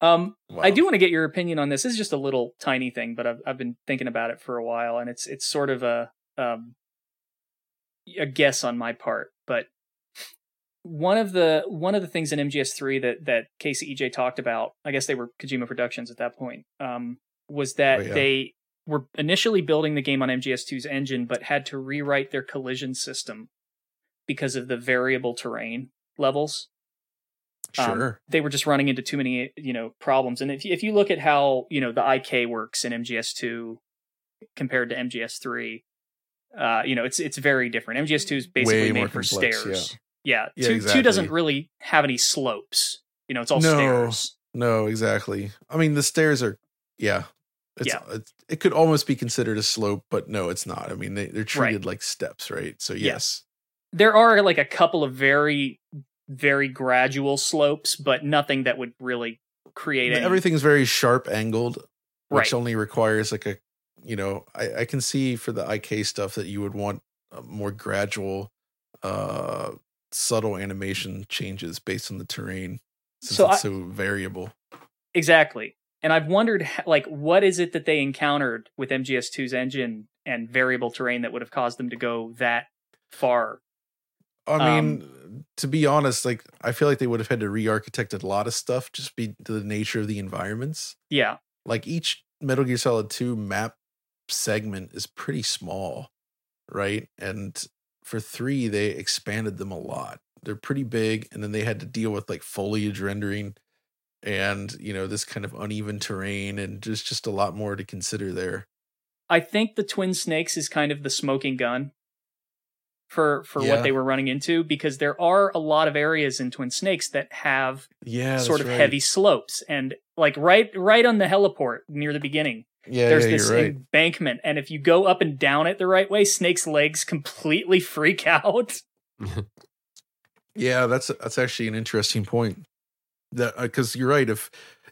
[SPEAKER 4] Um, I do want to get your opinion on this. This is just a little tiny thing, but I've I've been thinking about it for a while, and it's it's sort of a um a guess on my part. But one of the one of the things in MGS3 that that KCEJ talked about, I guess they were Kojima Productions at that point, um, was that
[SPEAKER 5] Oh, yeah.
[SPEAKER 4] they were initially building the game on MGS2's engine, but had to rewrite their collision system because of the variable terrain levels um,
[SPEAKER 5] Sure.
[SPEAKER 4] they were just running into too many you know problems and if you, if you look at how you know the IK works in MGS2 compared to MGS3 uh you know it's it's very different MGS2 is basically
[SPEAKER 5] Way
[SPEAKER 4] made for
[SPEAKER 5] complex,
[SPEAKER 4] stairs yeah,
[SPEAKER 5] Yeah,
[SPEAKER 4] two, two doesn't really have any slopes you know it's all
[SPEAKER 5] No.
[SPEAKER 4] stairs
[SPEAKER 5] no, exactly. I mean, the stairs are, yeah. It's,
[SPEAKER 4] Yeah.
[SPEAKER 5] It's, it could almost be considered a slope, but no, it's not. I mean, they, they're treated like steps, right? So,
[SPEAKER 4] Yeah.
[SPEAKER 5] yes.
[SPEAKER 4] there are like a couple of very very gradual slopes but nothing that would really create any
[SPEAKER 5] Everything's very sharp angled, which
[SPEAKER 4] Right.
[SPEAKER 5] only requires like a, you know, I, I can see for the IK stuff that you would want a more gradual, uh, subtle animation changes based on the terrain since
[SPEAKER 4] So
[SPEAKER 5] it's
[SPEAKER 4] I-
[SPEAKER 5] so variable.
[SPEAKER 4] Exactly. And I've wondered, like, what is it that they encountered with MGS2's engine and variable terrain that would have caused them to go that far?
[SPEAKER 5] I
[SPEAKER 4] Um,
[SPEAKER 5] mean, to be honest, like I feel like they would have had to re-architect a lot of stuff just be the nature of the environments.
[SPEAKER 4] Yeah,
[SPEAKER 5] Like each Metal Gear Solid 2 map segment is pretty small, right? And for 3 they expanded them a lot. They're pretty big and then they had to deal with like foliage rendering and, you know, this kind of uneven terrain and just just a lot more to consider there.
[SPEAKER 4] I think the Twin Snakes is kind of the smoking gun for for
[SPEAKER 5] Yeah.
[SPEAKER 4] what they were running into because there are a lot of areas in Twin Snakes that have
[SPEAKER 5] Yeah,
[SPEAKER 4] sort of
[SPEAKER 5] right.
[SPEAKER 4] heavy slopes and like right right on the heliport near the beginning
[SPEAKER 5] Yeah,
[SPEAKER 4] there's
[SPEAKER 5] yeah,
[SPEAKER 4] this
[SPEAKER 5] right.
[SPEAKER 4] embankment and if you go up and down it the right way snake's legs completely freak out
[SPEAKER 5] Yeah, that's that's actually an interesting point. That because you're right. If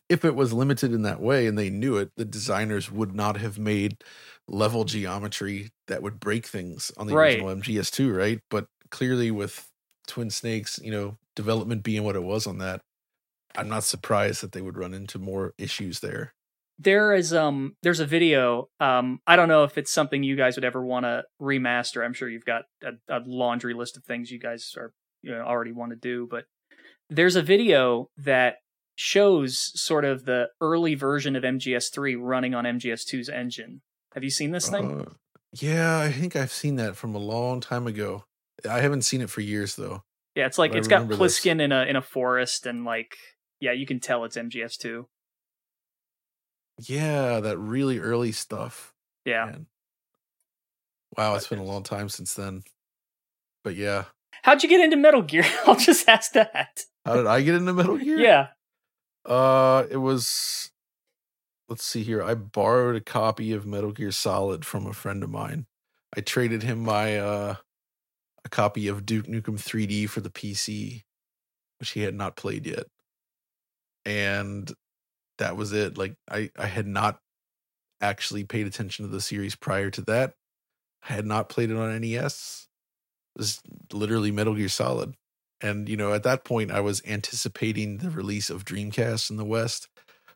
[SPEAKER 5] if it was limited in that way and they knew it, the designers would not have made level geometry that would break things on the
[SPEAKER 4] Right.
[SPEAKER 5] original MGS2, right? But clearly, with Twin Snakes, you know, development being what it was on that, I'm not surprised that they would run into more issues there.
[SPEAKER 4] there is um there's a video um i don't know if it's something you guys would ever want to remaster i'm sure you've got a, a laundry list of things you guys are you know already want to do but there's a video that shows sort of the early version of mgs3 running on mgs2's engine have you seen this thing
[SPEAKER 5] Uh, yeah, I think I've seen that from a long time ago. I haven't seen it for years though.
[SPEAKER 4] yeah it's like it's got
[SPEAKER 5] remember this.
[SPEAKER 4] pliskin in a in a forest and like yeah you can tell it's mgs2
[SPEAKER 5] Yeah, that really early stuff.
[SPEAKER 4] yeah
[SPEAKER 5] Man. Wow, it's been a long time since then. But yeah.
[SPEAKER 4] How'd you get into metal gear i'll just ask that
[SPEAKER 5] How did I get into Metal Gear?
[SPEAKER 4] yeah
[SPEAKER 5] Uh it was let's see here. I borrowed a copy of Metal Gear Solid from a friend of mine. I traded him my uh a copy of Duke Nukem 3D for the PC, which he had not played yet. And that was it. Like I I had not actually paid attention to the series prior to that. I had not played it on NES. Was literally Metal Gear Solid. And you know, at that point I was anticipating the release of Dreamcast in the West.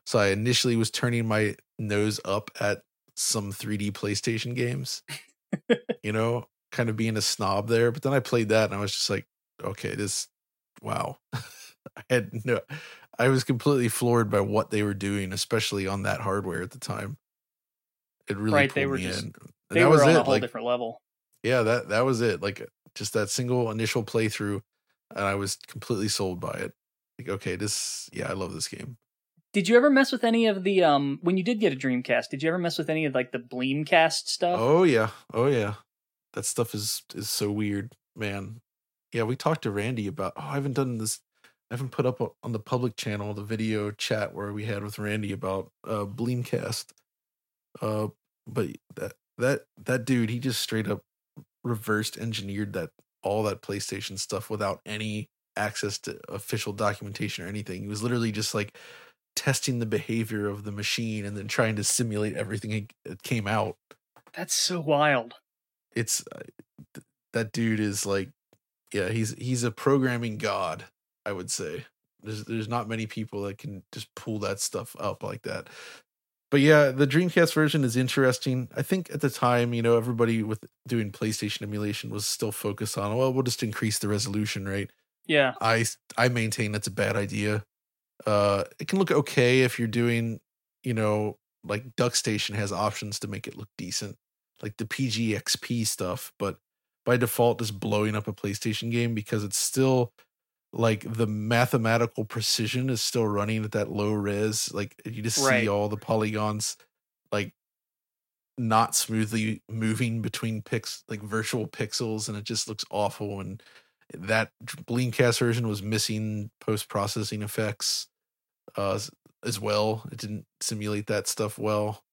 [SPEAKER 5] So I initially was turning my nose up at some 3D PlayStation games. you know, kind of being a snob there, but then I played that and I was just like, okay, this wow. I had no I was completely floored by what they were doing, especially on that hardware at the time. It really
[SPEAKER 4] Right,
[SPEAKER 5] pulled
[SPEAKER 4] they were
[SPEAKER 5] me
[SPEAKER 4] just-
[SPEAKER 5] in. And
[SPEAKER 4] they
[SPEAKER 5] that
[SPEAKER 4] were
[SPEAKER 5] was
[SPEAKER 4] on
[SPEAKER 5] it.
[SPEAKER 4] a whole
[SPEAKER 5] like,
[SPEAKER 4] different level
[SPEAKER 5] yeah, that that was it. Like just that single initial playthrough, and I was completely sold by it. Like, okay, this, yeah, I love this game.
[SPEAKER 4] Did you ever mess with any of the um when you did get a Dreamcast? Did you ever mess with any of like the Bleemcast stuff?
[SPEAKER 5] Oh yeah, oh yeah, that stuff is is so weird, man. Yeah, we talked to Randy about. Oh, I haven't done this. I haven't put up on the public channel the video chat where we had with Randy about uh Bleemcast. Uh but that that that dude, he just straight up reversed engineered that all that PlayStation stuff without any access to official documentation or anything. He was literally just like testing the behavior of the machine and then trying to simulate everything that came out.
[SPEAKER 4] That's so wild.
[SPEAKER 5] It's uh, th- that dude is like yeah, he's he's a programming god, I would say. There's there's not many people that can just pull that stuff up like that. But yeah, the Dreamcast version is interesting. I think at the time, you know, everybody with doing PlayStation emulation was still focused on, well, we'll just increase the resolution, right?
[SPEAKER 4] Yeah.
[SPEAKER 5] I I maintain that's a bad idea. Uh it can look okay if you're doing, you know, like Duck Station has options to make it look decent, like the PGXP stuff, but by default just blowing up a PlayStation game because it's still like the mathematical precision is still running at that low res. Like you just
[SPEAKER 4] Right.
[SPEAKER 5] see all the polygons like not smoothly moving between pix like virtual pixels and it just looks awful and that Bleemcast version was missing post processing effects uh as- as well. It didn't simulate that stuff well.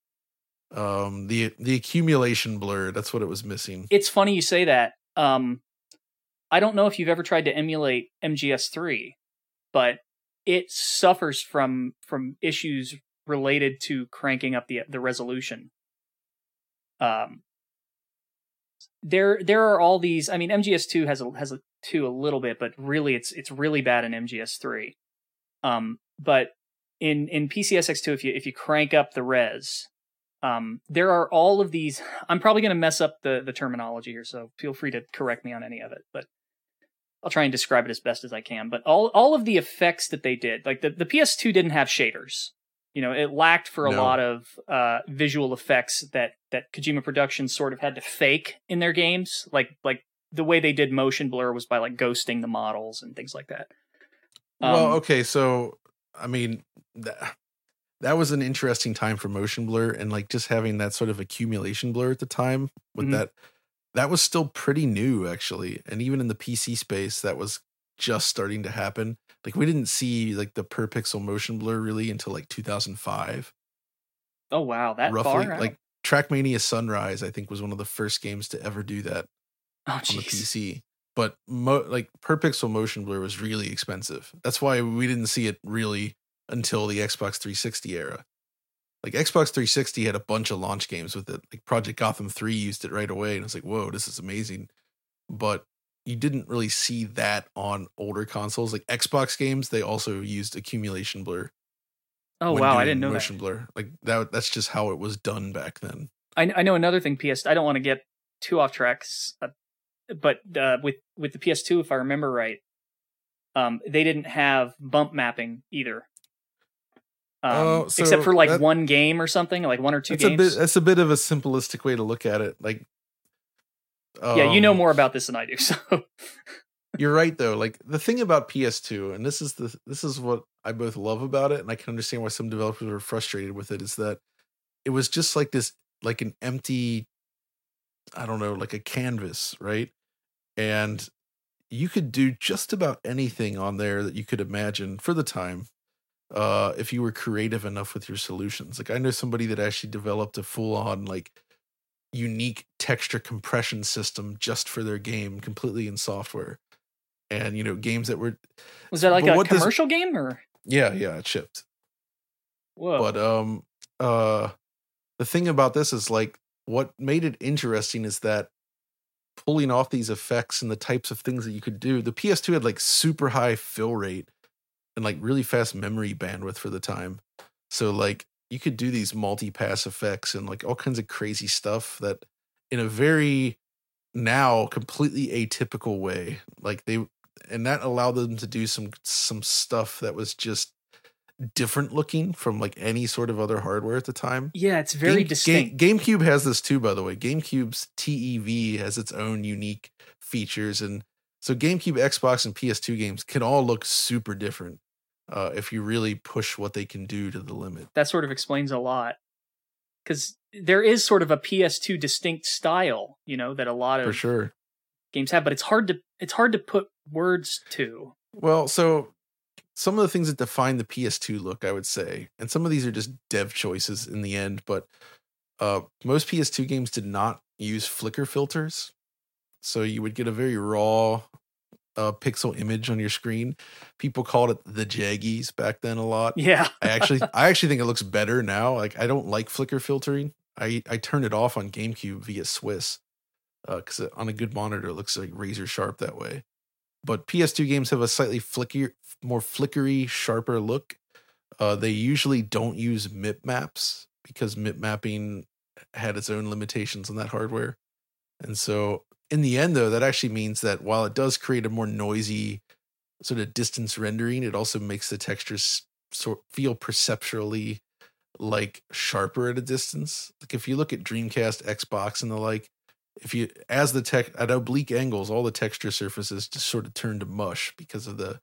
[SPEAKER 5] Um the the accumulation blur, that's what it was missing.
[SPEAKER 4] It's funny you say that. Um, I don't know if you've ever tried to emulate MGS3, but it suffers from from issues related to cranking up the the resolution. Um, there there are all these. I mean, MGS2 has a has a two a little bit, but really it's it's really bad in MGS3. Um, but in in PCSX2, if you if you crank up the res, um, there are all of these. I'm probably going to mess up the the terminology here, so feel free to correct me on any of it. But I'll try and describe it as best as I can. But all all of the effects that they did, like the the PS2 didn't have shaders. You know, it lacked for a
[SPEAKER 5] No.
[SPEAKER 4] lot of uh, visual effects that that Kojima Productions sort of had to fake in their games. Like like the way they did motion blur was by like ghosting the models and things like that.
[SPEAKER 5] well,
[SPEAKER 4] Um,
[SPEAKER 5] okay, so I mean that that was an interesting time for motion blur and like just having that sort of accumulation blur at the time with
[SPEAKER 4] Mhm.
[SPEAKER 5] that that was still pretty new actually. And even in the PC space that was just starting to happen. Like we didn't see like the per pixel motion blur really until like 2005
[SPEAKER 4] Oh wow, that
[SPEAKER 5] roughly.
[SPEAKER 4] far?
[SPEAKER 5] Like Trackmania Sunrise I think was one of the first games to ever do that
[SPEAKER 4] oh
[SPEAKER 5] on the. PC. But mo- like per pixel motion blur was really expensive. That's why we didn't see it really until the Xbox 360 era. Like Xbox 360 had a bunch of launch games with it. Like Project Gotham 3 used it right away, and it's like, whoa, this is amazing. But you didn't really see that on older consoles. Like Xbox games, they also used accumulation blur.
[SPEAKER 4] Oh wow, I didn't know that.
[SPEAKER 5] motion blur. Like that. That's just how it was done back then.
[SPEAKER 4] I, I know another thing. PS. I don't want to get too off tracks, uh, but uh, with with the PS2, if I remember right, um, they didn't have bump mapping either. Um,
[SPEAKER 5] Oh, so
[SPEAKER 4] except for like
[SPEAKER 5] that-
[SPEAKER 4] one game or something, like one or two
[SPEAKER 5] That's a
[SPEAKER 4] games.
[SPEAKER 5] bit. That's a bit of a simplistic way to look at it. Like,
[SPEAKER 4] yeah, you know
[SPEAKER 5] um,
[SPEAKER 4] more about this than I do. So
[SPEAKER 5] You're right though. Like the thing about PS2, and this is the this is what I both love about it, and I can understand why some developers are frustrated with it, is that it was just like this, like an empty, I don't know, like a canvas, right? And you could do just about anything on there that you could imagine for the time, uh, if you were creative enough with your solutions. Like I know somebody that actually developed a full on like unique texture compression system just for their game, completely in software and you know games that were
[SPEAKER 4] was that like a commercial game or
[SPEAKER 5] yeah yeah it shipped
[SPEAKER 4] whoa?
[SPEAKER 5] but um uh the thing about this is like what made it interesting is that pulling off these effects and the types of things that you could do the ps2 had like super high fill rate and like really fast memory bandwidth for the time so like you could do these multi-pass effects and like all kinds of crazy stuff that in a very now completely atypical way like they and that allowed them to do some some stuff that was just different looking from like any sort of other hardware at the time
[SPEAKER 4] yeah, it's very
[SPEAKER 5] Game-
[SPEAKER 4] distinct.
[SPEAKER 5] Game, GameCube has this too, by the way. GameCube's TEV has its own unique features, and so GameCube, Xbox, and PS2 games can all look super different uh, if you really push what they can do to the limit.
[SPEAKER 4] that sort of explains a lot because there is sort of a PS2 distinct style, you know, that a lot of For
[SPEAKER 5] sure.
[SPEAKER 4] games have, but it's hard to it's hard to put words to.
[SPEAKER 5] Well, so some of the things that define the PS2 look, I would say, and some of these are just dev choices in the end, but uh, most PS2 games did not use flicker filters, so you would get a very raw uh, pixel image on your screen. People called it the jaggies back then a lot.
[SPEAKER 4] Yeah.
[SPEAKER 5] I actually I actually think it looks better now. Like I don't like flicker filtering. I I turned it off on GameCube via Swiss because uh, on a good monitor it looks like razor sharp that way. But PS2 games have a slightly flicky, more flickery, sharper look. Uh, they usually don't use MIP maps because MIP mapping had its own limitations on that hardware. And so in the end though that actually means that while it does create a more noisy sort of distance rendering it also makes the textures sort feel perceptually like sharper at a distance like if you look at dreamcast xbox and the like if you as the tech at oblique angles all the texture surfaces just sort of turn to mush because of the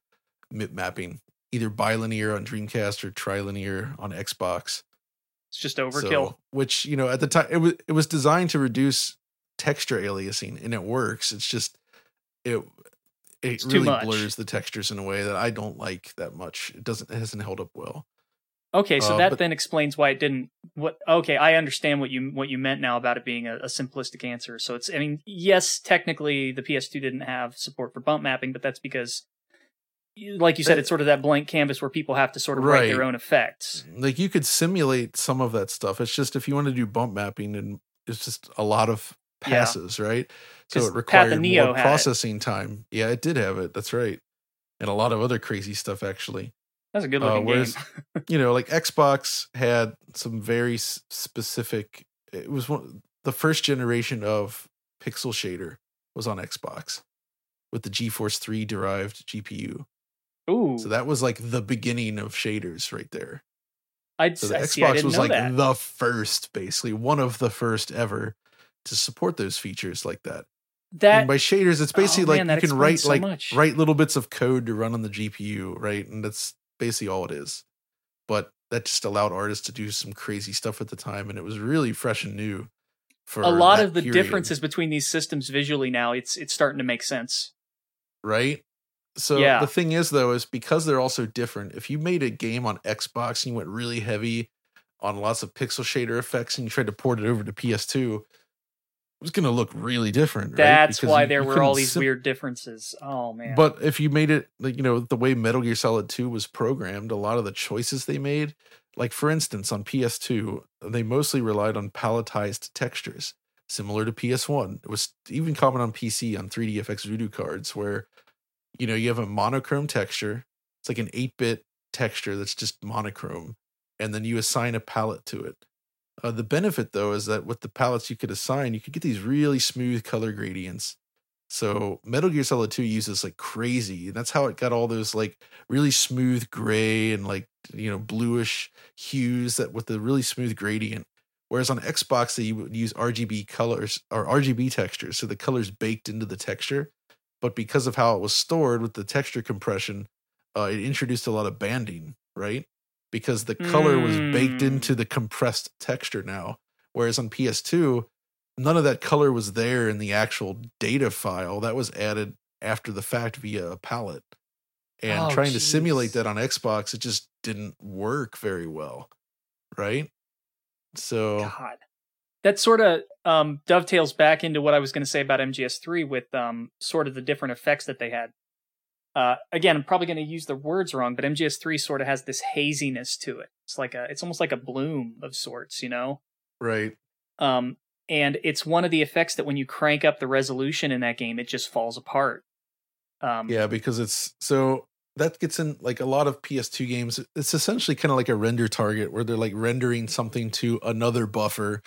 [SPEAKER 5] mip mapping either bilinear on dreamcast or trilinear on xbox
[SPEAKER 4] It's just overkill.
[SPEAKER 5] so, which you know at the time it was it was designed to reduce texture aliasing and it works. It's just it it
[SPEAKER 4] It's
[SPEAKER 5] really blurs the textures in a way that I don't like that much. It doesn't it hasn't held up well.
[SPEAKER 4] Okay, so
[SPEAKER 5] Uh,
[SPEAKER 4] that
[SPEAKER 5] but-
[SPEAKER 4] then explains why it didn't. What? Okay, I understand what you what you meant now about it being a, a simplistic answer. So it's. I mean, yes, technically the PS2 didn't have support for bump mapping, but that's because, like you said, it's sort of that blank canvas where people have to sort of write their own effects.
[SPEAKER 5] Like you could simulate some of that stuff. It's just if you want to do bump mapping and it's just a lot of
[SPEAKER 4] Yeah.
[SPEAKER 5] passes, right? So it required more processing time. Yeah, it did have it. That's right. And a lot of other crazy stuff actually.
[SPEAKER 4] That's a good
[SPEAKER 5] Uh, whereas-
[SPEAKER 4] game.
[SPEAKER 5] you know, like Xbox had some very specific. It was one the first generation of pixel shader was on Xbox with the GeForce 3 derived GPU.
[SPEAKER 4] Ooh,
[SPEAKER 5] So that was like the beginning of shaders right there.
[SPEAKER 4] I'd
[SPEAKER 5] So the
[SPEAKER 4] I see, I
[SPEAKER 5] Xbox
[SPEAKER 4] didn't
[SPEAKER 5] was like
[SPEAKER 4] that.
[SPEAKER 5] the first, basically one of the first ever to support those features like that.
[SPEAKER 4] that
[SPEAKER 5] and by shaders, it's oh, basically
[SPEAKER 4] oh,
[SPEAKER 5] like
[SPEAKER 4] man, that
[SPEAKER 5] you can write
[SPEAKER 4] so
[SPEAKER 5] like
[SPEAKER 4] much.
[SPEAKER 5] write little bits of code to run on the GPU, right? And that's basically all it is. But that just allowed artists to do some crazy stuff at the time, and it was really fresh and new. For
[SPEAKER 4] a lot of the
[SPEAKER 5] period,
[SPEAKER 4] differences between these systems visually now, it's it's starting to make sense.
[SPEAKER 5] right? So
[SPEAKER 4] Yeah.
[SPEAKER 5] the thing is, though, is because they're all so different. If you made a game on Xbox and you went really heavy on lots of pixel shader effects and you tried to port it over to PS2, it was going to look really different.
[SPEAKER 4] That's
[SPEAKER 5] Because
[SPEAKER 4] why
[SPEAKER 5] you-
[SPEAKER 4] there
[SPEAKER 5] you
[SPEAKER 4] were all these
[SPEAKER 5] sim-
[SPEAKER 4] weird differences. Oh man.
[SPEAKER 5] But if you made it like you know the way Metal Gear Solid 2 was programmed, a lot of the choices they made, like for instance on PS2, they mostly relied on palletized textures, similar to PS1. It was even common on PC on 3DFX Voodoo cards where you know you have a monochrome texture. It's like an 8-bit texture that's just monochrome and then you assign a palette to it. Uh, the benefit though is that with the palettes you could assign, you could get these really smooth color gradients. So Metal Gear Solid 2 uses like crazy. And that's how it got all those like really smooth gray and like you know bluish hues that with the really smooth gradient. Whereas on Xbox they would use RGB colors or RGB textures, so the colors baked into the texture. But because of how it was stored with the texture compression, uh, it introduced a lot of banding, right? Because the color was baked
[SPEAKER 4] Mm.
[SPEAKER 5] into the compressed texture now. Whereas on PS2, none of that color was there in the actual data file. That was added after the fact via a palette. And
[SPEAKER 4] Oh,
[SPEAKER 5] trying to simulate that on Xbox, it just didn't work very well. Right? So
[SPEAKER 4] God. That sort of um, dovetails back into what I was going to say about MGS3 with um, sort of the different effects that they had. Uh, again, I'm probably going to use the words wrong, but MGS3 sort of has this haziness to it. It's like a, it's almost like a bloom of sorts, you know.
[SPEAKER 5] right.
[SPEAKER 4] Um, and it's one of the effects that when you crank up the resolution in that game, it just falls apart. Um,
[SPEAKER 5] Yeah, because it's so that gets in like a lot of PS2 games. It's essentially kind of like a render target where they're like rendering something to another buffer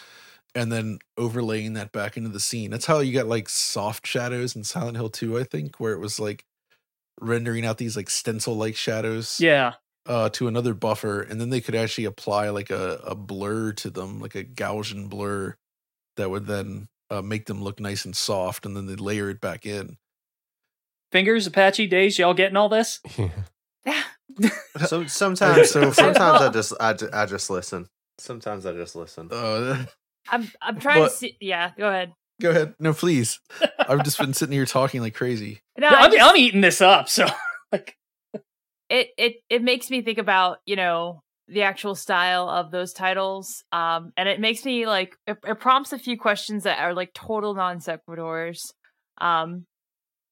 [SPEAKER 5] and then overlaying that back into the scene. That's how you got like soft shadows in Silent Hill 2, I think, where it was like rendering out these like stencil like shadows
[SPEAKER 4] yeah.
[SPEAKER 5] uh, to another buffer, and then they could actually apply like a, a blur to them, like a Gaussian blur that would then uh, make them look nice and soft, and then they layer it back in.
[SPEAKER 4] Fingers, Apache, Days, y'all getting all this? Yeah.
[SPEAKER 2] so sometimes,
[SPEAKER 5] so-
[SPEAKER 2] sometimes I just I, I just listen. Sometimes I just listen.
[SPEAKER 5] Uh,
[SPEAKER 3] I'm I'm trying
[SPEAKER 5] But-
[SPEAKER 3] to see. Yeah, go ahead.
[SPEAKER 5] Go ahead. No, please. I've just been sitting here talking like crazy.
[SPEAKER 3] No,
[SPEAKER 4] Yeah,
[SPEAKER 3] I
[SPEAKER 4] I'm,
[SPEAKER 3] just-
[SPEAKER 4] I'm eating this up, so like
[SPEAKER 3] it it it makes me think about you know the actual style of those titles um and it makes me like it, it prompts a few questions that are like total non sequiturs um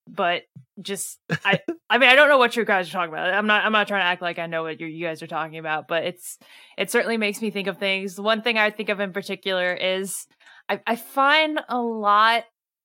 [SPEAKER 3] but just i i mean i don't know what you guys are talking about i'm not i'm not trying to act like i know what you you guys are talking about but it's it certainly makes me think of things one thing i think of in particular is i i find a lot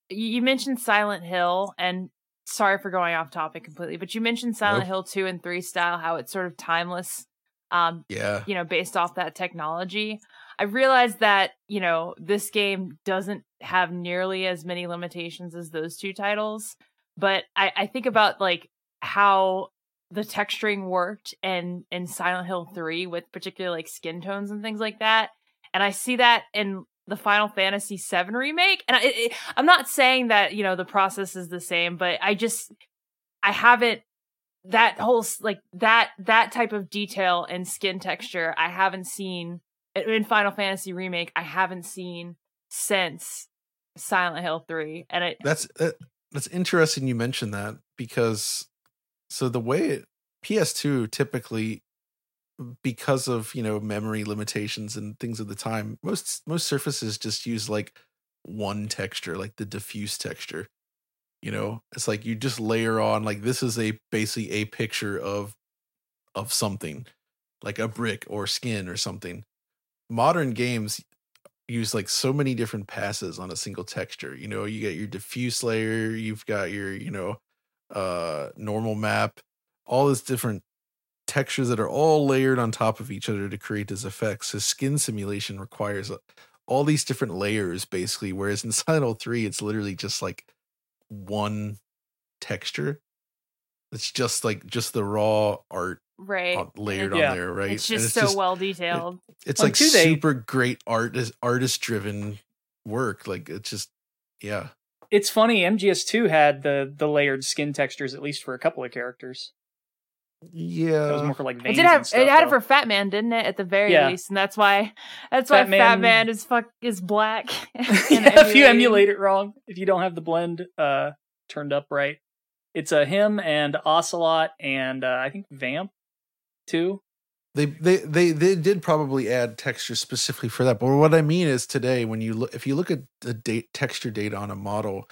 [SPEAKER 3] you mentioned silent hill and sorry for going off topic completely but you mentioned silent
[SPEAKER 5] Nope.
[SPEAKER 3] hill 2 and 3 style how it's sort of timeless um
[SPEAKER 5] Yeah.
[SPEAKER 3] you know based off that technology i realized that you know this game doesn't have nearly as many limitations as those two titles but i i think about like how the texturing worked and in silent hill 3 with particular like skin tones and things like that and i see that in the final fantasy 7 remake and I, i'm not saying that you know the process is the same but i just i haven't that whole like that that type of detail and skin texture i haven't seen in final fantasy remake i haven't seen since silent hill 3 and it
[SPEAKER 5] That's that, that's interesting you mentioned that because so the way it, PS2 typically because of, you know, memory limitations and things of the time, most most surfaces just use like one texture, like the diffuse texture. You know, it's like you just layer on like this is a basically a picture of of something, like a brick or skin or something. Modern games use like so many different passes on a single texture. You know, you get your diffuse layer, you've got your, you know, uh normal map, all this different textures that are all layered on top of each other to create these effects. So skin simulation requires uh, all these different layers basically, whereas in Silent 3 it's literally just like one texture. It's just like just the raw art
[SPEAKER 3] right
[SPEAKER 5] on- layered
[SPEAKER 4] Yeah.
[SPEAKER 5] on there, right?
[SPEAKER 3] it's
[SPEAKER 5] And
[SPEAKER 3] just so well detailed
[SPEAKER 5] it's
[SPEAKER 4] Well,
[SPEAKER 5] like
[SPEAKER 4] too, they-
[SPEAKER 5] super great art artist driven work. Like it's just yeah.
[SPEAKER 4] It's funny. MGS2 had the the layered skin textures at least for a couple of characters. That was
[SPEAKER 5] Yeah.
[SPEAKER 4] more for like
[SPEAKER 3] it
[SPEAKER 4] veins.
[SPEAKER 3] did
[SPEAKER 4] and
[SPEAKER 3] have
[SPEAKER 4] stuff,
[SPEAKER 3] it had it for Fat Man, didn't it? At the very
[SPEAKER 4] Yeah.
[SPEAKER 3] least, and that's why that's why
[SPEAKER 4] Fat
[SPEAKER 3] Fat
[SPEAKER 4] Man-
[SPEAKER 3] Man is fuck is black.
[SPEAKER 4] yeah, if you emulate it wrong, if you don't have the blend uh turned up right, it's a uh, him and Ocelot and uh, I think Vamp too.
[SPEAKER 5] They, they they they did probably add texture specifically for that. But what I mean is today when you look if you look at the date texture data on a model,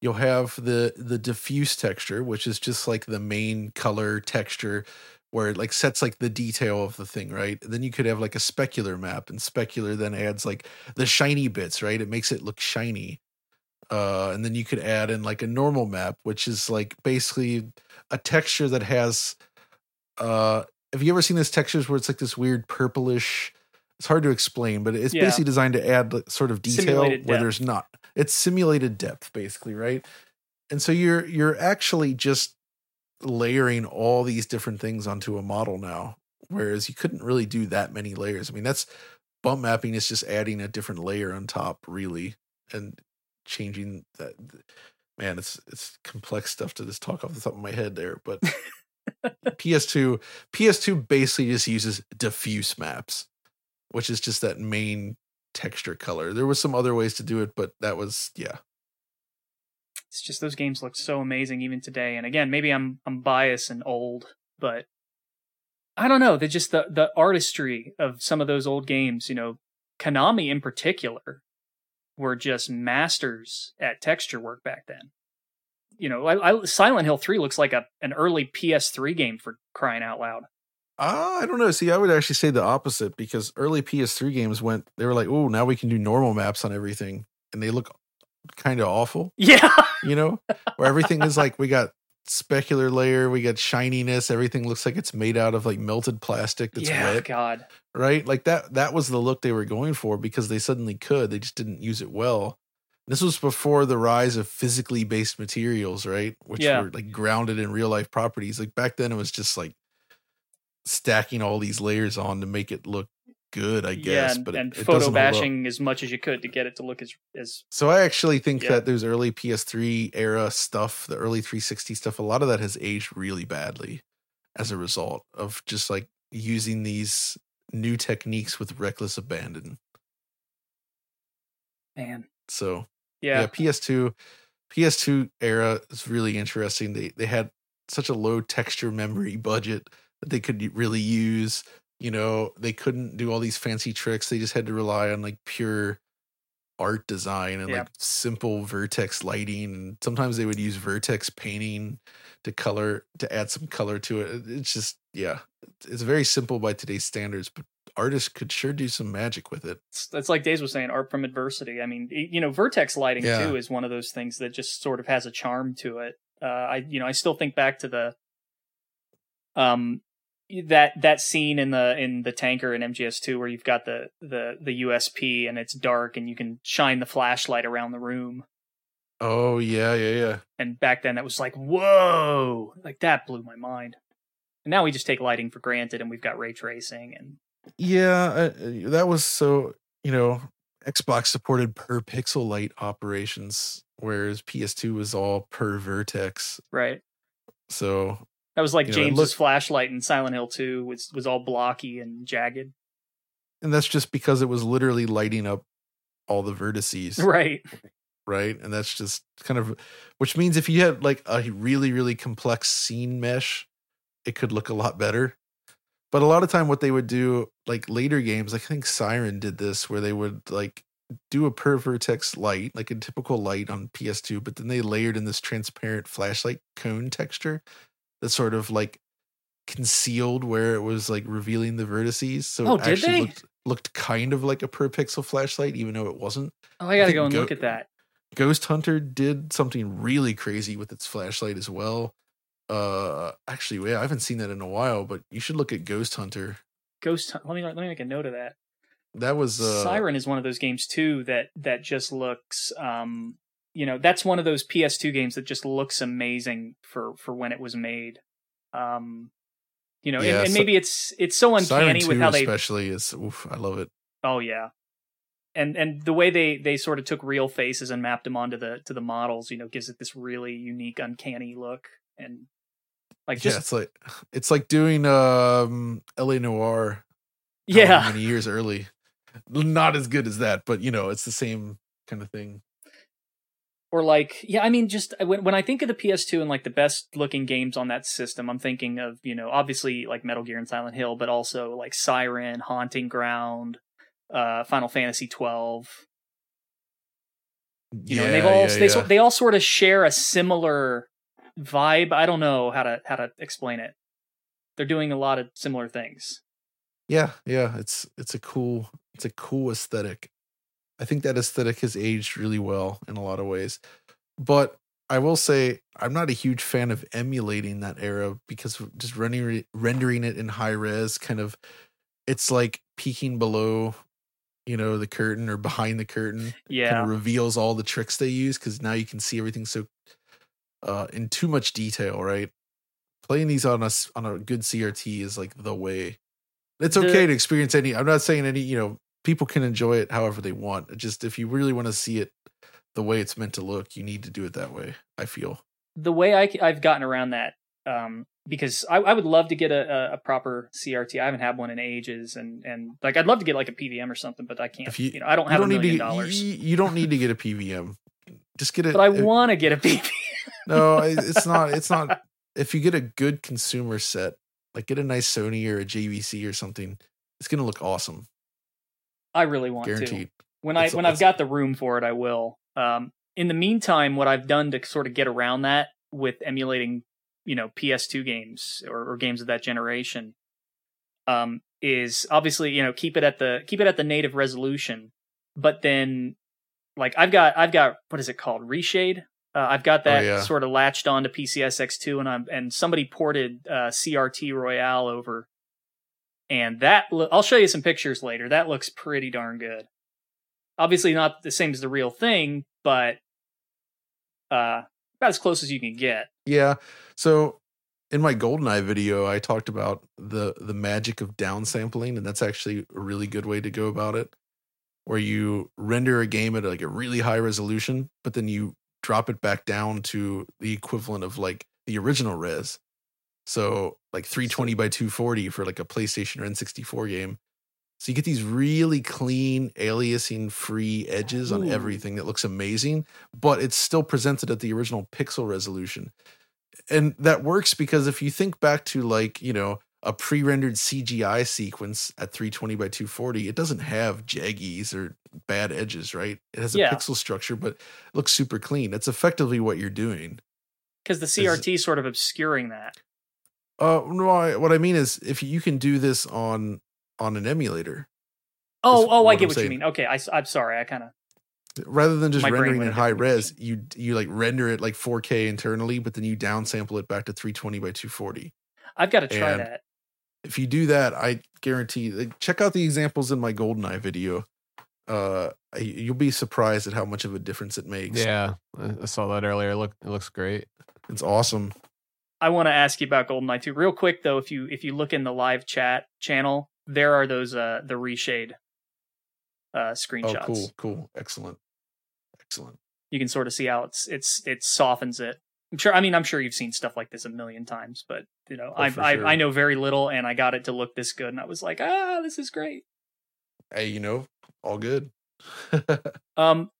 [SPEAKER 5] you'll have the the diffuse texture, which is just like the main color texture where it like sets like the detail of the thing, right? Then you could have like a specular map, and specular then adds like the shiny bits, right? It makes it look shiny. Uh, and then you could add in like a normal map, which is like basically a texture that has uh have you ever seen these textures where it's like this weird purplish it's hard to explain but it's
[SPEAKER 4] Yeah.
[SPEAKER 5] basically designed to add like, sort of detail where there's not it's simulated depth basically right? And so you're you're actually just layering all these different things onto a model now whereas you couldn't really do that many layers. I mean that's bump mapping is just adding a different layer on top really and changing that man it's it's complex stuff to just talk off the top of my head there but PS2 PS2 basically just uses diffuse maps, which is just that main texture color. There was some other ways to do it, but that was yeah.
[SPEAKER 4] It's just those games look so amazing even today. And again, maybe I'm I'm biased and old, but I don't know. They just the the artistry of some of those old games. You know, Konami in particular were just masters at texture work back then. You know, I, I, Silent Hill Three looks like a an early PS3 game for crying out loud.
[SPEAKER 5] Uh, I don't know. See, I would actually say the opposite because early PS3 games went they were like, "Oh, now we can do normal maps on everything." And they look kind of awful,
[SPEAKER 4] Yeah,
[SPEAKER 5] you know? Where everything is like we got specular layer, we got shininess, everything looks like it's made out of like melted plastic that's
[SPEAKER 4] yeah,
[SPEAKER 5] wet.
[SPEAKER 4] God.
[SPEAKER 5] right? Like that that was the look they were going for because they suddenly could. They just didn't use it well. This was before the rise of physically based materials, right? Which
[SPEAKER 4] Yeah.
[SPEAKER 5] were like grounded in real life properties. Like back then it was just like stacking all these layers on to make it look good, I guess.
[SPEAKER 4] yeah, and,
[SPEAKER 5] but
[SPEAKER 4] and
[SPEAKER 5] it, it
[SPEAKER 4] photo
[SPEAKER 5] doesn't
[SPEAKER 4] bashing as much as you could to get it to look as as
[SPEAKER 5] So I actually think
[SPEAKER 4] Yeah.
[SPEAKER 5] that there's early PS3 era stuff, the early 360 stuff, a lot of that has aged really badly as a result of just like using these new techniques with reckless abandon.
[SPEAKER 4] man.
[SPEAKER 5] So
[SPEAKER 4] Yeah,
[SPEAKER 5] yeah, PS2 PS2 era is really interesting. They they had such a low texture memory budget that they could really use. You know, they couldn't do all these fancy tricks. They just had to rely on like pure art design and
[SPEAKER 4] Yeah.
[SPEAKER 5] like simple vertex lighting. And sometimes they would use vertex painting to color to add some color to it. It's just yeah, it's very simple by today's standards, but artists could sure do some magic with it.
[SPEAKER 4] It's, it's like Days was saying, art from adversity. I mean, you know, vertex lighting
[SPEAKER 5] Yeah.
[SPEAKER 4] too is one of those things that just sort of has a charm to it. Uh, I, you know, I still think back to the, um, that that scene in the in the tanker in MGS2 where you've got the the the USP and it's dark and you can shine the flashlight around the room.
[SPEAKER 5] Oh yeah, yeah, yeah.
[SPEAKER 4] And back then, that was like, whoa, like that blew my mind. And now we just take lighting for granted, and we've got ray tracing and
[SPEAKER 5] Yeah, uh, uh, that was so, you know, Xbox supported per pixel light operations, whereas PS2 was all per vertex.
[SPEAKER 4] right.
[SPEAKER 5] So,
[SPEAKER 4] That was like
[SPEAKER 5] You know,
[SPEAKER 4] James's
[SPEAKER 5] looked-
[SPEAKER 4] flashlight in Silent Hill 2 was was all blocky and jagged.
[SPEAKER 5] and that's just because it was literally lighting up all the vertices,
[SPEAKER 4] Right.
[SPEAKER 5] right? And that's just kind of, which means if you had like a really, really complex scene mesh, it could look a lot better. But a lot of time, what they would do, like later games, I think Siren did this, where they would like do a per vertex light, like a typical light on PS2, but then they layered in this transparent flashlight cone texture that sort of like concealed where it was like revealing the vertices. So
[SPEAKER 4] Oh,
[SPEAKER 5] it actually looked looked kind of like a per pixel flashlight, even though it wasn't.
[SPEAKER 4] Oh, I gotta
[SPEAKER 5] think
[SPEAKER 4] go and
[SPEAKER 5] Go-
[SPEAKER 4] look at that.
[SPEAKER 5] Ghost Hunter did something really crazy with its flashlight as well. Uh, actually, yeah, I haven't seen that in a while, but you should look at Ghost Hunter.
[SPEAKER 4] Ghost. Let me let me make a note of that.
[SPEAKER 5] That was uh,
[SPEAKER 4] Siren is one of those games too that that just looks. um You know, that's one of those PS2 games that just looks amazing for for when it was made. Um, you know,
[SPEAKER 5] Yeah,
[SPEAKER 4] and, and maybe it's it's so uncanny
[SPEAKER 5] 2
[SPEAKER 4] with how they
[SPEAKER 5] especially is. Oof, I love it.
[SPEAKER 4] Oh yeah. And and the way they they sort of took real faces and mapped them onto the to the models, you know, gives it this really unique uncanny look and like
[SPEAKER 5] yeah,
[SPEAKER 4] just
[SPEAKER 5] it's like it's like doing um L.A. Noire.
[SPEAKER 4] yeah.
[SPEAKER 5] many years early. Not as good as that, but you know, it's the same kind of thing.
[SPEAKER 4] Or like yeah, I mean just uh, when when I think of the PS2 and like the best looking games on that system, I'm thinking of, you know, obviously like Metal Gear and Silent Hill, but also like Siren, Haunting Ground, uh Final Fantasy 12. You know, and they've all
[SPEAKER 5] yeah,
[SPEAKER 4] they
[SPEAKER 5] yeah.
[SPEAKER 4] they all sort of share a similar vibe. I don't know how to how to explain it. They're doing a lot of similar things.
[SPEAKER 5] Yeah, yeah, it's it's a cool it's a cool aesthetic. I think that aesthetic has aged really well in a lot of ways. But I will say I'm not a huge fan of emulating that era because just rendering rendering it in high res kind of it's like peeking below you know the curtain or behind the curtain kind
[SPEAKER 4] Yeah.
[SPEAKER 5] of reveals all the tricks they use because now you can see everything so uh in too much detail right playing these on a on a good crt is like the way it's
[SPEAKER 4] The-
[SPEAKER 5] okay to experience any i'm not saying any you know people can enjoy it however they want just if you really want to see it the way it's meant to look you need to do it that way i feel
[SPEAKER 4] the way I, have gotten around that, um, because I, I would love to get a, a, proper CRT. I haven't had one in ages, and and like I'd love to get like a PVM or something, but I can't.
[SPEAKER 5] If
[SPEAKER 4] You,
[SPEAKER 5] you-
[SPEAKER 4] know, I don't have
[SPEAKER 5] don't
[SPEAKER 4] a
[SPEAKER 5] need to
[SPEAKER 4] dollars,
[SPEAKER 5] you, you don't need to get a pvm just get it
[SPEAKER 4] but I want to get a PVM.
[SPEAKER 5] no it's not it's not if you get a good consumer set like get a nice sony or a jvc or something it's gonna look awesome
[SPEAKER 4] I really want to.
[SPEAKER 5] guaranteed
[SPEAKER 4] When I
[SPEAKER 5] It's-
[SPEAKER 4] when I've got the room for it, I will. Um, in the meantime, what I've done to sort of get around that with emulating, you know, PS2 games or, or games of that generation, um, is obviously you know keep it at the keep it at the native resolution, but then like I've got I've got what is it called reshade. Uh, I've got
[SPEAKER 5] Oh,
[SPEAKER 4] that
[SPEAKER 5] yeah.
[SPEAKER 4] sort of latched onto PCSX2, and I'm and somebody ported uh, CRT Royale over, and that lo- I'll show you some pictures later. That looks pretty darn good. Obviously, not the same as the real thing, but uh, about as close as you can get.
[SPEAKER 5] Yeah. So in my GoldenEye video, I talked about the the magic of downsampling, and that's actually a really good way to go about it. Where you render a game at like a really high resolution, but then you drop it back down to the equivalent of like the original res. So like 320 by 240 for like a PlayStation or N64 game. So you get these really clean aliasing free edges on everything that looks amazing, but it's still presented at the original pixel resolution. and that works because if you think back to like you know a pre-rendered CGI sequence at 320 by 240, it doesn't have jaggies or bad edges, right? It has a
[SPEAKER 4] Yeah.
[SPEAKER 5] pixel structure, but it looks super clean. That's effectively what you're doing.
[SPEAKER 4] Because the CRT is sort of obscuring that.
[SPEAKER 5] Uh, no, I, what I mean is if you can do this on on an emulator
[SPEAKER 4] Oh, oh, I get
[SPEAKER 5] I'm
[SPEAKER 4] what
[SPEAKER 5] saying.
[SPEAKER 4] you mean. Okay, I, am sorry. I kind of
[SPEAKER 5] rather than just
[SPEAKER 4] My
[SPEAKER 5] rendering
[SPEAKER 4] went
[SPEAKER 5] in high
[SPEAKER 4] different
[SPEAKER 5] res, you you like render it like 4K internally, but then you downsample it back to 320 by 240.
[SPEAKER 4] I've got to try
[SPEAKER 5] And-
[SPEAKER 4] that.
[SPEAKER 5] if you do that, I guarantee. Like, check out the examples in my GoldenEye video. Uh, you'll be surprised at how much of a difference it makes.
[SPEAKER 1] Yeah, I I saw that earlier. Look, it looks great.
[SPEAKER 5] it's awesome.
[SPEAKER 4] I want to ask you about GoldenEye too, real quick though. If you if you look in the live chat channel, there are those uh the reshade uh
[SPEAKER 5] Oh, cool, cool, excellent, excellent.
[SPEAKER 4] You can sort of see how it's it's it softens it. I'm sure. I mean, I'm sure you've seen stuff like this a million times, but you know,
[SPEAKER 5] Oh,
[SPEAKER 4] I
[SPEAKER 5] for
[SPEAKER 4] I,
[SPEAKER 5] sure.
[SPEAKER 4] I know very little, and I got it to look this good, and I was like, ah, this is great.
[SPEAKER 5] Hey, you know, all good.
[SPEAKER 4] Um,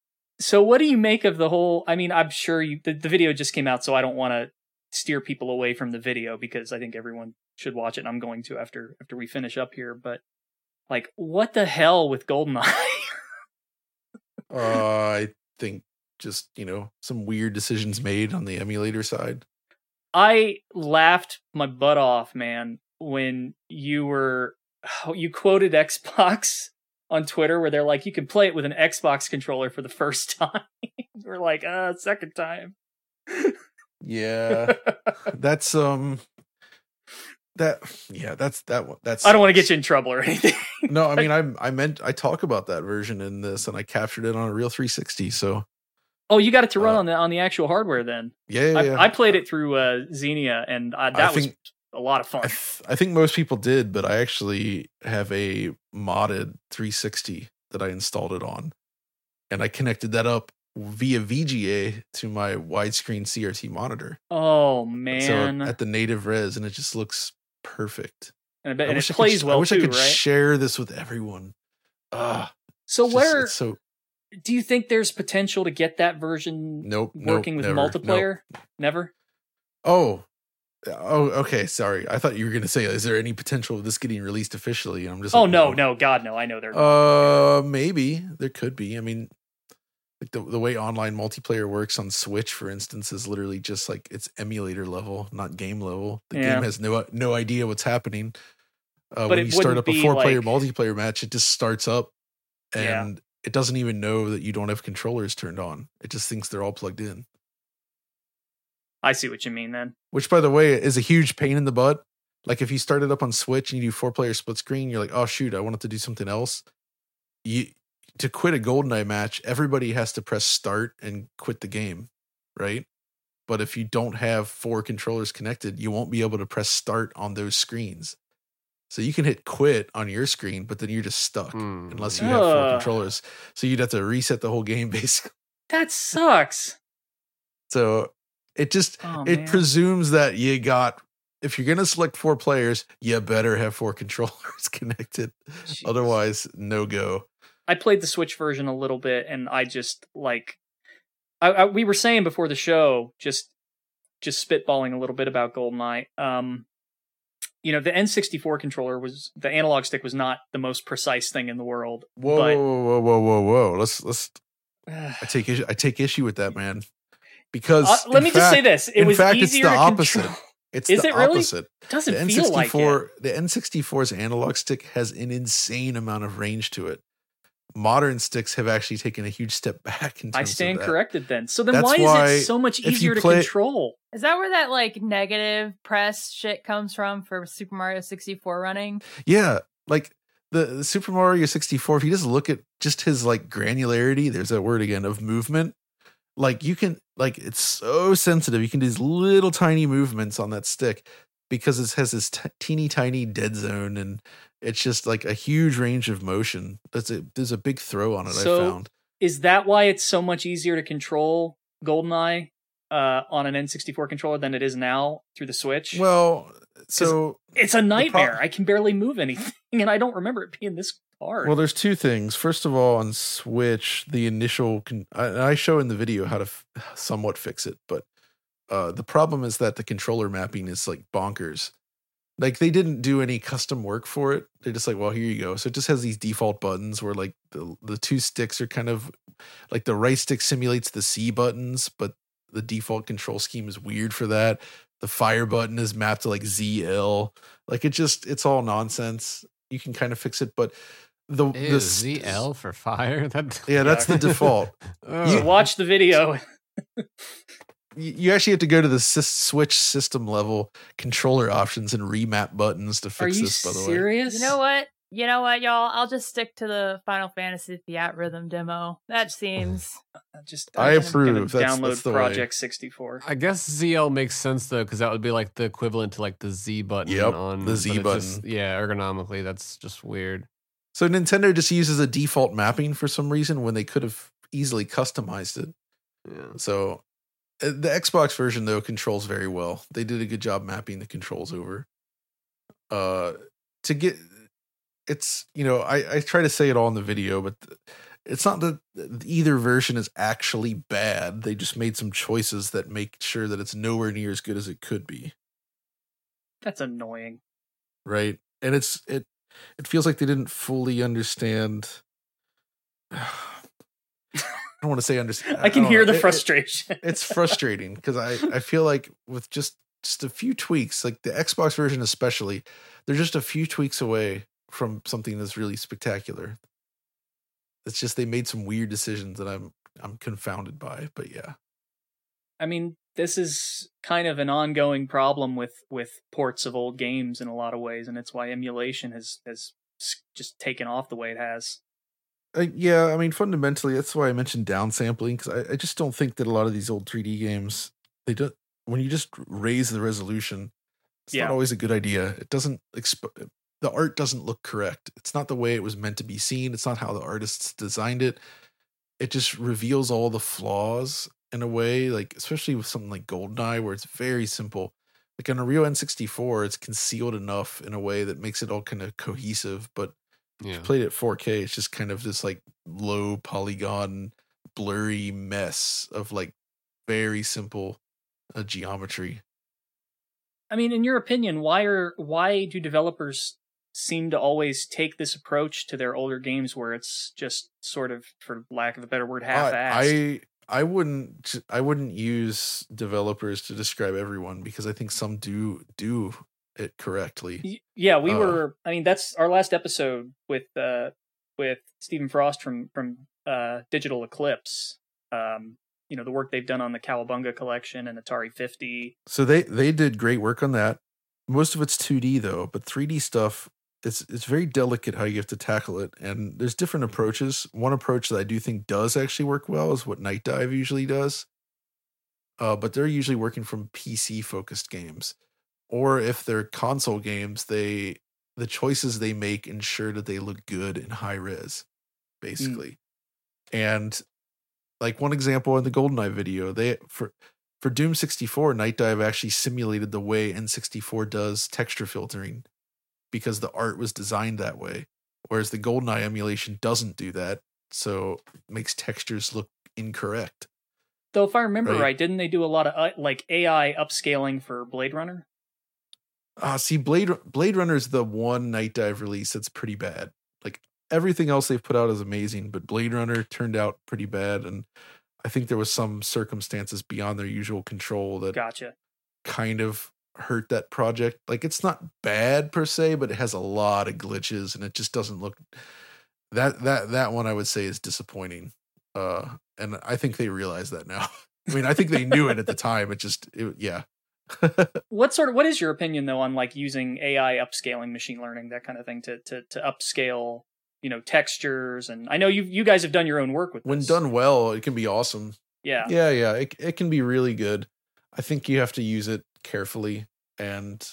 [SPEAKER 4] so what do you make of the whole? I mean, I'm sure you the, the video just came out, so I don't want to steer people away from the video because I think everyone should watch it. and I'm going to after after we finish up here, but like, what the hell with Goldeneye?
[SPEAKER 5] uh, I think just you know some weird decisions made on the emulator side.
[SPEAKER 4] I laughed my butt off, man, when you were you quoted Xbox on Twitter where they're like, you can play it with an Xbox controller for the first time. we're like, uh, second time.
[SPEAKER 5] Yeah, that's um, that yeah, that's that one. That's
[SPEAKER 4] I don't want to get you in trouble or anything.
[SPEAKER 5] No, I mean, I I meant I talk about that version in this, and I captured it on a real 360. So
[SPEAKER 4] oh, you got it to run
[SPEAKER 5] Uh,
[SPEAKER 4] on the on the actual hardware then.
[SPEAKER 5] yeah, yeah,
[SPEAKER 4] I,
[SPEAKER 5] yeah.
[SPEAKER 4] I played it through uh, Xenia, and uh, that was
[SPEAKER 5] think-
[SPEAKER 4] a lot of fun.
[SPEAKER 5] I, th- I think most people did, but I actually have a modded 360 that I installed it on, and I connected that up via VGA to my widescreen CRT monitor.
[SPEAKER 4] oh
[SPEAKER 5] So
[SPEAKER 4] man,
[SPEAKER 5] at the native res, and it just looks perfect.
[SPEAKER 4] and, I bet,
[SPEAKER 5] I
[SPEAKER 4] and it
[SPEAKER 5] I could
[SPEAKER 4] plays
[SPEAKER 5] sh-
[SPEAKER 4] well
[SPEAKER 5] I wish
[SPEAKER 4] too,
[SPEAKER 5] I could
[SPEAKER 4] right?
[SPEAKER 5] share this with everyone. Ah,
[SPEAKER 4] so
[SPEAKER 5] just-
[SPEAKER 4] where
[SPEAKER 5] it's so
[SPEAKER 4] do you think there's potential to get that version
[SPEAKER 5] nope, nope,
[SPEAKER 4] working with
[SPEAKER 5] never, nope.
[SPEAKER 4] multiplayer? Never.
[SPEAKER 5] Oh, oh, okay. Sorry, I thought you were going to say, "Is there any potential of this getting released officially?" And I'm just,
[SPEAKER 4] Oh
[SPEAKER 5] like,
[SPEAKER 4] no, no, God, no! I know they're.
[SPEAKER 5] Uh, maybe there could be. I mean, like the the way online multiplayer works on Switch, for instance, is literally just like it's emulator level, not game level. The
[SPEAKER 4] Yeah.
[SPEAKER 5] game has no no idea what's happening. Uh, when you start up a four player
[SPEAKER 4] like-
[SPEAKER 5] multiplayer match, it just starts up,
[SPEAKER 4] Yeah.
[SPEAKER 5] and it doesn't even know that you don't have controllers turned on. It just thinks they're all plugged in.
[SPEAKER 4] I see what you mean. Then
[SPEAKER 5] which by the way is a huge pain in the butt. Like if you start it up on Switch and you do four player split screen, you're like, oh shoot, I wanted to do something else. You to quit a GoldenEye match, everybody has to press start and quit the game, right? But if you don't have four controllers connected, you won't be able to press start on those screens. So you can hit quit on your screen, but then you're just stuck
[SPEAKER 1] Hmm.
[SPEAKER 5] unless you have four
[SPEAKER 4] Ugh.
[SPEAKER 5] controllers. So you'd have to reset the whole game basically.
[SPEAKER 4] that sucks.
[SPEAKER 5] So it just
[SPEAKER 4] Oh,
[SPEAKER 5] it
[SPEAKER 4] man.
[SPEAKER 5] presumes that you got if you're gonna select four players, you better have four controllers connected.
[SPEAKER 4] Jeez.
[SPEAKER 5] Otherwise, no go.
[SPEAKER 4] I played the Switch version a little bit, and I just like. I, I we were saying before the show, just just spitballing a little bit about GoldenEye. Um, you know, the N64 controller was the analog stick was not the most precise thing in the world.
[SPEAKER 5] Whoa,
[SPEAKER 4] But-
[SPEAKER 5] whoa, whoa, whoa, whoa. Let's let's. I take issue. I take issue with that, man. Because
[SPEAKER 4] Uh, let me just say this: it
[SPEAKER 5] in
[SPEAKER 4] was
[SPEAKER 5] fact, it's
[SPEAKER 4] easier
[SPEAKER 5] the
[SPEAKER 4] to
[SPEAKER 5] opposite.
[SPEAKER 4] control.
[SPEAKER 5] It's
[SPEAKER 4] Is
[SPEAKER 5] the
[SPEAKER 4] it really?
[SPEAKER 5] opposite.
[SPEAKER 4] It doesn't
[SPEAKER 5] the
[SPEAKER 4] feel like it.
[SPEAKER 5] The N64's analog stick has an insane amount of range to it. Modern sticks have actually taken a huge step back. In terms
[SPEAKER 4] I
[SPEAKER 5] of
[SPEAKER 4] stand
[SPEAKER 5] that.
[SPEAKER 4] corrected then. So then
[SPEAKER 5] That's
[SPEAKER 4] why
[SPEAKER 5] why
[SPEAKER 4] is it so much
[SPEAKER 5] if you
[SPEAKER 4] easier to control?
[SPEAKER 3] Is that where that like negative press shit comes from for Super Mario 64 running?
[SPEAKER 5] Yeah, like the, the Super Mario 64, if you just look at just his like granularity, there's that word again of movement. Like you can like it's so sensitive. You can do these little tiny movements on that stick because it has this t- teeny tiny dead zone and it's just like a huge range of motion. That's a there's a big throw on it.
[SPEAKER 4] So-
[SPEAKER 5] I found.
[SPEAKER 4] Is that why it's so much easier to control GoldenEye uh, on an N64 controller than it is now through the Switch?
[SPEAKER 5] Well, so
[SPEAKER 4] it's a nightmare.
[SPEAKER 5] pro-
[SPEAKER 4] I can barely move anything, and I don't remember it being this hard.
[SPEAKER 5] Well, there's two things. First of all, on Switch, the initial con- I, I show in the video how to f- somewhat fix it, but Uh, the problem is that the controller mapping is like bonkers. Like they didn't do any custom work for it. They're just like, well, here you go. So it just has these default buttons where like the the two sticks are kind of like the right stick simulates the C buttons, but the default control scheme is weird for that. The fire button is mapped to like ZL. Like it just it's all nonsense. You can kind of fix it, but the
[SPEAKER 1] Ew,
[SPEAKER 5] the
[SPEAKER 1] ZL for fire. That
[SPEAKER 5] Yeah, that's the default.
[SPEAKER 1] Oh.
[SPEAKER 4] you watch the video.
[SPEAKER 5] you you actually have to go to the Switch system level controller options and remap buttons to
[SPEAKER 4] Are
[SPEAKER 5] fix
[SPEAKER 4] you
[SPEAKER 5] this. By the way.
[SPEAKER 3] You know what? You know what, y'all? I'll just stick to the Final Fantasy Theatrhythm demo. That oh,
[SPEAKER 4] seems Just
[SPEAKER 5] I
[SPEAKER 4] I'm just
[SPEAKER 5] approve. That's-
[SPEAKER 4] download
[SPEAKER 5] that's the way.
[SPEAKER 4] Project 64.
[SPEAKER 1] I guess ZL makes sense though, because that would be like the equivalent to like the Z button.
[SPEAKER 5] Yep,
[SPEAKER 1] on
[SPEAKER 5] the Z
[SPEAKER 1] but it's just-
[SPEAKER 5] button.
[SPEAKER 1] yeah, ergonomically, that's just weird.
[SPEAKER 5] so Nintendo just uses a default mapping for some reason when they could have easily customized it.
[SPEAKER 1] Yeah.
[SPEAKER 5] So the Xbox version though controls very well. They did a good job mapping the controls over. Uh, to get it's you know I I try to say it all in the video, but th- it's not that either version is actually bad. They just made some choices that make sure that it's nowhere near as good as it could be.
[SPEAKER 4] That's annoying.
[SPEAKER 5] right and it's it it feels like they didn't fully understand don't want to say understand
[SPEAKER 4] I can
[SPEAKER 5] don't
[SPEAKER 4] hear
[SPEAKER 5] know.
[SPEAKER 4] the
[SPEAKER 5] It- it-
[SPEAKER 4] frustration.
[SPEAKER 5] it's frustrating because i i feel like with just just a few tweaks like the xbox version especially they're just a few tweaks away from something that's really spectacular it's just they made some weird decisions that i'm i'm confounded by but yeah
[SPEAKER 4] I mean, this is kind of an ongoing problem with with ports of old games in a lot of ways, and it's why emulation has has just taken off the way it has.
[SPEAKER 5] Yeah, I mean, fundamentally, that's why I mentioned downsampling because I, I just don't think that a lot of these old 3D games they don't. when you just raise the resolution, it's
[SPEAKER 4] Yeah.
[SPEAKER 5] not always a good idea. It doesn't exp- the art doesn't look correct. It's not the way it was meant to be seen. It's not how the artists designed it. It just reveals all the flaws in a way, like especially with something like Goldeneye, where it's very simple. Like on a real N64, it's concealed enough in a way that makes it all kind of cohesive, but
[SPEAKER 1] Yeah.
[SPEAKER 5] played at 4K, it's just kind of this like low polygon, blurry mess of like very simple uh, geometry.
[SPEAKER 4] I mean, in your opinion, why are why do developers seem to always take this approach to their older games where it's just sort of, for lack of a better word, half-assed?
[SPEAKER 5] I I wouldn't I wouldn't use developers to describe everyone because I think some do do it correctly.
[SPEAKER 4] Yeah, we
[SPEAKER 5] Uh,
[SPEAKER 4] were. I mean, that's our last episode with uh with Stephen Frost from from uh Digital Eclipse. Um, you know the work they've done on the Cowabunga collection and Atari 50.
[SPEAKER 5] So they they did great work on that. Most of it's 2D though, but 3D stuff it's it's very delicate how you have to tackle it and there's different approaches. One approach that I do think does actually work well is what Night Dive usually does. Uh, but they're usually working from PC focused games. Or if they're console games, they the choices they make ensure that they look good in high res, basically. And like one example in the GoldenEye video, they for for Doom 64, Night Dive actually simulated the way N64 does texture filtering because the art was designed that way. Whereas the GoldenEye emulation doesn't do that, so it makes textures look incorrect.
[SPEAKER 4] Though, if I remember
[SPEAKER 5] Right.
[SPEAKER 4] right, didn't they do a lot of uh, like AI upscaling for Blade Runner?
[SPEAKER 5] Ah, see, Blade Blade Runner is the one Night Dive release that's pretty bad. Like everything else they've put out is amazing, but Blade Runner turned out pretty bad, and I think there was some circumstances beyond their usual control that
[SPEAKER 4] Gotcha.
[SPEAKER 5] kind of hurt that project. Like it's not bad per se, but it has a lot of glitches and it just doesn't look that that that one I would say is disappointing. Uh and I think they realize that now. I mean, I think they knew it at the time. It just it, yeah.
[SPEAKER 4] What sort of what is your opinion though on like using AI upscaling, machine learning, that kind of thing to to to upscale, you know, textures and I know you you guys have done your own work with
[SPEAKER 5] when
[SPEAKER 4] this.
[SPEAKER 5] done well, it can be awesome.
[SPEAKER 4] Yeah.
[SPEAKER 5] Yeah, yeah, it it can be really good. I think you have to use it carefully and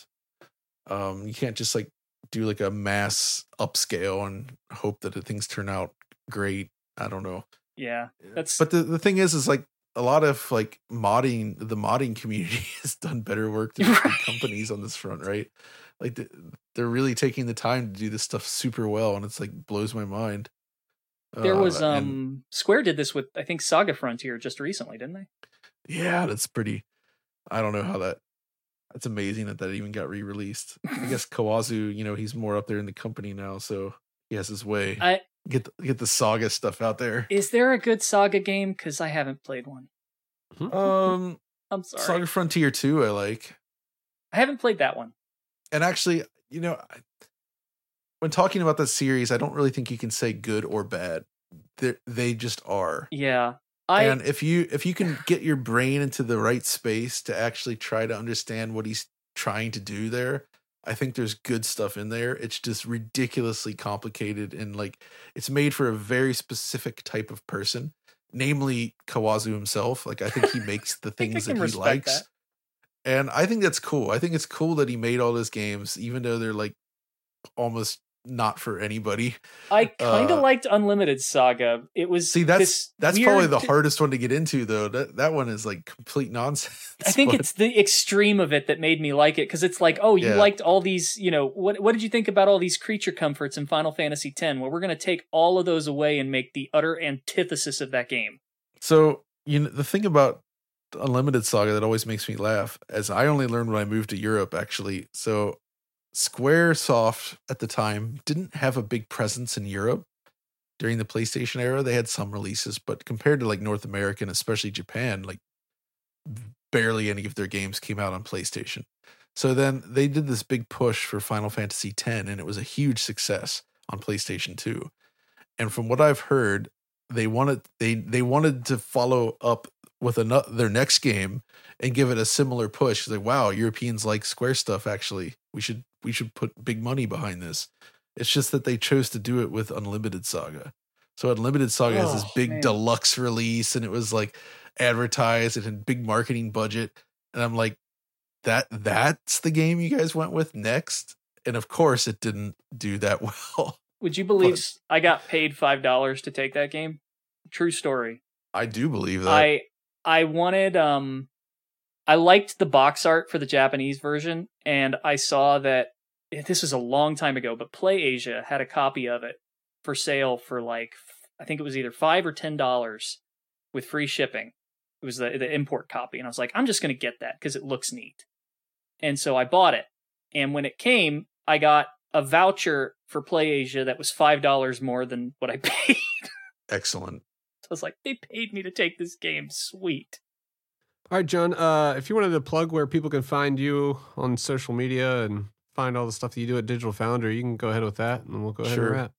[SPEAKER 5] um you can't just like do like a mass upscale and hope that the things turn out great. I don't know.
[SPEAKER 4] Yeah. That's
[SPEAKER 5] But the, the thing is, is like a lot of like modding, the modding community has done better work than
[SPEAKER 4] Right.
[SPEAKER 5] companies on this front, right? Like the, they're really taking the time to do this stuff super well, and it's like blows my mind.
[SPEAKER 4] there was
[SPEAKER 5] Uh,
[SPEAKER 4] um
[SPEAKER 5] and
[SPEAKER 4] Square did this with I think Saga Frontier just recently, didn't they?
[SPEAKER 5] yeah, that's pretty. I don't know how that. It's amazing that that even got re-released. I guess Kawazu, you know, he's more up there in the company now, so he has his way.
[SPEAKER 4] I
[SPEAKER 5] get the, get the saga stuff out there.
[SPEAKER 4] is there a good Saga game? Because I haven't played one.
[SPEAKER 5] Um,
[SPEAKER 4] I'm sorry,
[SPEAKER 5] Saga Frontier Two, I like.
[SPEAKER 4] I haven't played that one.
[SPEAKER 5] And actually, you know, I- when talking about the series, I don't really think you can say good or bad. They they just are.
[SPEAKER 4] Yeah, I
[SPEAKER 5] and if you if you can get your brain into the right space to actually try to understand what he's trying to do there i think there's good stuff in there it's just ridiculously complicated and like it's made for a very specific type of person namely kawazu himself like i think he makes the things that he likes
[SPEAKER 4] that.
[SPEAKER 5] and i think that's cool i think it's cool that he made all those games even though they're like almost not for anybody
[SPEAKER 4] I kind of
[SPEAKER 5] uh,
[SPEAKER 4] liked Unlimited Saga. It was
[SPEAKER 5] see that's that's probably the hardest one to get into though that that one is like complete nonsense
[SPEAKER 4] I think
[SPEAKER 5] but-
[SPEAKER 4] it's the extreme of it that made me like it because it's like, oh, you
[SPEAKER 5] Yeah.
[SPEAKER 4] liked all these, you know, what what did you think about all these creature comforts in Final Fantasy X? Well, we're going to take all of those away and make the utter antithesis of that game.
[SPEAKER 5] So you know the thing about Unlimited Saga that always makes me laugh, as I only learned when I moved to Europe, actually. So SquareSoft at the time didn't have a big presence in Europe during the PlayStation era. They had some releases, but compared to like North America and especially Japan, like barely any of their games came out on PlayStation. So then they did this big push for Final Fantasy X, and it was a huge success on PlayStation 2. And from what I've heard, they wanted they they wanted to follow up with another their next game and give it a similar push. Like, wow, Europeans like Square stuff. Actually, we should we should put big money behind this. It's just that they chose to do it with Unlimited Saga. So Unlimited Saga has this
[SPEAKER 4] Oh,
[SPEAKER 5] big
[SPEAKER 4] man.
[SPEAKER 5] deluxe release, and it was like advertised and had big marketing budget. And I'm like, that that's the game you guys went with next. And of course, it didn't do that well.
[SPEAKER 4] Would you believe
[SPEAKER 5] But-
[SPEAKER 4] s- I got paid five dollars to take that game? True story.
[SPEAKER 5] I do believe that.
[SPEAKER 4] I I wanted um I liked the box art for the Japanese version and I saw that eh, this was a long time ago, but Play Asia had a copy of it for sale for like I think it was either 5 or 10 dollars with free shipping. It was the the import copy and I was like I'm just going to get that cuz it looks neat. And so I bought it. And when it came, I got a voucher for Play Asia that was $5 more than what I paid.
[SPEAKER 5] Excellent.
[SPEAKER 4] I was like, they paid me to take this game. Sweet.
[SPEAKER 1] All right, John. Uh, if you wanted to plug where people can find you on social media and find all the stuff that you do at Digital Foundry, you can go ahead with that, and we'll go ahead
[SPEAKER 5] Sure.
[SPEAKER 1] and wrap.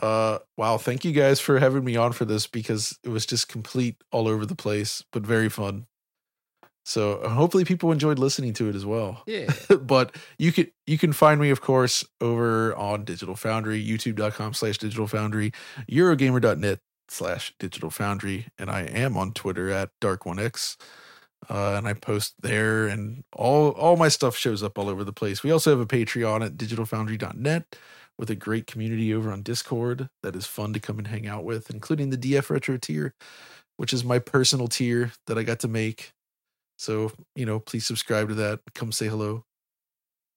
[SPEAKER 5] Uh, wow. Thank you guys for having me on for this because it was just complete all over the place, but very fun. So uh, hopefully people enjoyed listening to it as well.
[SPEAKER 1] Yeah.
[SPEAKER 5] but you can you can find me, of course, over on Digital Foundry, youtube.com slash digital foundry, Eurogamer.net slash digital foundry, and I am on Twitter at Dark1X. Uh, and I post there and all all my stuff shows up all over the place. We also have a Patreon at digitalfoundry.net with a great community over on Discord that is fun to come and hang out with, including the DF Retro tier, which is my personal tier that I got to make. So, you know, please subscribe to that. Come say hello.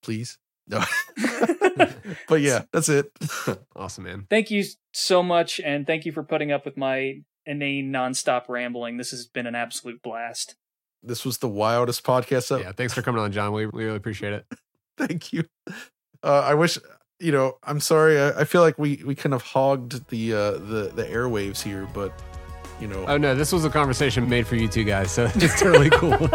[SPEAKER 5] Please. No. but yeah, that's it.
[SPEAKER 1] Awesome, man.
[SPEAKER 4] Thank you so much, and thank you for putting up with my inane nonstop rambling. This has been an absolute blast.
[SPEAKER 5] This was the wildest podcast. Ever.
[SPEAKER 1] Yeah, thanks for coming on, John. We, we really appreciate it.
[SPEAKER 5] Thank you. Uh, I wish you know. I'm sorry. I, I feel like we we kind of hogged the uh, the the airwaves here, but you know.
[SPEAKER 1] Oh no, this was a conversation made for you two guys, so it's totally cool.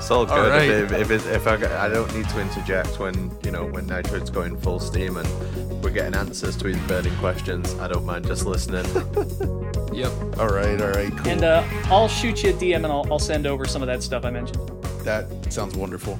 [SPEAKER 2] It's all good.
[SPEAKER 5] All right.
[SPEAKER 2] If, if, it, if I, I don't need to interject when you know when Nitro's going full steam and we're getting answers to his burning questions, I don't mind just listening.
[SPEAKER 1] yep.
[SPEAKER 5] all right. All right. Cool.
[SPEAKER 4] And uh, I'll shoot you a DM and I'll, I'll send over some of that stuff I mentioned.
[SPEAKER 5] that sounds wonderful.